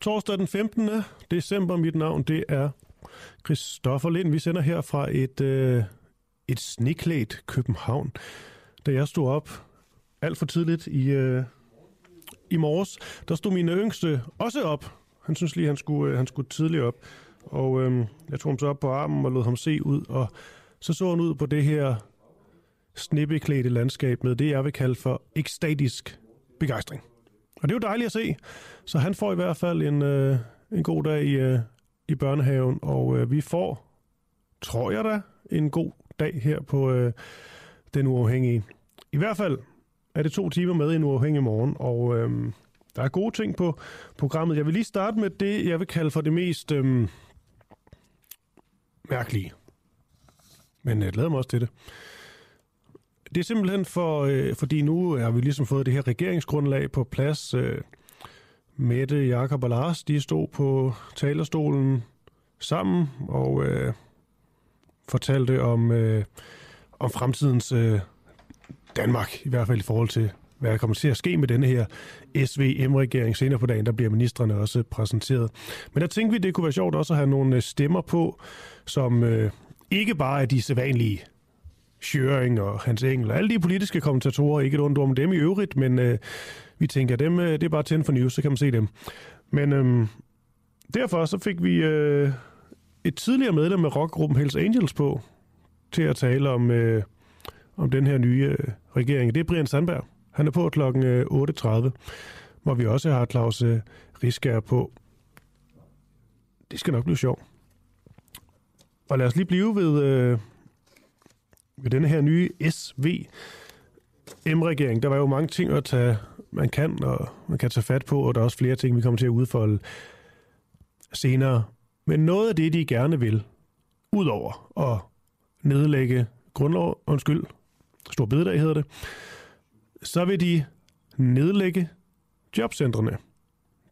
torsdag den 15. december. Mit navn det er Christoffer Lind. Vi sender her fra et, øh, et sneklædt København. Da jeg stod op alt for tidligt i, øh, i morges, der stod min yngste også op. Han synes lige, han skulle, øh, han skulle tidligt op. Og øh, jeg tog ham så op på armen og lod ham se ud. Og så så han ud på det her snippeklædte landskab med det, jeg vil kalde for ekstatisk begejstring. Og det er jo dejligt at se. Så han får i hvert fald en, øh, en god dag i, øh, i børnehaven, og øh, vi får, tror jeg da, en god dag her på øh, den uafhængige. I hvert fald er det to timer med en uafhængig morgen, og øh, der er gode ting på programmet. Jeg vil lige starte med det, jeg vil kalde for det mest øh, mærkelige. Men øh, jeg glæder mig også til det. Det er simpelthen for, øh, fordi nu har vi ligesom fået det her regeringsgrundlag på plads. Øh, Mette, Jakob og Lars, de stod på talerstolen sammen og øh, fortalte om, øh, om fremtidens øh, Danmark, i hvert fald i forhold til, hvad der kommer til at ske med denne her SVM-regering. Senere på dagen, der bliver ministerne også præsenteret. Men der tænkte vi, det kunne være sjovt også at have nogle øh, stemmer på, som øh, ikke bare er de sædvanlige Schøring og Hans Engel og alle de politiske kommentatorer, ikke et ondt om dem i øvrigt, men øh, vi tænker, dem, øh, det er bare tænd for news, så kan man se dem. Men øh, derfor så fik vi øh, et tidligere medlem af rockgruppen Hells Angels på til at tale om, øh, om den her nye øh, regering. Det er Brian Sandberg. Han er på klokken øh, 8.30, hvor vi også har Claus øh, Riskær på. Det skal nok blive sjovt. Og lad os lige blive ved... Øh, ved denne her nye SVM-regering, der var jo mange ting at tage, man kan, og man kan tage fat på, og der er også flere ting, vi kommer til at udfolde senere. Men noget af det, de gerne vil, udover at nedlægge grundlov, undskyld, stor bededag hedder det, så vil de nedlægge jobcentrene.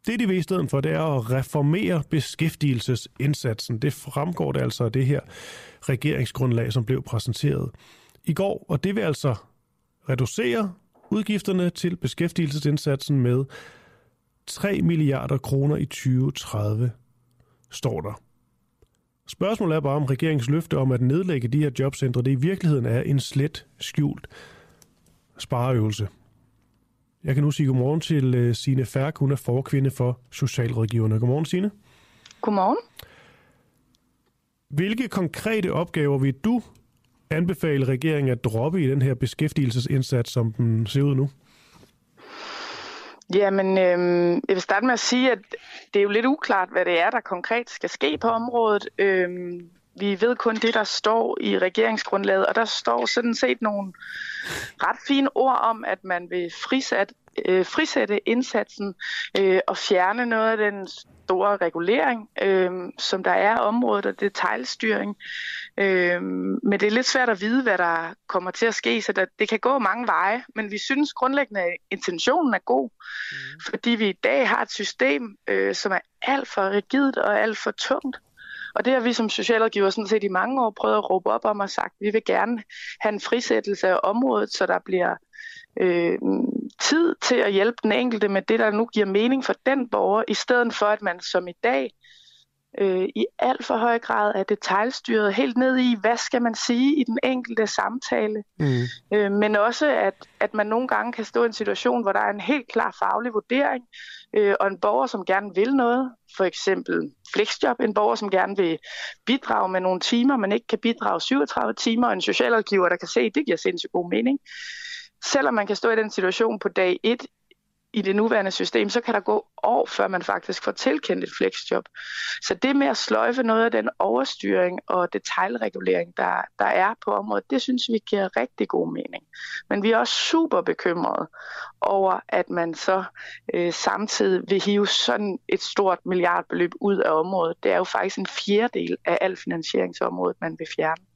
Det, de vil i stedet for, det er at reformere beskæftigelsesindsatsen. Det fremgår det altså af det her regeringsgrundlag, som blev præsenteret i går. Og det vil altså reducere udgifterne til beskæftigelsesindsatsen med 3 milliarder kroner i 2030, står der. Spørgsmålet er bare, om regeringens løfte om at nedlægge de her jobcentre, det i virkeligheden er en slet skjult spareøvelse. Jeg kan nu sige godmorgen til øh, Sine Færk. Hun er forkvinde for Socialrådgiverne. Godmorgen, Sine. Godmorgen. Hvilke konkrete opgaver vil du anbefale regeringen at droppe i den her beskæftigelsesindsats, som den ser ud nu? Jamen, øh, jeg vil starte med at sige, at det er jo lidt uklart, hvad det er, der konkret skal ske på området. Øh, vi ved kun det, der står i regeringsgrundlaget, og der står sådan set nogle ret fine ord om, at man vil frisat, øh, frisætte indsatsen øh, og fjerne noget af den store regulering, øh, som der er området og detaljstyring. Øh, men det er lidt svært at vide, hvad der kommer til at ske, så der, det kan gå mange veje, men vi synes grundlæggende, at intentionen er god, mm. fordi vi i dag har et system, øh, som er alt for rigidt og alt for tungt. Og det har vi som socialrådgiver sådan set i mange år prøvet at råbe op om og sagt, at vi vil gerne have en frisættelse af området, så der bliver øh, tid til at hjælpe den enkelte med det, der nu giver mening for den borger, i stedet for at man som i dag øh, i alt for høj grad er detaljstyret helt ned i, hvad skal man sige i den enkelte samtale. Mm. Øh, men også, at, at man nogle gange kan stå i en situation, hvor der er en helt klar faglig vurdering, øh, og en borger, som gerne vil noget, for eksempel flexjob, en borger, som gerne vil bidrage med nogle timer, men ikke kan bidrage 37 timer, og en socialrådgiver, der kan se, at det giver sindssygt god mening. Selvom man kan stå i den situation på dag 1 i det nuværende system, så kan der gå år, før man faktisk får tilkendt et flexjob. Så det med at sløjfe noget af den overstyring og detaljregulering, der, der er på området, det synes vi giver rigtig god mening. Men vi er også super bekymrede over, at man så øh, samtidig vil hive sådan et stort milliardbeløb ud af området. Det er jo faktisk en fjerdedel af al finansieringsområdet, man vil fjerne.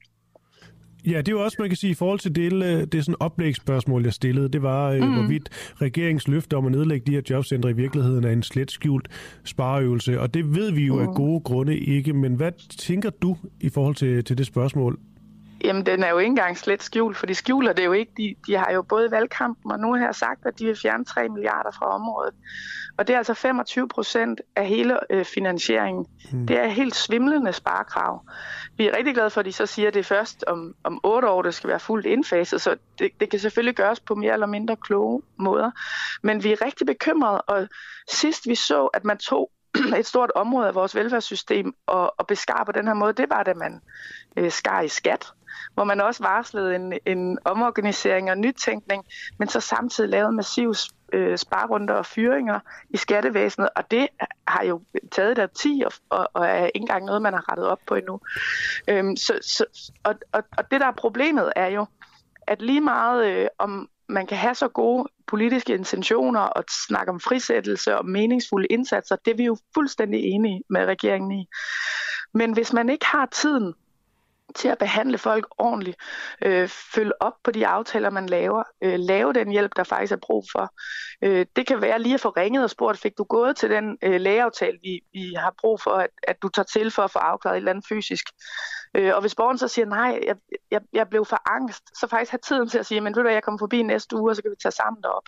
Ja, det er jo også, man kan sige, i forhold til det, øh, det er sådan oplægsspørgsmål, jeg stillede, det var, mm. hvorvidt regeringens løfte om at nedlægge de her jobcentre i virkeligheden er en slet skjult spareøvelse, og det ved vi jo mm. af gode grunde ikke, men hvad tænker du i forhold til, til det spørgsmål? Jamen, den er jo ikke engang slet skjult, for de skjuler det jo ikke. De, de har jo både i valgkampen og nu her sagt, at de vil fjerne 3 milliarder fra området. Og det er altså 25 procent af hele øh, finansieringen. Hmm. Det er helt svimlende sparekrav. Vi er rigtig glade for, at de så siger, at det er først om, om 8 år, det skal være fuldt indfaset, så det, det kan selvfølgelig gøres på mere eller mindre kloge måder. Men vi er rigtig bekymrede, og sidst vi så, at man tog et stort område af vores velfærdssystem og, og beskar på den her måde, det var, da man øh, skar i skat, hvor man også varslede en, en omorganisering og nytænkning, men så samtidig lavede massive øh, sparerunder og fyringer i skattevæsenet, og det har jo taget der 10 og, og, og er ikke engang noget, man har rettet op på endnu. Øhm, så, så, og, og, og det, der er problemet, er jo, at lige meget øh, om man kan have så gode politiske intentioner og snakke om frisættelse og meningsfulde indsatser, det er vi jo fuldstændig enige med regeringen i. Men hvis man ikke har tiden til at behandle folk ordentligt, øh, følge op på de aftaler, man laver, øh, lave den hjælp, der faktisk er brug for. Øh, det kan være lige at få ringet og spurgt, fik du gået til den øh, lægeaftale, vi, vi har brug for, at, at du tager til for at få afklaret et eller andet fysisk. Øh, og hvis borgeren så siger, nej, jeg, jeg, jeg blev for angst, så faktisk have tiden til at sige, men ved du jeg kommer forbi næste uge, og så kan vi tage sammen derop.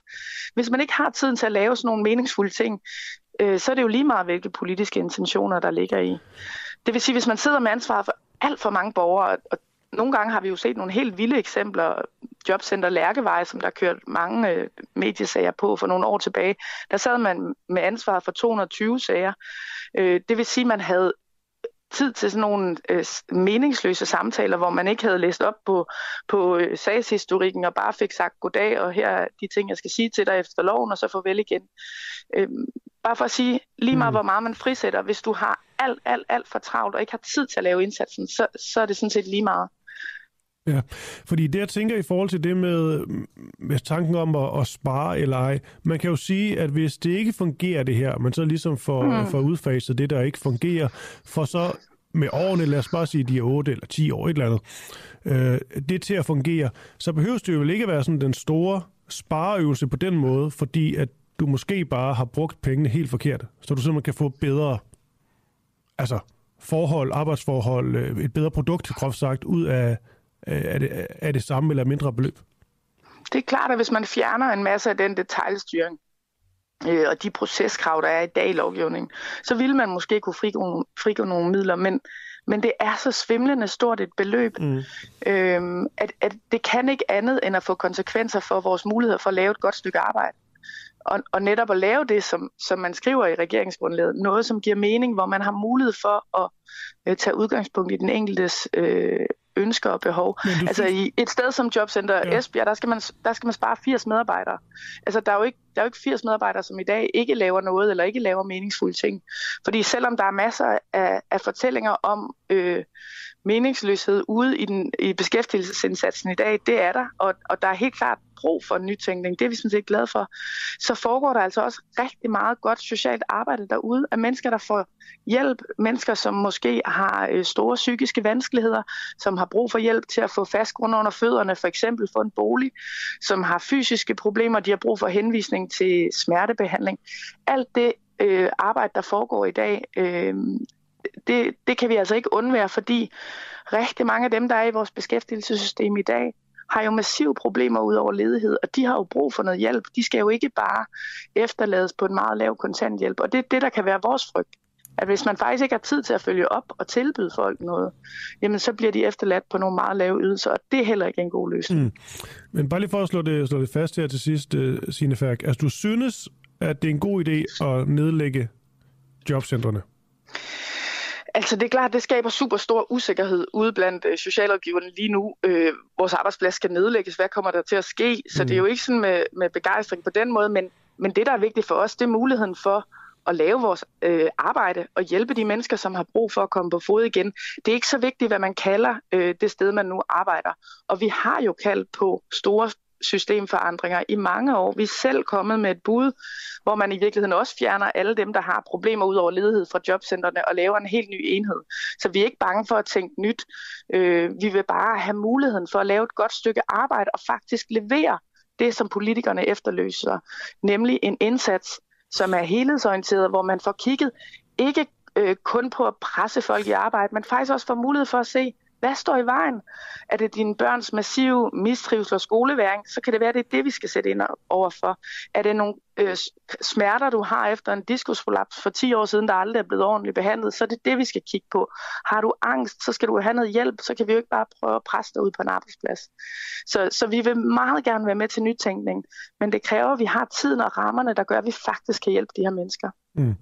Hvis man ikke har tiden til at lave sådan nogle meningsfulde ting, øh, så er det jo lige meget, hvilke politiske intentioner, der ligger i. Det vil sige, hvis man sidder med ansvar for alt for mange borgere, og nogle gange har vi jo set nogle helt vilde eksempler. Jobcenter Lærkevej, som der kørt mange øh, mediesager på for nogle år tilbage, der sad man med ansvar for 220 sager. Øh, det vil sige, at man havde tid til sådan nogle øh, meningsløse samtaler, hvor man ikke havde læst op på, på øh, sagshistorikken og bare fik sagt goddag, og her er de ting, jeg skal sige til dig efter loven, og så farvel igen. Øh, bare for at sige, lige meget mm. hvor meget man frisætter, hvis du har alt, alt, alt for travlt og ikke har tid til at lave indsatsen, så, så er det sådan set lige meget. Ja, fordi det jeg tænker i forhold til det med, med tanken om at, at spare eller ej, man kan jo sige, at hvis det ikke fungerer det her, man så ligesom får, mm. får udfaset det, der ikke fungerer, for så med årene, lad os bare sige, de er 8 eller 10 år, et eller andet, øh, det til at fungere, så behøver det jo ikke være sådan den store spareøvelse på den måde, fordi at du måske bare har brugt pengene helt forkert, så du simpelthen kan få bedre altså, forhold, arbejdsforhold, øh, et bedre produkt, groft sagt, ud af, af, det, af det samme eller mindre beløb? Det er klart, at hvis man fjerner en masse af den detaljstyring, øh, og de proceskrav, der er i dag i lovgivningen, så ville man måske kunne frigå, frigå nogle midler, men, men det er så svimlende stort et beløb, mm. øhm, at, at det kan ikke andet end at få konsekvenser for vores muligheder for at lave et godt stykke arbejde. Og, og netop at lave det, som, som man skriver i regeringsgrundlaget, noget som giver mening, hvor man har mulighed for at øh, tage udgangspunkt i den enkeltes øh, ønsker og behov. Altså i et sted som Jobcenter ja. Esbjerg, der skal, man, der skal man spare 80 medarbejdere. Altså der er, jo ikke, der er jo ikke 80 medarbejdere, som i dag ikke laver noget eller ikke laver meningsfulde ting. Fordi selvom der er masser af, af fortællinger om øh, meningsløshed ude i, den, i beskæftigelsesindsatsen i dag, det er der, og, og der er helt klart brug for nytænkning. Det er vi sådan set glade for. Så foregår der altså også rigtig meget godt socialt arbejde derude af mennesker, der får hjælp. Mennesker, som måske har øh, store psykiske vanskeligheder, som har brug for hjælp til at få fast grund under fødderne, for eksempel få en bolig, som har fysiske problemer, de har brug for henvisning til smertebehandling. Alt det øh, arbejde, der foregår i dag, øh, det, det kan vi altså ikke undvære, fordi rigtig mange af dem, der er i vores beskæftigelsessystem i dag, har jo massive problemer ud over ledighed, og de har jo brug for noget hjælp. De skal jo ikke bare efterlades på en meget lav kontanthjælp, og det er det, der kan være vores frygt. At hvis man faktisk ikke har tid til at følge op og tilbyde folk noget, jamen så bliver de efterladt på nogle meget lave ydelser, og det er heller ikke en god løsning. Mm. Men bare lige for at slå det, slå det fast her til sidst, uh, Signe Færk. Altså du synes, at det er en god idé at nedlægge jobcentrene? Altså det er klart, det skaber super stor usikkerhed ude blandt øh, socialrådgiverne lige nu. Øh, vores arbejdsplads skal nedlægges. Hvad kommer der til at ske? Så mm. det er jo ikke sådan med, med begejstring på den måde, men, men det, der er vigtigt for os, det er muligheden for at lave vores øh, arbejde og hjælpe de mennesker, som har brug for at komme på fod igen. Det er ikke så vigtigt, hvad man kalder øh, det sted, man nu arbejder. Og vi har jo kaldt på store systemforandringer i mange år. Vi er selv kommet med et bud, hvor man i virkeligheden også fjerner alle dem, der har problemer ud over ledighed fra jobcentrene og laver en helt ny enhed. Så vi er ikke bange for at tænke nyt. Øh, vi vil bare have muligheden for at lave et godt stykke arbejde og faktisk levere det, som politikerne efterløser, nemlig en indsats, som er helhedsorienteret, hvor man får kigget ikke øh, kun på at presse folk i arbejde, men faktisk også får mulighed for at se, hvad står i vejen? Er det dine børns massive mistrivsel og skoleværing, så kan det være, at det er det, vi skal sætte ind overfor. Er det nogle øh, smerter, du har efter en diskusprolaps for 10 år siden, der aldrig er blevet ordentligt behandlet, så er det det, vi skal kigge på. Har du angst, så skal du have noget hjælp, så kan vi jo ikke bare prøve at presse dig ud på en arbejdsplads. Så, så vi vil meget gerne være med til nytænkning, men det kræver, at vi har tiden og rammerne, der gør, at vi faktisk kan hjælpe de her mennesker. Mm.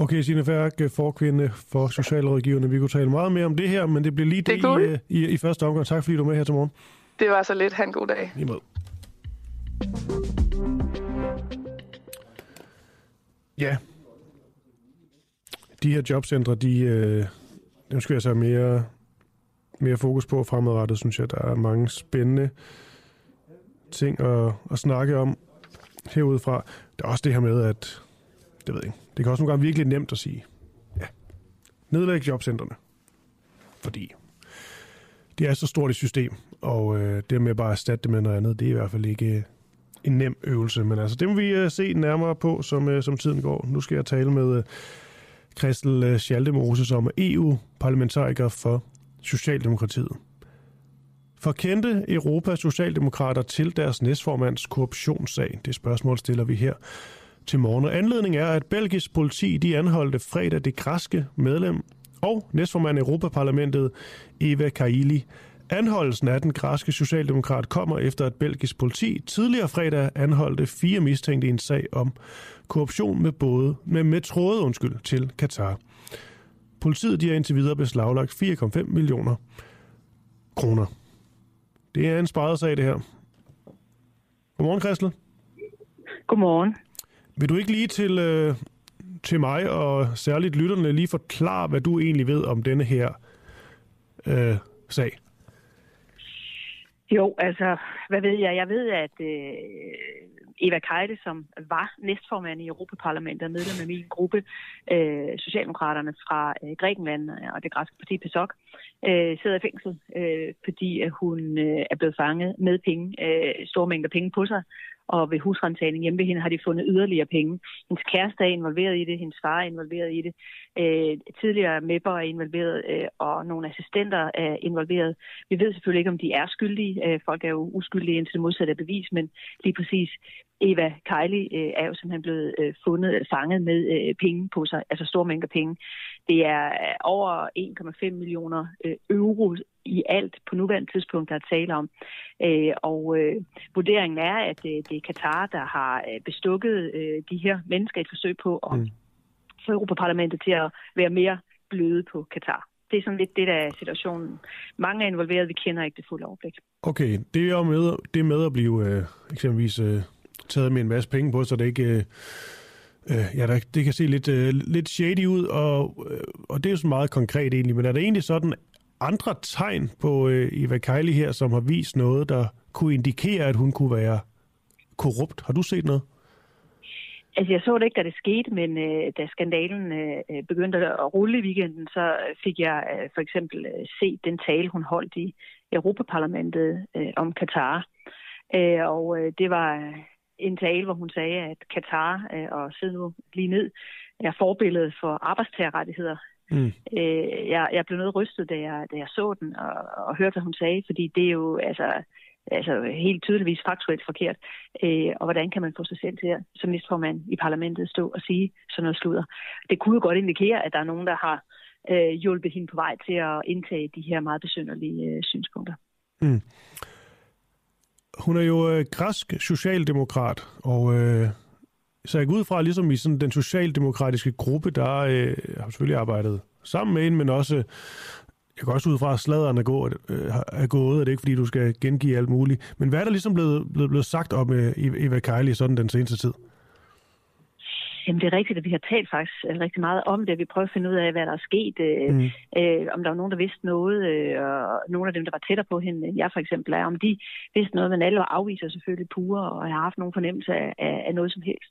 Okay, Signe Færk, forkvinde for Socialrådgiverne. Vi kunne tale meget mere om det her, men det bliver lige det, det i, i, i første omgang. Tak fordi du er med her til morgen. Det var så lidt. Ha' en god dag. Imod. Ja. De her jobcentre, de, øh, dem skal jeg så mere, mere fokus på fremadrettet, synes jeg. Der er mange spændende ting at, at snakke om herudefra. Der er også det her med, at det ved jeg ikke. Det kan også nogle gange virkelig nemt at sige, ja, nedlæg jobcentrene. Fordi det er så stort et system, og øh, det med bare at erstatte det med noget andet, det er i hvert fald ikke øh, en nem øvelse. Men altså, det må vi øh, se nærmere på, som, øh, som tiden går. Nu skal jeg tale med øh, Christel øh, Schaldemose, som er EU-parlamentariker for Socialdemokratiet. Forkendte Europas Socialdemokrater til deres næstformands korruptionssag? Det spørgsmål stiller vi her til morgen. Og anledningen er, at belgisk politi de anholdte fredag det græske medlem og næstformand i Europaparlamentet Eva Kaili Anholdelsen af den græske socialdemokrat kommer efter, at belgisk politi tidligere fredag anholdte fire mistænkte i en sag om korruption med, både, med, med tråde undskyld, til Katar. Politiet de har indtil videre beslaglagt 4,5 millioner kroner. Det er en sparet sag, det her. Godmorgen, Christel. Godmorgen. Vil du ikke lige til, øh, til mig og særligt lytterne lige forklare, hvad du egentlig ved om denne her øh, sag? Jo, altså, hvad ved jeg? Jeg ved, at øh, Eva Kejle, som var næstformand i Europaparlamentet og medlem af min gruppe, øh, Socialdemokraterne fra øh, Grækenland og det græske parti PASOK, øh, sidder i fængsel, øh, fordi at hun øh, er blevet fanget med penge, øh, store mængder penge på sig, og ved husrentagning hjemme ved hende har de fundet yderligere penge. Hendes kæreste er involveret i det, hendes far er involveret i det, øh, tidligere mepper er involveret, øh, og nogle assistenter er involveret. Vi ved selvfølgelig ikke, om de er skyldige. Øh, folk er jo uskyldige indtil det modsatte er bevis, men lige præcis Eva Kejli øh, er jo simpelthen blevet øh, fundet, fanget med øh, penge på sig, altså store mængder penge. Det er øh, over 1,5 millioner øh, euro i alt på nuværende tidspunkt, der er tale om. Øh, og øh, vurderingen er, at øh, det er Katar, der har øh, bestukket øh, de her mennesker i et forsøg på at mm. få Europaparlamentet til at være mere bløde på Katar. Det er sådan lidt det, der er situationen. Mange er involveret, vi kender ikke det fulde overblik. Okay, det er med, det med at blive øh, eksempelvis øh, taget med en masse penge på, så det ikke... Øh, øh, ja, der, det kan se lidt, øh, lidt shady ud, og, øh, og det er jo så meget konkret egentlig, men er der egentlig sådan andre tegn på øh, Eva Kejli her, som har vist noget, der kunne indikere, at hun kunne være korrupt? Har du set noget? Altså, jeg så det ikke, da det skete, men øh, da skandalen øh, øh begyndte at rulle i weekenden, så fik jeg øh, for eksempel øh, set den tale, hun holdt i Europaparlamentet øh, om Katar. Øh, og øh, det var en tale, hvor hun sagde, at Katar, øh, og sidde nu lige ned, er forbilledet for arbejdstagerrettigheder. Mm. Øh, jeg, jeg blev noget rystet, da jeg, da jeg så den og, og hørte, hvad hun sagde, fordi det er jo altså, altså helt tydeligvis faktuelt forkert. Øh, og hvordan kan man få sig selv til at, som næstformand i parlamentet, stå og sige sådan noget sludder? Det kunne jo godt indikere, at der er nogen, der har øh, hjulpet hende på vej til at indtage de her meget besynderlige øh, synspunkter. Mm. Hun er jo øh, græsk socialdemokrat, og øh, så jeg går ud fra, ligesom i sådan den socialdemokratiske gruppe, der øh, har selvfølgelig arbejdet sammen med hende, men også, jeg går også ud fra, at sladeren er gået, øh, er gået, og det er ikke fordi, du skal gengive alt muligt. Men hvad er der ligesom blevet, blevet, blevet sagt om øh, Eva Kejli sådan den seneste tid? Jamen det er rigtigt, at vi har talt faktisk øh, rigtig meget om det. Vi prøver at finde ud af, hvad der er sket. Øh, mm. Øh, om der var nogen, der vidste noget, øh, og nogle af dem, der var tættere på hende, jeg for eksempel er, om de vidste noget, men alle afviser selvfølgelig pure, og har haft nogen fornemmelse af, af, af noget som helst.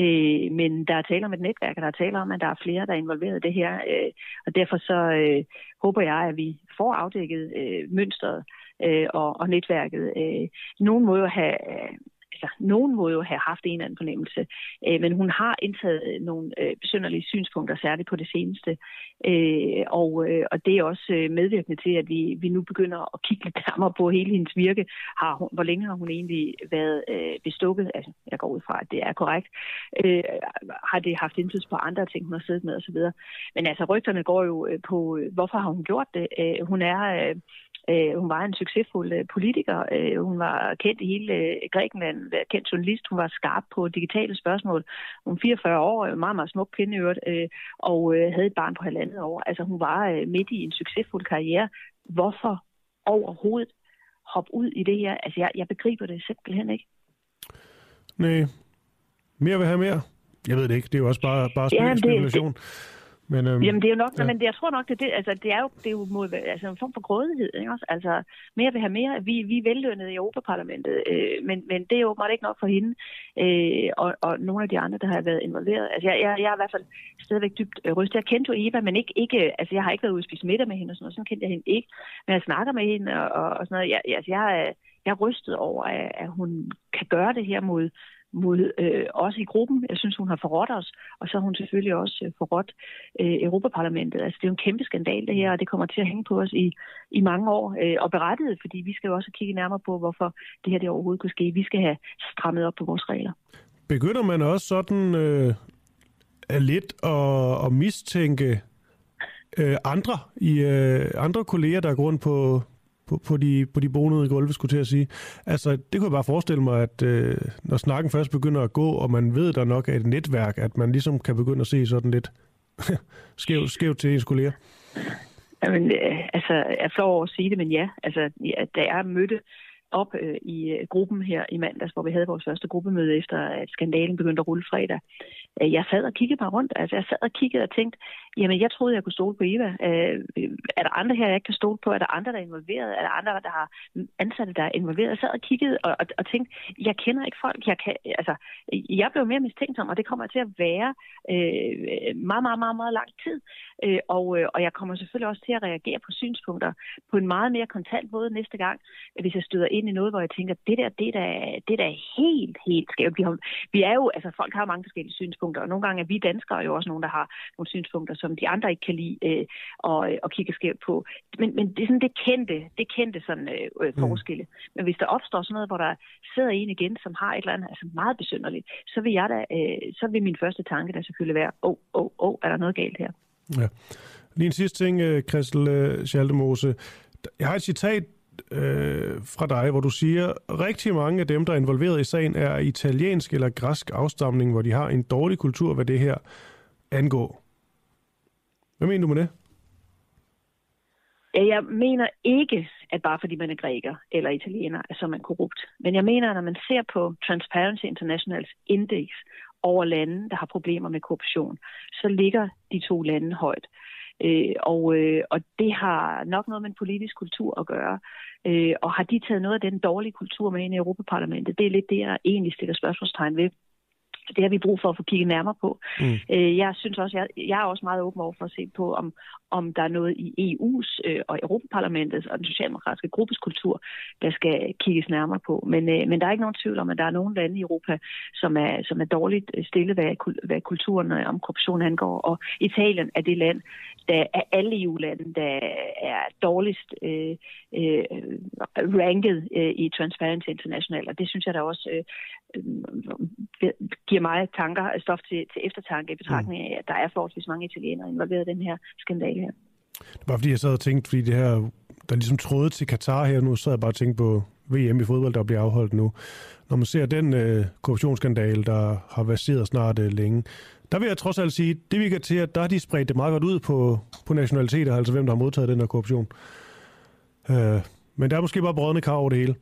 Øh, men der er tale om et netværk, og der er tale om, at der er flere, der er involveret i det her. Øh, og derfor så øh, håber jeg, at vi får afdækket øh, mønstret øh, og, og netværket. Øh, nogen må jo have altså, nogen må jo have haft en eller anden fornemmelse, øh, men hun har indtaget øh, nogle øh, besynderlige synspunkter, særligt på det seneste. Øh, og, øh, og det er også øh, medvirkende til, at vi, vi nu begynder at kigge lidt nærmere på hele hendes virke. Har hun, hvor længe har hun egentlig været øh, bestukket? Altså, jeg går ud fra, at det er korrekt. Øh, har det haft indflydelse på andre ting, hun har siddet med osv.? Men altså, rygterne går jo øh, på, øh, hvorfor har hun gjort det? Øh, hun er... Øh, hun var en succesfuld politiker. Hun var kendt i hele Grækenland Grækenland, kendt journalist. Hun var skarp på digitale spørgsmål. Hun var 44 år, en meget, meget smuk kvinde øh, og øh, havde et barn på halvandet år. Altså hun var øh, midt i en succesfuld karriere. Hvorfor overhovedet hoppe ud i det her? Altså jeg, jeg begriber det simpelthen ikke. Nej. Mere vil have mere? Jeg ved det ikke. Det er jo også bare, bare ja, spekulation. Det, men, øhm, Jamen det er jo nok, ja. men det, jeg tror nok, det, det, altså, det er jo, det er jo mod, altså, en form for grådighed. Ikke også? Altså, mere vil have mere. Vi, vi er vellønnet i Europaparlamentet, øh, men, men det er jo meget ikke nok for hende øh, og, og nogle af de andre, der har været involveret. Altså, jeg, jeg, jeg er i hvert fald stadigvæk dybt øh, rystet. Jeg kendte jo Eva, men ikke, ikke, altså, jeg har ikke været ude og spise middag med hende og sådan noget. Sådan kendte jeg hende ikke. Men jeg snakker med hende og, og, og sådan noget. Jeg, altså, jeg, jeg er rystet over, at, at hun kan gøre det her mod mod øh, os i gruppen. Jeg synes, hun har forrådt os, og så har hun selvfølgelig også øh, forrådt øh, Europaparlamentet. Altså, det er jo en kæmpe skandal, det her, og det kommer til at hænge på os i, i mange år, øh, og berettiget, fordi vi skal jo også kigge nærmere på, hvorfor det her det overhovedet kunne ske. Vi skal have strammet op på vores regler. Begynder man også sådan øh, lidt at, at mistænke øh, andre i øh, andre kolleger, der går rundt på, på, på, de, på de bonede gulve, skulle til at sige. Altså, det kunne jeg bare forestille mig, at øh, når snakken først begynder at gå, og man ved, der nok er et netværk, at man ligesom kan begynde at se sådan lidt skævt skæv til ens kolleger. Jamen, øh, altså, jeg er flov over at sige det, men ja, altså, ja, da jeg mødte op øh, i øh, gruppen her i mandags, hvor vi havde vores første gruppemøde efter, at skandalen begyndte at rulle fredag. Øh, jeg sad og kiggede mig rundt. Altså, jeg sad og kiggede og tænkte, jamen, jeg troede, jeg kunne stole på Eva. Øh, er der andre her, jeg ikke kan stole på? Er der andre, der er involveret? Er der andre, der har ansatte, der er involveret? Jeg sad og kiggede og, og, og tænkte, jeg kender ikke folk. Jeg, kan, altså, jeg blev mere mistænksom, og det kommer til at være øh, meget, meget, meget, meget lang tid. Øh, og, øh, og jeg kommer selvfølgelig også til at reagere på synspunkter på en meget mere kontant måde næste gang, hvis jeg støder ind i noget, hvor jeg tænker, det der, det der, det der er helt, helt skævt. Vi, har, vi er jo, altså folk har mange forskellige synspunkter, og nogle gange er vi danskere jo også nogen, der har nogle synspunkter, som de andre ikke kan lide øh, og, og kigge skævt på. Men, men det er sådan det kendte, det kendte sådan øh, øh, mm. forskelle. Mm. Men hvis der opstår sådan noget, hvor der sidder en igen, som har et eller andet altså meget besynderligt, så vil jeg da, øh, så vil min første tanke da selvfølgelig være, åh, oh, åh, oh, åh, oh, er der noget galt her? Ja. Lige en sidste ting, Christel øh, Schaldemose. Jeg har et citat øh, fra dig, hvor du siger, rigtig mange af dem, der er involveret i sagen, er italiensk eller græsk afstamning, hvor de har en dårlig kultur, hvad det her angår. Hvad mener du med det? Jeg mener ikke, at bare fordi man er græker eller italiener, så er man korrupt. Men jeg mener, at når man ser på Transparency Internationals index over lande, der har problemer med korruption, så ligger de to lande højt. Øh, og, øh, og det har nok noget med en politisk kultur at gøre. Øh, og har de taget noget af den dårlige kultur med ind i Europaparlamentet? Det er lidt det, jeg egentlig stiller spørgsmålstegn ved. Det har vi brug for at få kigget nærmere på. Mm. Øh, jeg synes også, jeg, jeg er også meget åben over for at se på, om, om der er noget i EU's øh, og Europaparlamentets og den socialdemokratiske gruppes kultur, der skal kigges nærmere på. Men, øh, men der er ikke nogen tvivl om, at der er nogle lande i Europa, som er, som er dårligt stillet, hvad, hvad kulturen om korruption angår. Og Italien er det land, der er alle EU-lande, der er dårligst øh, øh, ranket øh, i Transparency International. Og det synes jeg da også øh, øh, Øh, øh, giver mig tanker, stof til, til eftertanke i betragtning af, at der er forholdsvis mange italienere involveret i den her skandale her. Det var fordi, jeg sad og tænkte, fordi det her, der ligesom tråde til Katar her nu, så sad jeg bare og tænkte på VM i fodbold, der bliver afholdt nu. Når man ser den øh, korruptionsskandale, der har været snart øh, længe, der vil jeg trods alt sige, det virker til, at der har de spredt det meget godt ud på, på nationaliteter, altså hvem der har modtaget den her korruption. Øh, men der er måske bare brødende kar over det hele.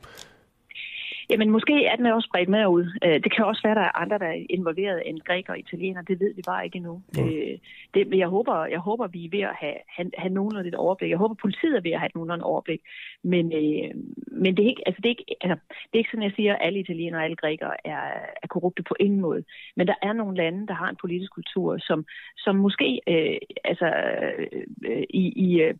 Jamen, måske er den også spredt med ud. Øh, det kan også være, at der er andre, der er involveret end grækere og italiener. Det ved vi bare ikke endnu. Ja. Øh, det, men jeg håber, jeg håber, vi er ved at have, have, have nogenlunde et overblik. Jeg håber, politiet er ved at have nogenlunde overblik. Men, øh, men det, er ikke, altså, det, er ikke, altså, det er ikke sådan, jeg siger, at alle italienere og alle grækere er, er korrupte på ingen måde. Men der er nogle lande, der har en politisk kultur, som, som måske øh, altså, øh, i, i øh,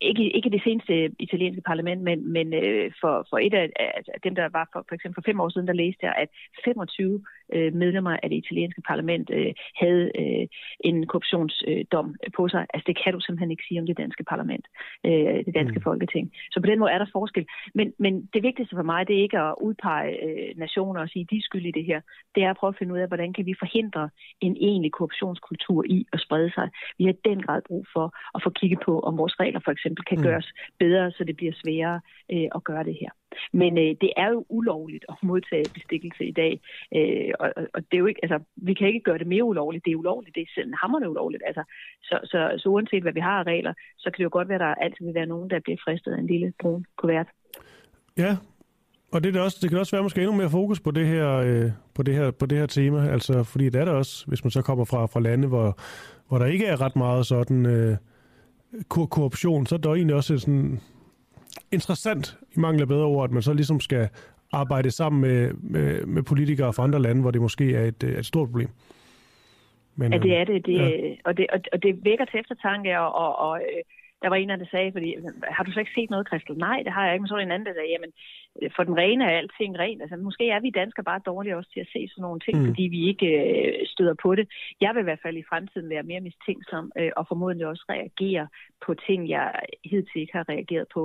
ikke, ikke det seneste italienske parlament, men, men øh, for, for et af altså, dem, der var for for eksempel for fem år siden, der læste jeg, at 25 øh, medlemmer af det italienske parlament øh, havde øh, en korruptionsdom øh, på sig. Altså det kan du simpelthen ikke sige om det danske parlament, øh, det danske mm. folketing. Så på den måde er der forskel. Men, men det vigtigste for mig, det er ikke at udpege øh, nationer og sige, de er skyld i det her. Det er at prøve at finde ud af, hvordan kan vi forhindre en egentlig korruptionskultur i at sprede sig. Vi har den grad brug for at få kigget på, om vores regler for eksempel kan mm. gøres bedre, så det bliver sværere øh, at gøre det her. Men øh, det er jo ulovligt at modtage bestikkelse i dag, øh, og, og det er jo ikke, altså, vi kan ikke gøre det mere ulovligt. Det er ulovligt, det er selv hammerne ulovligt. Altså, så, så, så uanset hvad vi har af regler, så kan det jo godt være, at der altid vil være nogen, der bliver fristet af en lille brun kuvert. Ja, og det, er også, det kan også være måske endnu mere fokus på det her, øh, på det her, på det her tema, altså fordi det er der også, hvis man så kommer fra, fra lande, hvor, hvor der ikke er ret meget sådan øh, korruption, så er der egentlig også sådan interessant, i mangel af bedre ord, at man så ligesom skal arbejde sammen med, med, med politikere fra andre lande, hvor det måske er et, et stort problem. Men, ja, det er det. det ja. og, det og, og det vækker til eftertanke, og, og, og øh, der var en, der sagde, fordi, har du så ikke set noget, Kristel? Nej, det har jeg ikke. Men så var en anden, der sagde, jamen, for den rene er alting rent. Altså, måske er vi danskere bare dårlige også til at se sådan nogle ting, mm. fordi vi ikke øh, støder på det. Jeg vil i hvert fald i fremtiden være mere mistænksom, øh, og formodentlig også reagere på ting, jeg hidtil ikke har reageret på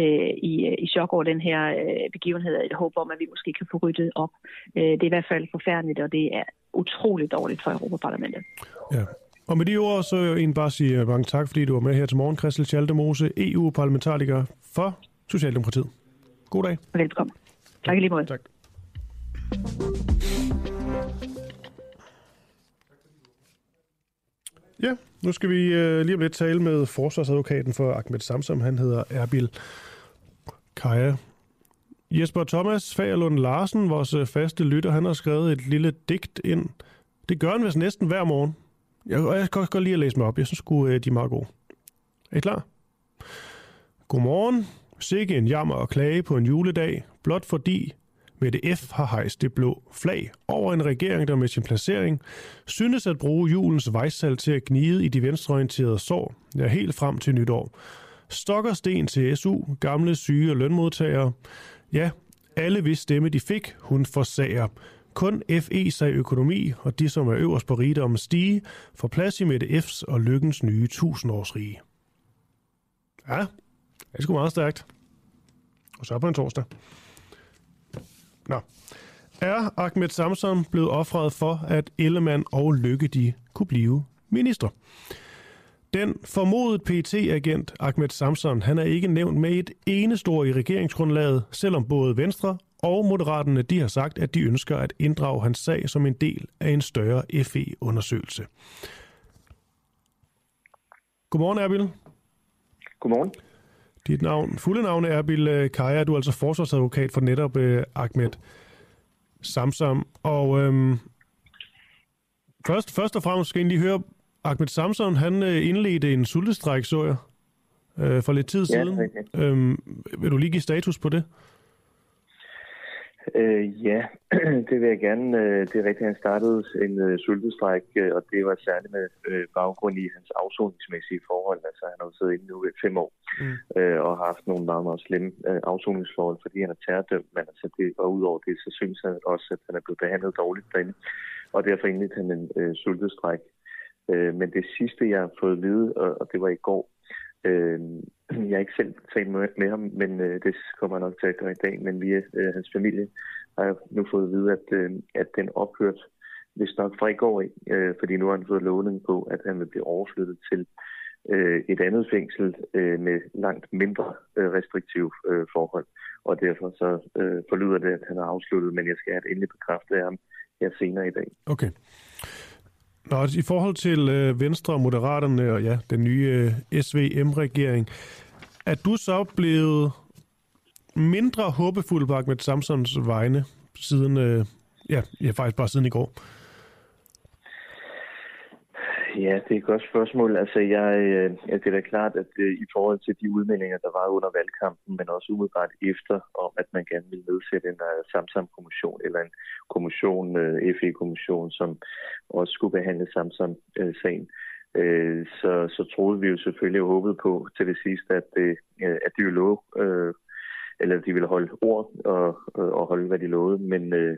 øh, i, i chok over den her øh, begivenhed. Jeg håber om, at vi måske kan få ryddet op. Øh, det er i hvert fald forfærdeligt, og det er utroligt dårligt for Europaparlamentet. Ja, og med de ord, så vil jeg egentlig bare sige øh, mange tak, fordi du var med her til morgen, Christel Schaldemose, EU-parlamentariker for Socialdemokratiet. God dag. Velkommen. Tak i lige måde. Tak. Ja, nu skal vi uh, lige om lidt tale med forsvarsadvokaten for Ahmed Samsam. Han hedder Erbil Kaja. Jesper Thomas Fagerlund Larsen, vores øh, faste lytter, han har skrevet et lille digt ind. Det gør han vist næsten hver morgen. Jeg, jeg kan godt lide at læse mig op. Jeg synes sgu, øh, de er meget gode. Er I klar? Godmorgen. Sikke en jammer og klage på en juledag, blot fordi Mette F. har hejst det blå flag over en regering, der med sin placering synes at bruge julens vejsal til at gnide i de venstreorienterede sår, ja helt frem til nytår. Stokker sten til SU, gamle syge og lønmodtagere. Ja, alle hvis stemme de fik, hun forsager. Kun FE sig økonomi, og de, som er øverst på rigdommens stige, får plads i Mette F's og Lykkens nye tusindårsrige. Ja, det er sgu meget stærkt. Og så på en torsdag. Nå. Er Ahmed Samson blevet offret for, at Ellemann og Lykke de kunne blive minister? Den formodet pt agent Ahmed Samson, han er ikke nævnt med et eneste ord i regeringsgrundlaget, selvom både Venstre og Moderaterne de har sagt, at de ønsker at inddrage hans sag som en del af en større FE-undersøgelse. Godmorgen, Erbil. Godmorgen. Dit navn, fulde navn er Erbil øh, Kaja. Du er altså forsvarsadvokat for netop uh, Ahmed Samsam. Og øhm, først, først og fremmest skal jeg lige høre, Ahmed Samson, han øh, indledte en sultestræk, så jeg, øh, for lidt tid ja, siden. Okay. Øhm, vil du lige give status på det? Øh, ja, det vil jeg gerne. Øh, det er rigtigt, han startede en uh, sultestræk, uh, og det var særligt med uh, baggrund i hans afsoningsmæssige forhold. Altså, han har jo siddet inde nu i fem år mm. uh, og har haft nogle meget, meget slemme uh, afsoningsforhold, fordi han er terrordømt. Men altså, det, og udover det, så synes han også, at han er blevet behandlet dårligt derinde. Og derfor indledte han en uh, sultestræk. Uh, men det sidste, jeg har fået at vide, og, og det var i går, Øh, jeg har ikke selv talt med, med ham, men øh, det kommer jeg nok til at gøre i dag. Men via øh, hans familie har jeg nu fået at vide, at, øh, at den ophørt hvis nok fra i går, øh, fordi nu har han fået lovning på, at han vil blive overflyttet til øh, et andet fængsel øh, med langt mindre øh, restriktive øh, forhold. Og derfor så øh, forlyder det, at han er afsluttet, men jeg skal have et endelig bekræftet af ham her senere i dag. Okay. Nå, i forhold til øh, Venstre og Moderaterne og ja, den nye øh, SVM-regering, er du så blevet mindre håbefuld på Ahmed Samsons vegne siden, øh, ja, ja, faktisk bare siden i går? Ja, det er et godt spørgsmål. Altså, jeg, øh, ja, det er da klart, at øh, i forhold til de udmeldinger, der var under valgkampen, men også umiddelbart efter, om at man gerne ville nedsætte en uh, samsamkommission eller en kommission, øh, uh, FE-kommission, som også skulle behandle Samsam-sagen. Uh, så, så troede vi jo selvfølgelig og håbede på til det sidste, at, uh, at de jo lå uh, eller de ville holde ord og, og holde, hvad de lovede. Men, Uh,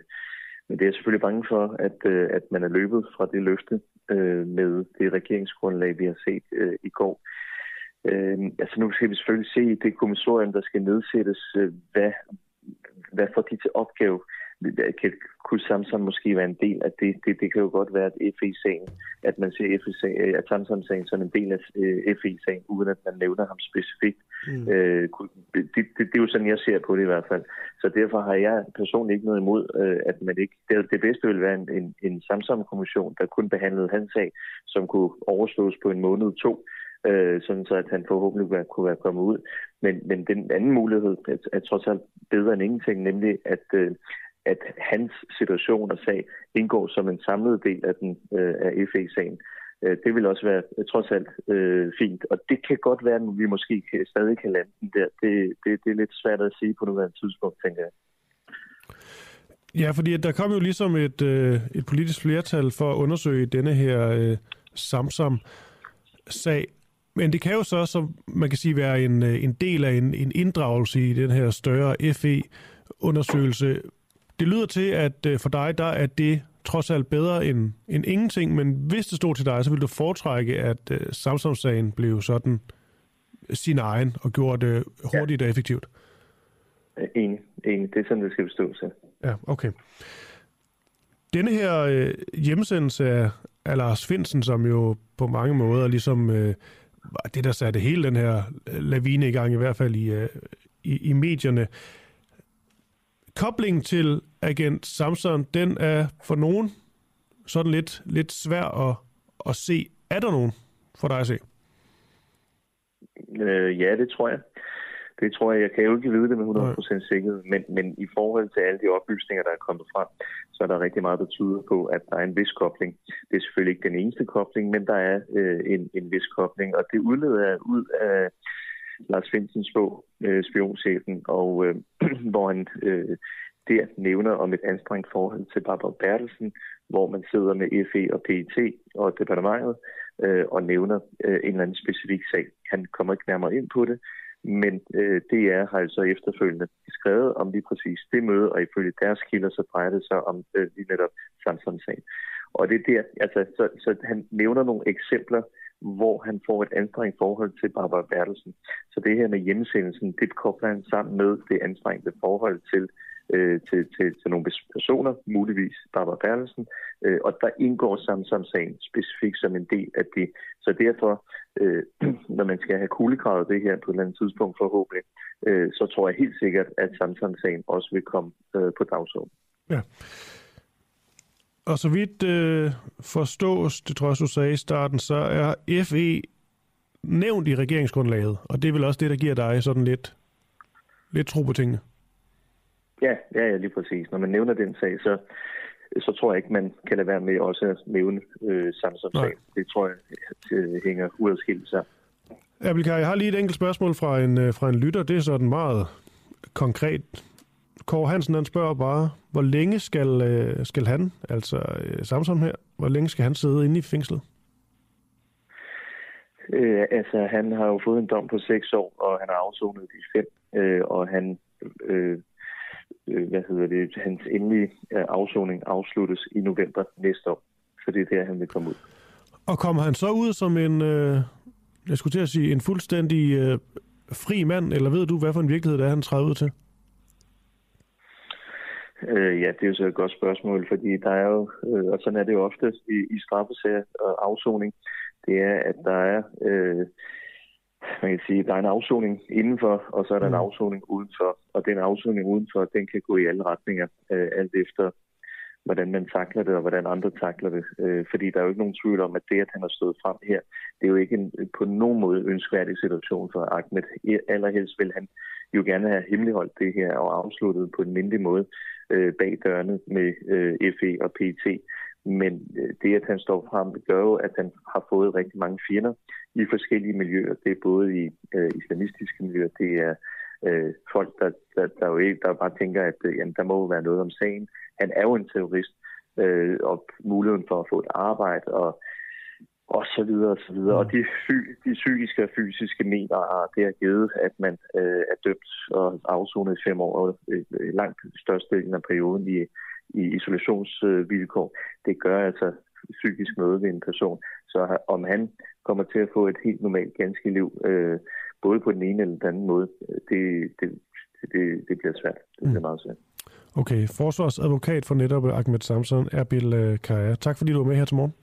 men det er jeg selvfølgelig bange for, at, øh, at man er løbet fra det løfte øh, med det regeringsgrundlag, vi har set øh, i går. Øh, altså nu skal vi selvfølgelig se det kommissorium, der skal nedsættes, øh, hvad, hvad får de til opgave kan, kunne Samsam måske være en del af det. Det, det kan jo godt være, at FE-sagen, at man ser FE øh, at Samsam-sagen som en del af øh, FE-sagen, uden at man nævner ham specifikt. Mm. Øh, det, det, det, er jo sådan, jeg ser på det i hvert fald. Så derfor har jeg personligt ikke noget imod, øh, at man ikke... Det, det bedste ville være en, en, en samsamkommission, der kun behandlede hans sag, som kunne overstås på en måned to øh, sådan så at han forhåbentlig kunne være kommet ud. Men, men den anden mulighed er, er trods alt bedre end ingenting, nemlig at, øh, at hans situation og sag indgår som en samlet del af, den, øh, af FE-sagen. Øh, det vil også være øh, trods alt øh, fint. Og det kan godt være, at vi måske kan, stadig kan lande den der. Det, det, det er lidt svært at sige på nuværende tidspunkt, tænker jeg. Ja, fordi der kom jo ligesom et, øh, et politisk flertal for at undersøge denne her øh, Samsam-sag. Men det kan jo så, som man kan sige, være en, øh, en del af en, en inddragelse i den her større FE-undersøgelse. Det lyder til, at øh, for dig, der er det trods alt bedre end, end ingenting, men hvis det stod til dig, så ville du foretrække, at uh, Samsung-sagen blev sådan sin egen og gjorde det hurtigt ja. og effektivt. Enig, enig. Det er sådan, det skal bestå sig. Ja, okay. Denne her øh, hjemmesendelse af, af Lars Finsen, som jo på mange måder ligesom øh, det, der satte hele den her lavine i gang, i hvert fald i, øh, i, i medierne, koblingen til agent Samson, den er for nogen sådan lidt, lidt svær at, at se. Er der nogen for dig at se? Øh, ja, det tror jeg. Det tror jeg. Jeg kan jo ikke vide det med 100% sikkerhed, men, men i forhold til alle de oplysninger, der er kommet frem, så er der rigtig meget, der tyder på, at der er en vis kobling. Det er selvfølgelig ikke den eneste kobling, men der er øh, en, en vis kobling, og det udleder jeg ud af Lars Finsens bog, øh, Spionchefen, og øh, hvor han øh, der nævner om et anstrengt forhold til Barbara Bertelsen, hvor man sidder med FE og PET og departementet øh, og nævner øh, en eller anden specifik sag. Han kommer ikke nærmere ind på det, men øh, DR har altså efterfølgende skrevet om lige præcis det møde, og ifølge deres kilder, så drejer det sig om øh, lige netop Samson-sagen. Og det er der, altså, så, så han nævner nogle eksempler, hvor han får et anstrengt forhold til Barbara Bertelsen. Så det her med hjemmesendelsen, det kobler han sammen med det anstrengte forhold til øh, til, til, til nogle personer, muligvis Barbara Berlesen, øh, og der indgår Samsam-sagen specifikt som en del af det. Så derfor, øh, når man skal have kuglegravet det her på et eller andet tidspunkt forhåbentlig, øh, så tror jeg helt sikkert, at Samsam-sagen også vil komme øh, på dagsordenen. Ja. Og så vidt øh, forstås, det tror jeg, du sagde i starten, så er FE nævnt i regeringsgrundlaget, og det er vel også det, der giver dig sådan lidt, lidt tro på tingene. Ja, ja, ja, lige præcis. Når man nævner den sag, så, så tror jeg ikke, man kan lade være med også at nævne øh, Samsung-sag. Det tror jeg det hænger uadskilt sig. Abelkar, jeg har lige et enkelt spørgsmål fra en, øh, fra en lytter. Det er sådan meget konkret. Kåre Hansen han spørger bare, hvor længe skal, øh, skal han, altså øh, Samsung her, hvor længe skal han sidde inde i fængslet? Øh, altså, han har jo fået en dom på seks år, og han har afsonet de fem, øh, og han øh, øh, hvad hedder det, hans endelige øh, afsoning afsluttes i november næste år. Så det er der, han vil komme ud. Og kommer han så ud som en, øh, jeg skulle til at sige, en fuldstændig øh, fri mand, eller ved du, hvad for en virkelighed det er, han træder ud til? Øh, ja, det er jo så et godt spørgsmål, fordi der er jo, øh, og sådan er det jo ofte i, i straffesager og afsoning, det er, at der er øh, man kan sige, der er en afsoning indenfor, og så er der en mm. afsoning udenfor. Og den afsoning udenfor, den kan gå i alle retninger, øh, alt efter hvordan man takler det, og hvordan andre takler det. Øh, fordi der er jo ikke nogen tvivl om, at det, at han har stået frem her, det er jo ikke en, på nogen måde ønskværdig situation for Ahmed. Allerhelst vil han jo gerne have hemmeligholdt det her og afsluttet på en mindre måde øh, bag dørene med øh, FE og PT. Men øh, det, at han står frem, gør jo, at han har fået rigtig mange fjender i forskellige miljøer. Det er både i øh, islamistiske miljøer, det er øh, folk, der, der, der, jo ikke, der bare tænker, at øh, jamen, der må være noget om sagen. Han er jo en terrorist, øh, og muligheden for at få et arbejde og og så videre og så videre. Og de, de psykiske og fysiske mener, det har givet, at man øh, er dømt og afsonet i fem år, og øh, langt størstedelen af perioden i, i isolationsvilkår. Det gør altså psykisk møde ved en person. Så om han kommer til at få et helt normalt ganske liv, øh, både på den ene eller den anden måde, det, det, det, det bliver svært. Det bliver mm. meget svært. Okay, forsvarsadvokat for netop Ahmed Samson, Erbil øh, Kaja. Tak fordi du var med her til morgen.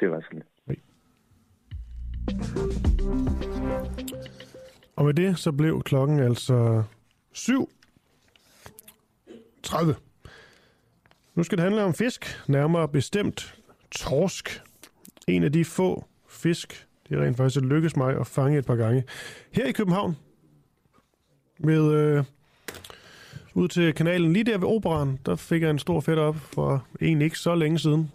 Det var sådan lidt. Og med det så blev klokken altså 7.30. Nu skal det handle om fisk, nærmere bestemt torsk. En af de få fisk, det rent faktisk lykkes mig at fange et par gange. Her i København, med øh, ud til kanalen lige der ved operan, der fik jeg en stor fedt op for egentlig ikke så længe siden.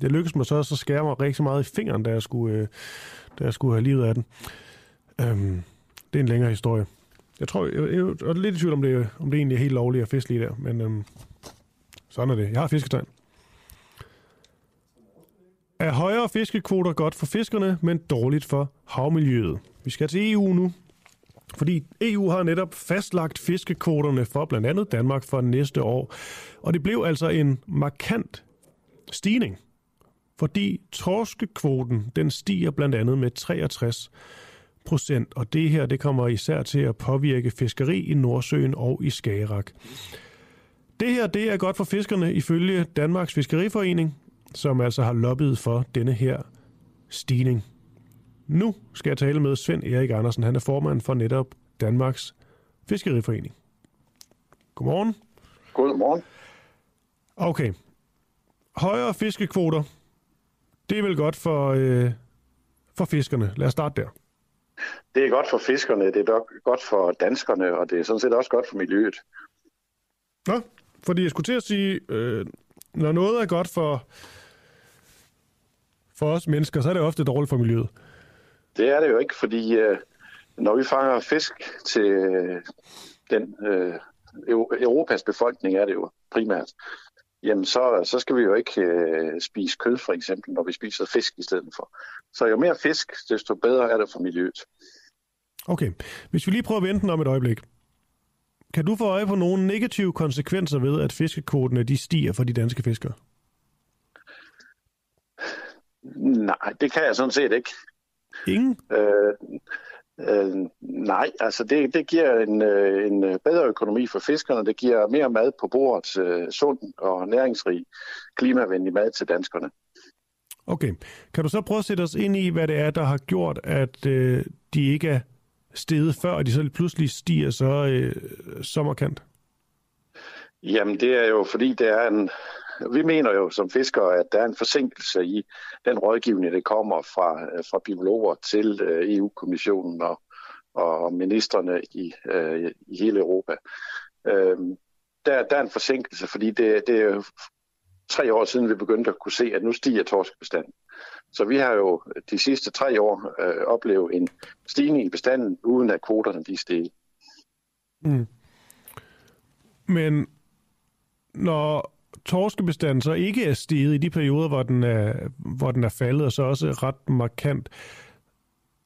Det lykkedes mig så at skære mig rigtig meget i fingeren, da jeg skulle, øh, da jeg skulle have livet af den. Øhm, det er en længere historie. Jeg tror, jeg, jeg, jeg er lidt i tvivl om det, om det egentlig er helt lovligt at fiske lige der, men øhm, sådan er det. Jeg har fisketegn. Er højere fiskekvoter godt for fiskerne, men dårligt for havmiljøet? Vi skal til EU nu, fordi EU har netop fastlagt fiskekvoterne for blandt andet Danmark for næste år. Og det blev altså en markant stigning, fordi torskekvoten den stiger blandt andet med 63 procent, og det her det kommer især til at påvirke fiskeri i Nordsøen og i Skagerak. Det her det er godt for fiskerne ifølge Danmarks Fiskeriforening, som altså har lobbyet for denne her stigning. Nu skal jeg tale med Svend Erik Andersen. Han er formand for netop Danmarks Fiskeriforening. Godmorgen. Godmorgen. Okay. Højere fiskekvoter, det er vel godt for, øh, for fiskerne. Lad os starte der. Det er godt for fiskerne, det er godt for danskerne, og det er sådan set også godt for miljøet. Nå, fordi jeg skulle til at sige, øh, når noget er godt for, for os mennesker, så er det ofte dårligt for miljøet. Det er det jo ikke, fordi øh, når vi fanger fisk til øh, den øh, Europas befolkning, er det jo primært, jamen så, så skal vi jo ikke øh, spise kød for eksempel, når vi spiser fisk i stedet for. Så jo mere fisk, desto bedre er det for miljøet. Okay, hvis vi lige prøver at vente den om et øjeblik. Kan du få øje på nogle negative konsekvenser ved, at fiskekvoterne de stiger for de danske fiskere? Nej, det kan jeg sådan set ikke. Ingen? Øh, øh, nej, altså det, det giver en, øh, en bedre økonomi for fiskerne. Det giver mere mad på bordet, øh, sund og næringsrig, klimavenlig mad til danskerne. Okay. Kan du så prøve at sætte os ind i, hvad det er, der har gjort, at øh, de ikke er steget før, og de så pludselig stiger så, øh, så markant? Jamen, det er jo fordi, det er en, vi mener jo som fiskere, at der er en forsinkelse i den rådgivning, der kommer fra, øh, fra biologer til øh, EU-kommissionen og, og ministerne i, øh, i hele Europa. Øh, der, der er en forsinkelse, fordi det, det er jo tre år siden, vi begyndte at kunne se, at nu stiger torskebestanden. Så vi har jo de sidste tre år øh, oplevet en stigning i bestanden, uden at kvoterne de steg. Mm. Men når torskebestanden så ikke er steget i de perioder, hvor den er, hvor den er faldet, og så også ret markant,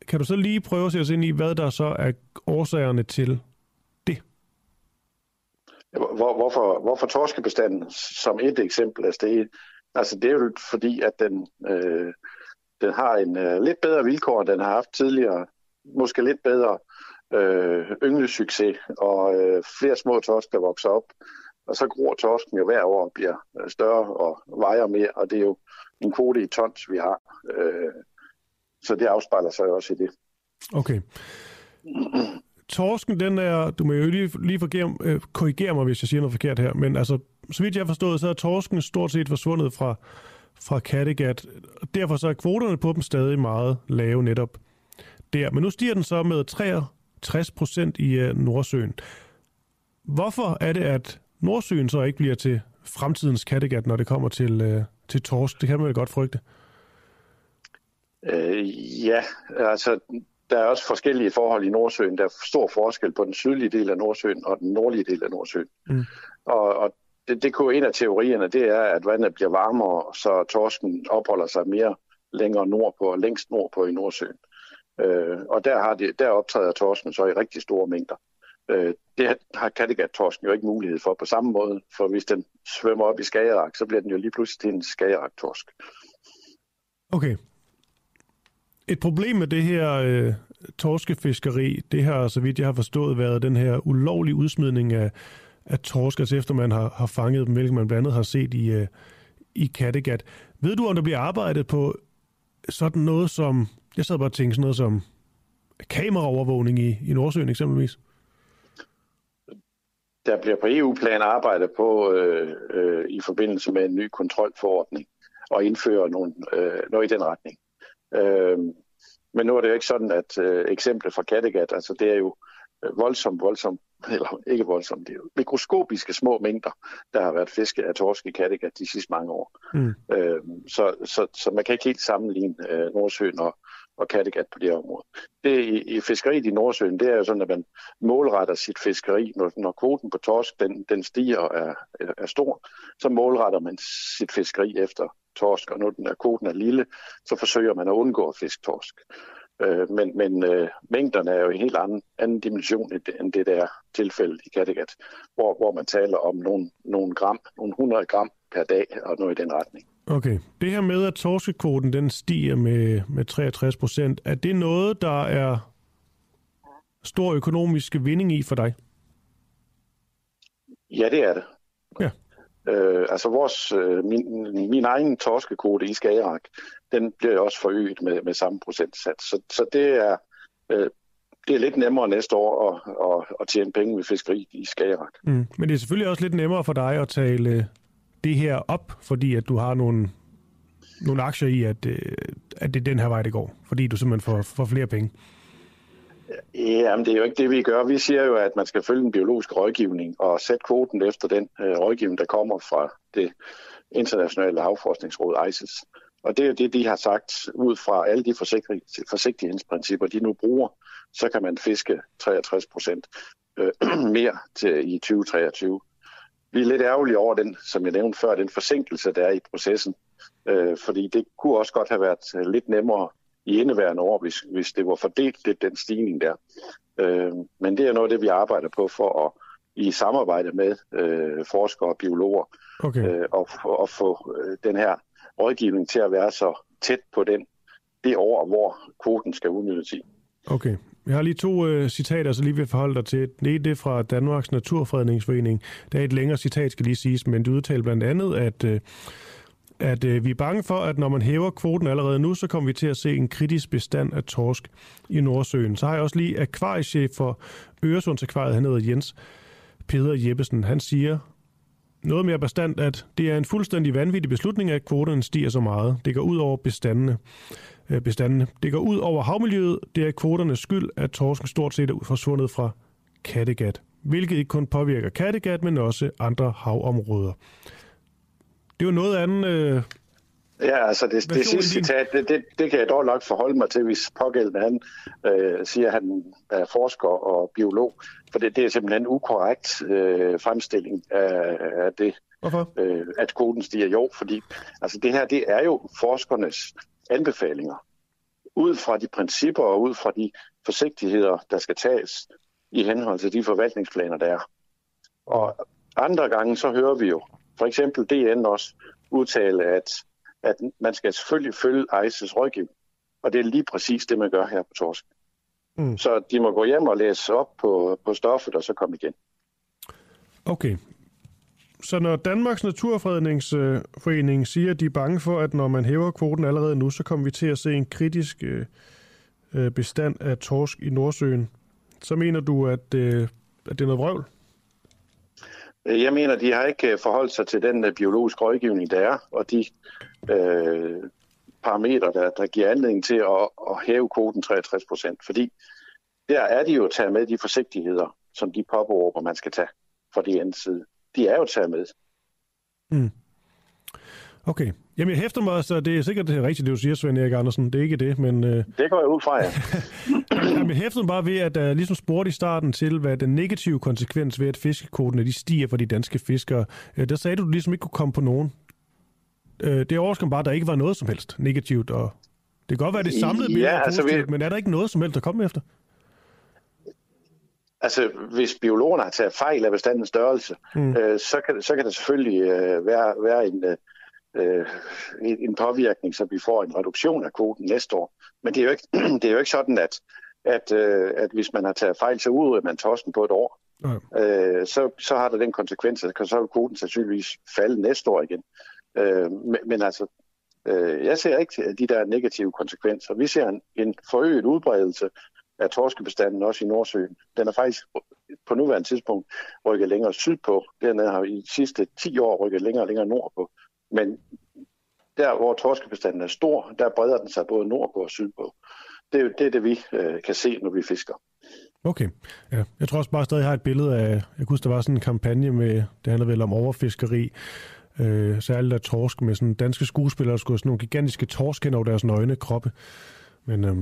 kan du så lige prøve at se os ind i, hvad der så er årsagerne til det? Hvor, hvorfor, hvorfor torskebestanden som et eksempel er steget? Altså det er jo fordi, at den, øh, den har en øh, lidt bedre vilkår, end den har haft tidligere. Måske lidt bedre øh, ynglesucces, og øh, flere små torsk, der vokser op. Og så gror torsken jo hver år og bliver øh, større og vejer mere, og det er jo en kvote i tons, vi har. Øh, så det afspejler sig også i det. Okay. Torsken, den er, du må jo lige, lige forgere, øh, korrigere mig, hvis jeg siger noget forkert her, men altså, så vidt jeg har forstået, så er torsken stort set forsvundet fra, fra Kattegat. Derfor så er kvoterne på dem stadig meget lave netop der. Men nu stiger den så med 63 procent i uh, Nordsøen. Hvorfor er det, at Nordsøen så ikke bliver til fremtidens Kattegat, når det kommer til, uh, til torsk? Det kan man jo godt frygte. Øh, ja, altså der er også forskellige forhold i Nordsøen. Der er stor forskel på den sydlige del af Nordsøen og den nordlige del af Nordsøen. Mm. Og, og det, det kunne en af teorierne, det er, at vandet bliver varmere, så torsken opholder sig mere længere nordpå, og længst nordpå i Nordsøen. Øh, og der, har de, der optræder torsken så i rigtig store mængder. Øh, det har Kattegat-torsken jo ikke mulighed for på samme måde, for hvis den svømmer op i Skagerak, så bliver den jo lige pludselig til en Skagerak-torsk. Okay. Et problem med det her øh, torskefiskeri, det har, så vidt jeg har forstået, været den her ulovlige udsmidning af, af torskes, efter man har, har fanget dem, hvilket man blandt andet har set i, øh, i Kattegat. Ved du, om der bliver arbejdet på sådan noget som, jeg sad bare og tænkte sådan noget som kameraovervågning i, i Nordsøen eksempelvis? Der bliver på EU-plan arbejdet på øh, øh, i forbindelse med en ny kontrolforordning og indføre nogle, øh, noget i den retning. Øh, men nu er det jo ikke sådan, at øh, eksemplet fra Kattegat, altså det er jo øh, voldsomt, voldsomt, eller ikke voldsomt, det er mikroskopiske små mængder, der har været fisket af torsk i Kattegat de sidste mange år. Mm. Øh, så, så, så man kan ikke helt sammenligne øh, Nordsøen og, og Kattegat på det her område. Det i, i fiskeriet i Nordsøen, det er jo sådan, at man målretter sit fiskeri. Når, når kvoten på torsk den, den stiger og er, er stor, så målretter man sit fiskeri efter torsk, og når den er, kvoten er lille, så forsøger man at undgå at fiske torsk. Øh, men men øh, mængderne er jo i en helt anden, anden dimension end det der tilfælde i Kattegat, hvor, hvor man taler om nogle, nogle gram, nogle 100 gram per dag og noget i den retning. Okay. Det her med, at torskekvoten den stiger med, med 63 procent, er det noget, der er stor økonomisk vinding i for dig? Ja, det er det. Ja. Øh, altså vores, øh, min, min egen torskekvote i Skagerak, den bliver også forøget med, med samme procentsats. Så, så det er øh, det er lidt nemmere næste år at, at, at tjene penge ved fiskeri i Skagerak. Mm. Men det er selvfølgelig også lidt nemmere for dig at tale øh, det her op, fordi at du har nogle, nogle aktier i, at, øh, at det er den her vej, det går, fordi du simpelthen får, får flere penge. Jamen, det er jo ikke det, vi gør. Vi siger jo, at man skal følge den biologiske rådgivning og sætte kvoten efter den øh, rådgivning, der kommer fra det internationale havforskningsråd ICES. Og det er jo det, de har sagt, ud fra alle de forsigtighedsprincipper, de nu bruger, så kan man fiske 63 procent øh, mere til, i 2023. Vi er lidt ærgerlige over den, som jeg nævnte før, den forsinkelse, der er i processen. Øh, fordi det kunne også godt have været øh, lidt nemmere i indeværende år, hvis, hvis det var fordelt lidt den stigning der. Øh, men det er noget af det, vi arbejder på for at i samarbejde med øh, forskere og biologer okay. øh, og, og få øh, den her rådgivning til at være så tæt på den det år, hvor kvoten skal udnyttes i. Okay. Jeg har lige to øh, citater, så lige vil forholde dig til. Det ene det er fra Danmarks Naturfredningsforening. Det er et længere citat, skal lige siges, men du udtaler blandt andet, at, øh, at øh, vi er bange for, at når man hæver kvoten allerede nu, så kommer vi til at se en kritisk bestand af torsk i Nordsøen. Så har jeg også lige akvariechef for Øresundsakvariet, han hedder Jens Peder Jeppesen. Han siger, noget mere bestand, at det er en fuldstændig vanvittig beslutning, at kvoterne stiger så meget. Det går ud over bestandene. Øh, bestandene. Det går ud over havmiljøet. Det er kvoternes skyld, at torsken stort set er forsvundet fra Kattegat. Hvilket ikke kun påvirker Kattegat, men også andre havområder. Det er jo noget andet... Øh, Ja, altså det, det sidste citat, det, det, det kan jeg dog nok forholde mig til, hvis pågældende han øh, siger, at han er forsker og biolog. For det, det er simpelthen en ukorrekt øh, fremstilling af, af det, Hvorfor? Øh, at koden stiger. Jo, fordi altså det her, det er jo forskernes anbefalinger. Ud fra de principper og ud fra de forsigtigheder, der skal tages i henhold til de forvaltningsplaner, der er. Og andre gange så hører vi jo, for eksempel DN også udtale, at, at man skal selvfølgelig følge ICES rådgivning. Og det er lige præcis det, man gør her på torsk. Mm. Så de må gå hjem og læse op på, på stoffet, og så komme igen. Okay. Så når Danmarks Naturfredningsforening siger, at de er bange for, at når man hæver kvoten allerede nu, så kommer vi til at se en kritisk øh, øh, bestand af torsk i Nordsøen, så mener du, at, øh, at det er noget vrøvl? Øh, jeg mener, de har ikke øh, forholdt sig til den øh, biologiske rådgivning, der er, og de øh, parametre, der, der giver anledning til at, at hæve kvoten 63 procent. Fordi der er de jo taget med de forsigtigheder, som de påberåber, man skal tage fra de anden side. De er jo taget med. Mm. Okay. Jamen, jeg hæfter mig, så det er sikkert det er rigtigt, det du siger, Svend Erik Andersen. Det er ikke det, men... Øh... Det går jeg ud fra, ja. Jamen, jeg hæfter mig bare ved, at der ligesom spurgte i starten til, hvad den negative konsekvens ved, at fiskekvoterne de stiger for de danske fiskere. Øh, der sagde du, at du ligesom ikke kunne komme på nogen. Øh, det overrasker bare, at der ikke var noget som helst negativt, og det kan godt være, det samlede billede ja, altså, vi... men er der ikke noget som helst, der kommer efter? Altså, hvis biologerne har taget fejl af bestandens størrelse, mm. øh, så, kan, så kan der selvfølgelig øh, være, være en, øh, en påvirkning, så vi får en reduktion af kvoten næste år. Men det er jo ikke, det er jo ikke sådan, at, at, øh, at hvis man har taget fejl, så udrydder man torsken på et år. Mm. Øh, så, så har der den konsekvens, at så vil kvoten sandsynligvis falde næste år igen. Øh, men, men altså, øh, jeg ser ikke de der negative konsekvenser. Vi ser en, en forøget udbredelse af torskebestanden også i Nordsøen. Den er faktisk på nuværende tidspunkt rykket længere sydpå. Den har i de sidste 10 år rykket længere og længere nordpå. Men der, hvor torskebestanden er stor, der breder den sig både nordpå og sydpå. Det er det, det vi øh, kan se, når vi fisker. Okay. Ja. Jeg tror også bare stadig, jeg har et billede af, jeg husker, der var sådan en kampagne med, det handler vel om overfiskeri, øh, særligt af torsk med sådan danske skuespillere, der skulle sådan nogle gigantiske torsk hen over deres nøgne kroppe. Men øh,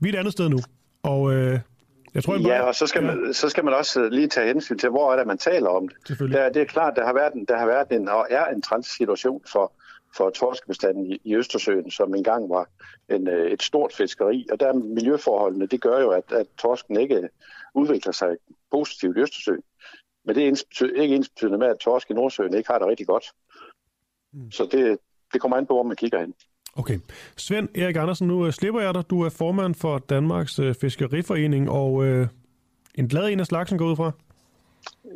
vi er et andet sted nu, og øh, jeg tror, jeg bare, ja, og så skal, ja. man, så skal man også øh, lige tage hensyn til, hvor er det, man taler om det. Der, det er klart, der har været, en, der har været en, og er en transsituation for, for torskebestanden i, i Østersøen, som engang var en, øh, et stort fiskeri. Og der miljøforholdene, det gør jo, at, at torsken ikke udvikler sig positivt i Østersøen. Men det er ikke ensbetydende med, at torsk i Nordsøen ikke har det rigtig godt. Mm. Så det, det kommer an på, hvor man kigger hen. Okay. Svend Erik Andersen, nu øh, slipper jeg dig. Du er formand for Danmarks øh, Fiskeriforening, og øh, en glad en af slagsen går ud fra.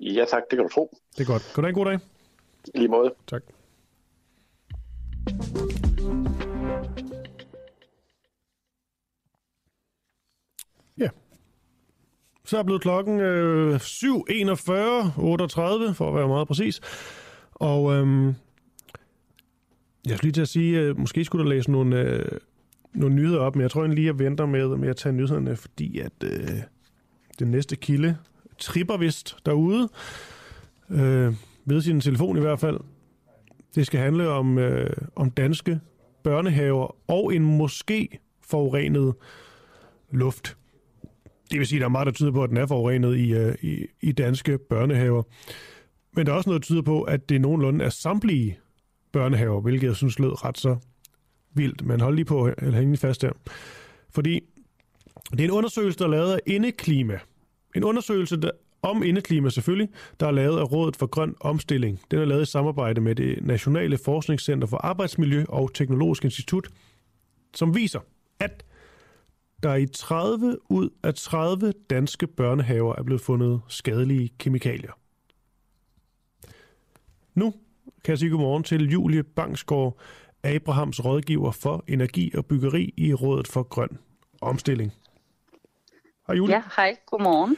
Ja tak, det kan du tro. Det er godt. Kan du have en god dag? I lige måde. Tak. Ja. Så er blevet klokken øh, 7.41, 38 for at være meget præcis. Og øh, jeg skulle lige til at sige, at måske skulle du læse nogle, øh, nogle nyheder op, men jeg tror jeg lige, at jeg venter med, med at tage nyhederne, fordi at øh, den næste kilde tripper vist derude, øh, ved sin telefon i hvert fald. Det skal handle om, øh, om danske børnehaver og en måske forurenet luft. Det vil sige, at der er meget, der tyder på, at den er forurenet i, øh, i, i danske børnehaver. Men der er også noget, der tyder på, at det nogenlunde er samtlige børnehaver, hvilket jeg synes lød ret så vildt. Men hold lige på at hænge fast der. Fordi det er en undersøgelse, der er lavet af indeklima. En undersøgelse der, om indeklima selvfølgelig, der er lavet af Rådet for Grøn Omstilling. Den er lavet i samarbejde med det Nationale Forskningscenter for Arbejdsmiljø og Teknologisk Institut, som viser, at der i 30 ud af 30 danske børnehaver er blevet fundet skadelige kemikalier. Nu kan jeg sige godmorgen til Julie Bangsgaard, Abrahams rådgiver for energi og byggeri i Rådet for Grøn Omstilling. Hej Julie. Ja, hej. Godmorgen.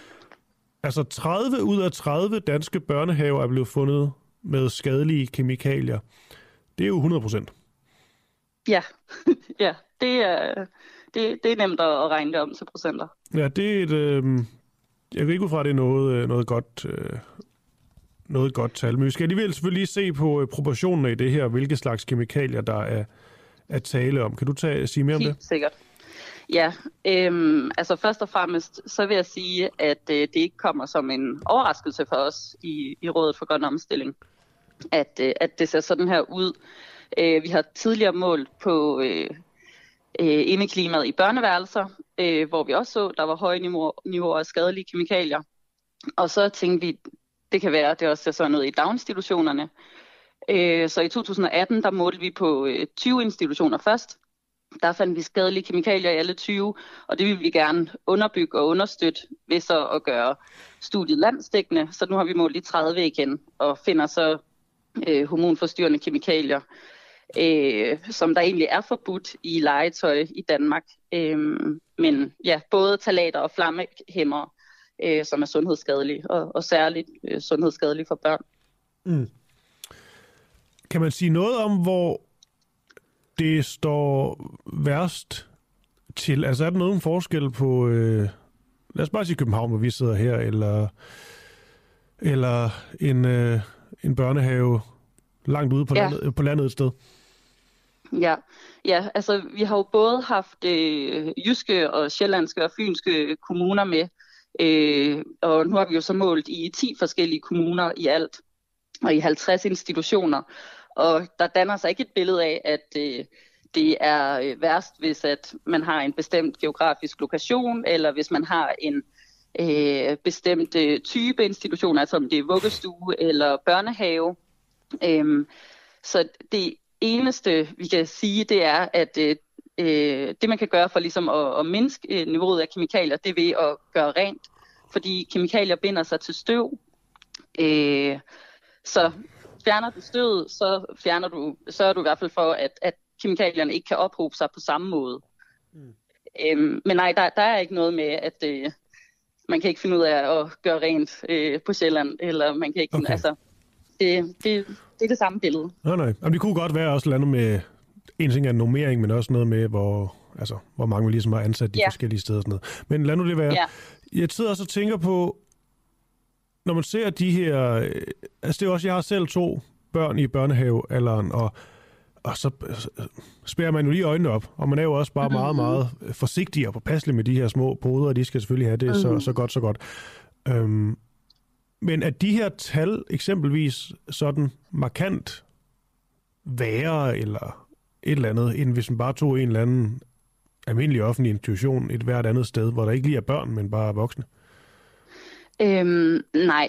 Altså 30 ud af 30 danske børnehaver er blevet fundet med skadelige kemikalier. Det er jo 100 procent. Ja, ja det, er, det, det er nemt at regne det om til procenter. Ja, det er et... Øh, jeg kan ikke ud fra, at det er noget, øh, noget godt øh, noget godt tal. Men vi skal alligevel selvfølgelig lige se på øh, proportionerne i det her, hvilke slags kemikalier, der er at tale om. Kan du tage, sige mere om det? sikkert. Ja, øhm, altså først og fremmest, så vil jeg sige, at øh, det ikke kommer som en overraskelse for os i, i Rådet for Grøn Omstilling, at, øh, at det ser sådan her ud. Øh, vi har tidligere målt på øh, øh, indeklimaet i børneværelser, øh, hvor vi også så, der var høje niveauer, niveauer af skadelige kemikalier. Og så tænkte vi, det kan være, at det også ser sådan ud i daginstitutionerne. Øh, så i 2018, der målte vi på øh, 20 institutioner først. Der fandt vi skadelige kemikalier i alle 20, og det vil vi gerne underbygge og understøtte ved så at gøre studiet landstækkende. Så nu har vi målt i 30 igen og finder så øh, hormonforstyrrende kemikalier, øh, som der egentlig er forbudt i legetøj i Danmark. Øh, men ja, både talater og flammehæmmer øh, som er sundhedsskadelige, og, og særligt øh, sundhedsskadelige for børn. Mm. Kan man sige noget om, hvor det står værst til? Altså er der nogen forskel på, øh, lad os bare sige København, hvor vi sidder her, eller, eller en, øh, en børnehave langt ude på, ja. landet, på landet et sted? Ja, ja, altså vi har jo både haft øh, jyske og sjællandske og fynske kommuner med, Øh, og nu har vi jo så målt i 10 forskellige kommuner i alt, og i 50 institutioner. Og der danner sig ikke et billede af, at øh, det er øh, værst, hvis at man har en bestemt geografisk lokation, eller hvis man har en øh, bestemt øh, type institution, altså om det er vuggestue eller børnehave. Øhm, så det eneste, vi kan sige, det er, at øh, øh, det man kan gøre for ligesom at, at mindske øh, niveauet af kemikalier, det er ved at gøre rent, fordi kemikalier binder sig til støv. Øh, så fjerner du støvet, så fjerner du, så er du i hvert fald for, at, at kemikalierne ikke kan ophobe sig på samme måde. Mm. Øhm, men nej, der, der er ikke noget med, at øh, man kan ikke finde ud af at gøre rent øh, på Sjælland, eller man kan ikke, okay. altså, det, det, det er det samme billede. Nej, nej. Jamen, det kunne godt være også landet med en ting af normering, men også noget med, hvor, altså, hvor mange vi ligesom har ansat de ja. forskellige steder. Og sådan noget. Men lad nu det være. Ja. Jeg sidder også og tænker på, når man ser de her... Øh, altså det er også, jeg har selv to børn i børnehavealderen, og, og så spærer man jo lige øjnene op, og man er jo også bare mm-hmm. meget, meget forsigtig og påpasselig med de her små poder, og de skal selvfølgelig have det mm-hmm. så, så godt, så godt. Øhm, men er de her tal eksempelvis sådan markant værre eller et eller andet, end hvis man bare tog en eller anden almindelig offentlig institution et hvert andet sted, hvor der ikke lige er børn, men bare voksne? Øhm, nej,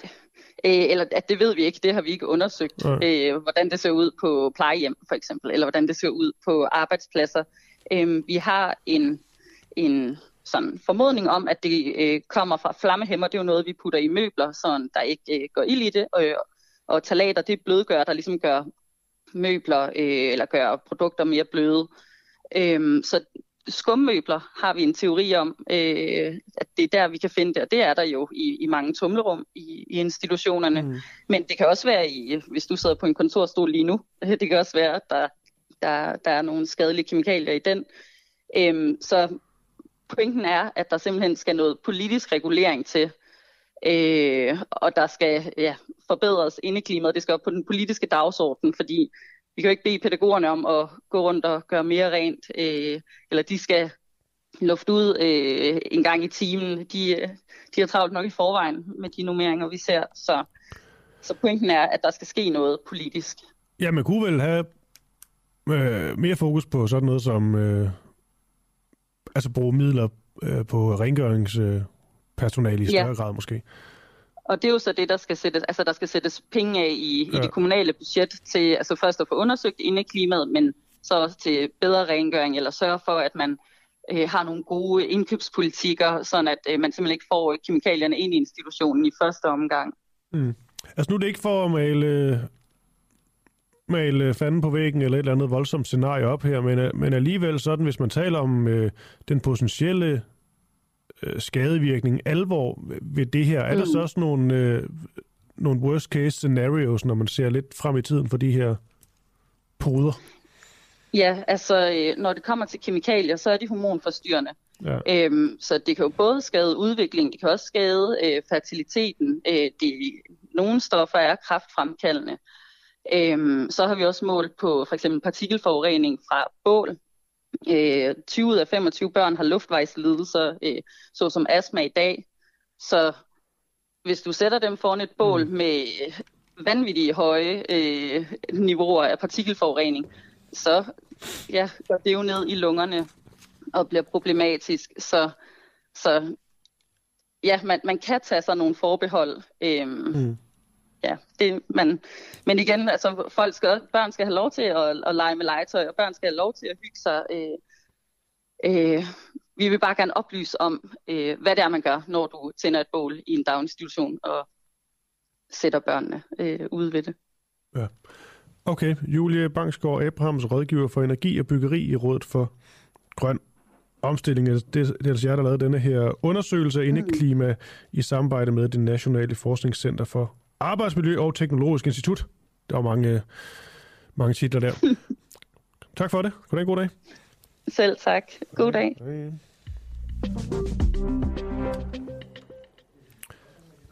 øh, eller at det ved vi ikke, det har vi ikke undersøgt, ja. øh, hvordan det ser ud på plejehjem for eksempel, eller hvordan det ser ud på arbejdspladser. Øh, vi har en, en sådan formodning om, at det øh, kommer fra flammehæmmer. Det er jo noget, vi putter i møbler, så der ikke øh, går ild i det. Og, og talater, det er blødgør, der ligesom gør møbler øh, eller gør produkter mere bløde. Øh, så skummøbler har vi en teori om, øh, at det er der, vi kan finde det, og det er der jo i, i mange tumlerum i, i institutionerne. Mm. Men det kan også være, i, hvis du sidder på en kontorstol lige nu, det kan også være, at der, der, der er nogle skadelige kemikalier i den. Øhm, så pointen er, at der simpelthen skal noget politisk regulering til, øh, og der skal ja, forbedres indeklimaet. Det skal op på den politiske dagsorden, fordi vi kan jo ikke bede pædagogerne om at gå rundt og gøre mere rent, øh, eller de skal lufte ud øh, en gang i timen. De, de har travlt nok i forvejen med de nummeringer, vi ser. Så, så pointen er, at der skal ske noget politisk. Ja, man kunne vel have øh, mere fokus på sådan noget som øh, altså bruge midler øh, på øh, rengøringspersonale i større ja. grad måske. Og det er jo så det, der skal sættes, altså der skal sættes penge af i, ja. i det kommunale budget til altså først at få undersøgt indeklimaet, men så også til bedre rengøring, eller sørge for, at man øh, har nogle gode indkøbspolitikker, sådan at øh, man simpelthen ikke får kemikalierne ind i institutionen i første omgang. Mm. Altså nu er det ikke for at male, male fanden på væggen eller et eller andet voldsomt scenarie op her, men, men alligevel sådan, hvis man taler om øh, den potentielle øh, skadevirkning, alvor ved det her, er mm. der så også nogle, øh, nogle worst case scenarios, når man ser lidt frem i tiden for de her poder? Ja, altså øh, når det kommer til kemikalier, så er de hormonforstyrrende. Ja. Øhm, så det kan jo både skade udviklingen, det kan også skade øh, fertiliteten. Øh, de, nogle stoffer er kraftfremkaldende. Øhm, så har vi også målt på for eksempel partikelforurening fra bål. Øh, 20 ud af 25 børn har luftvejslidelser, øh, såsom astma i dag. Så hvis du sætter dem foran et bål mm. med vanvittige høje øh, niveauer af partikelforurening, så ja, går det jo ned i lungerne og bliver problematisk. Så, så ja, man, man kan tage sig nogle forbehold. Øhm, mm. Ja, det, man, men igen, altså, folk skal, børn skal have lov til at, at lege med legetøj, og børn skal have lov til at hygge sig. Øh, øh, vi vil bare gerne oplyse om, øh, hvad det er, man gør, når du tænder et bål i en daginstitution og sætter børnene øh, ude ved det. Ja. Okay, Julie Bangsgaard Abrahams, rådgiver for energi og byggeri i Rådet for Grøn Omstilling. Det, det er altså jer, der lavede denne her undersøgelse af mm. indeklima i samarbejde med det Nationale Forskningscenter for Arbejdsmiljø og Teknologisk Institut. Der var mange, mange titler der. tak for det. Goddag, god dag. Selv tak. God dag.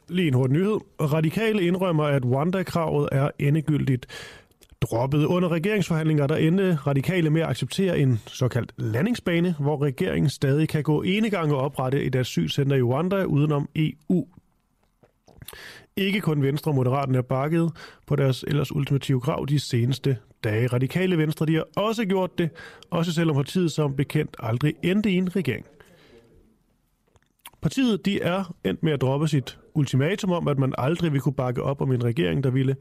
Lige en hurtig nyhed. Radikale indrømmer, at Wanda-kravet er endegyldigt droppet. Under regeringsforhandlinger der endte radikale med at acceptere en såkaldt landingsbane, hvor regeringen stadig kan gå ene gang og oprette et asylcenter i Rwanda udenom EU. Ikke kun Venstre og Moderaterne er bakket på deres ellers ultimative krav de seneste dage. Radikale Venstre de har også gjort det, også selvom partiet som bekendt aldrig endte i en regering. Partiet de er endt med at droppe sit ultimatum om, at man aldrig vil kunne bakke op om en regering, der ville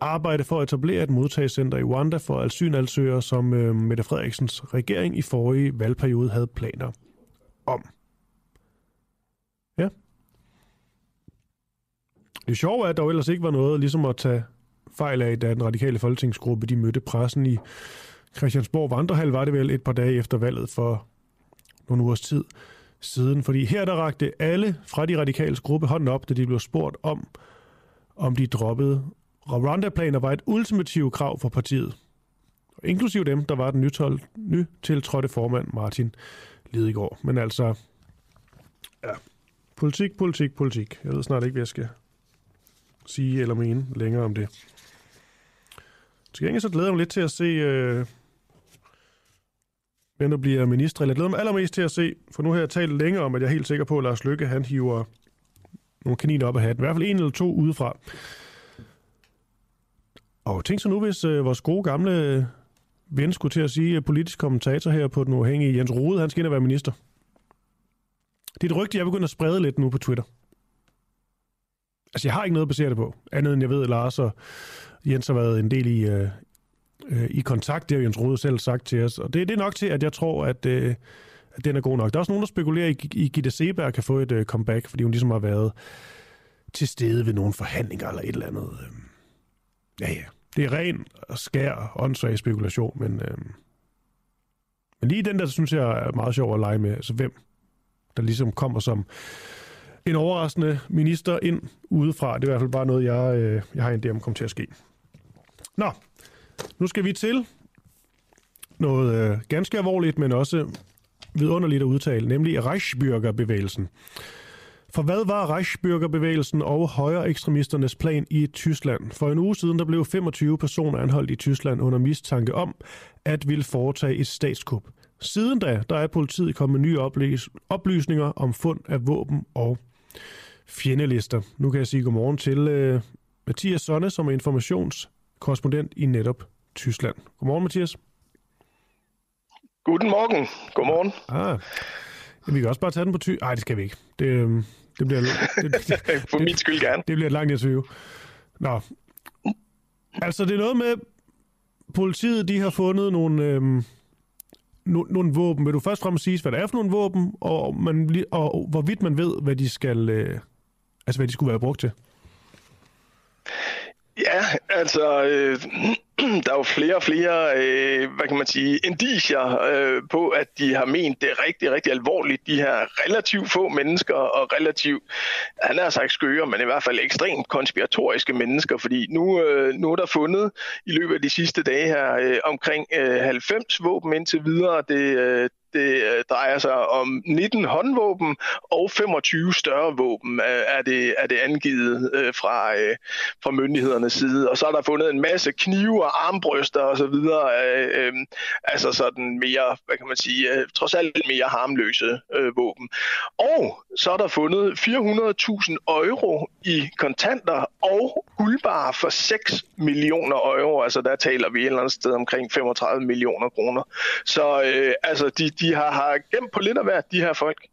arbejde for at etablere et modtagscenter i Rwanda for asylansøgere, som øh, Mette Frederiksens regering i forrige valgperiode havde planer om. Ja. Det sjove er, at der ellers ikke var noget ligesom at tage fejl af, da den radikale folketingsgruppe de mødte pressen i Christiansborg Vandrehal, var det vel et par dage efter valget for nogle ugers tid siden. Fordi her der rakte alle fra de radikale gruppe hånden op, da de blev spurgt om, om de droppede Rwanda-planer var et ultimativt krav for partiet. Inklusiv dem, der var den nytiltrådte formand Martin Lidegaard. Men altså, ja, politik, politik, politik. Jeg ved snart ikke, hvad jeg skal sige eller mene længere om det. Til gengæld så glæder jeg mig lidt til at se, øh, hvem der bliver minister. Jeg glæder mig allermest til at se, for nu har jeg talt længe om, at jeg er helt sikker på, at Lars Lykke han hiver nogle kaniner op af hatten. I hvert fald en eller to udefra. Og tænk så nu, hvis øh, vores gode gamle ven skulle til at sige, øh, politisk kommentator her på den uafhængige Jens Rode, han skal ind og være minister. Det er et rygte, jeg begynder at sprede lidt nu på Twitter. Altså, jeg har ikke noget at basere det på. Andet end jeg ved, at Lars og Jens har været en del i, øh, øh, i kontakt. Det har Jens Rode selv sagt til os. Og det, det er nok til, at jeg tror, at, øh, at den er god nok. Der er også nogen, der spekulerer i, i Gitte Seberg kan få et øh, comeback, fordi hun ligesom har været til stede ved nogle forhandlinger eller et eller andet. Øh. Ja, ja. Det er ren og skær åndssvag spekulation, men, øh, men lige den der, synes jeg er meget sjov at lege med. Altså hvem, der ligesom kommer som en overraskende minister ind udefra. Det er i hvert fald bare noget, jeg, øh, jeg har en idé om kommer til at ske. Nå, nu skal vi til noget øh, ganske alvorligt, men også vidunderligt at udtale, nemlig Reichsbürgerbevægelsen. For hvad var Reichsbürgerbevægelsen og højre ekstremisternes plan i Tyskland? For en uge siden der blev 25 personer anholdt i Tyskland under mistanke om at ville foretage et statskup. Siden da der er politiet kommet med nye oplysninger om fund af våben og fjendelister. Nu kan jeg sige godmorgen til uh, Mathias Sonne, som er informationskorrespondent i netop Tyskland. Godmorgen, Mathias. Guten Morgen. Godmorgen. Ah, ja, vi kan også bare tage den på ty... Nej, det skal vi ikke. Det, øhm, det bliver... Det, det, For min skyld gerne. Det bliver et langt interview. Nå. Altså, det er noget med... Politiet, de har fundet nogle... Øhm, no, nogle våben. Vil du først frem sige, hvad det er for nogle våben, og, man, og hvorvidt man ved, hvad de skal... Øh, altså, hvad de skulle være brugt til? Ja, altså, øh, der er jo flere og flere, øh, hvad kan man sige, indicier øh, på, at de har ment det rigtig, rigtig alvorligt, de her relativt få mennesker og relativt, han har sagt skøre, men i hvert fald ekstremt konspiratoriske mennesker, fordi nu, øh, nu er der fundet i løbet af de sidste dage her øh, omkring øh, 90 våben indtil videre. Det, øh, det øh, drejer sig om 19 håndvåben og 25 større våben, øh, er det, er det angivet øh, fra, øh, fra myndighedernes side. Og så er der fundet en masse knive og armbryster og så videre, øh, øh, altså sådan mere, hvad kan man sige, trods alt mere harmløse våben. Og så er der fundet 400.000 euro i kontanter og guldbare for 6 millioner euro. Altså der taler vi et eller andet sted omkring 35 millioner kroner. Så øh, altså de, de har, har gemt på lidt af hvert, de her folk.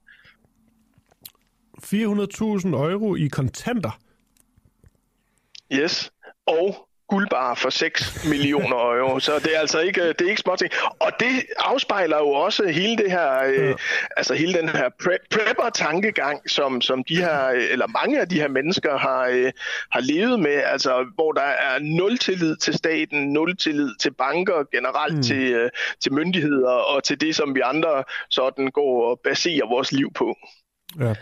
400.000 euro i kontanter? Yes, og guldbar for 6 millioner euro. Så det er altså ikke, det er ikke småting. Og det afspejler jo også hele det her, øh, ja. øh, altså hele den her prepper-tankegang, som, som de her, eller mange af de her mennesker har, øh, har levet med, altså hvor der er nul tillid til staten, nul tillid til banker, generelt mm. til, øh, til myndigheder og til det, som vi andre sådan går og baserer vores liv på. Ja,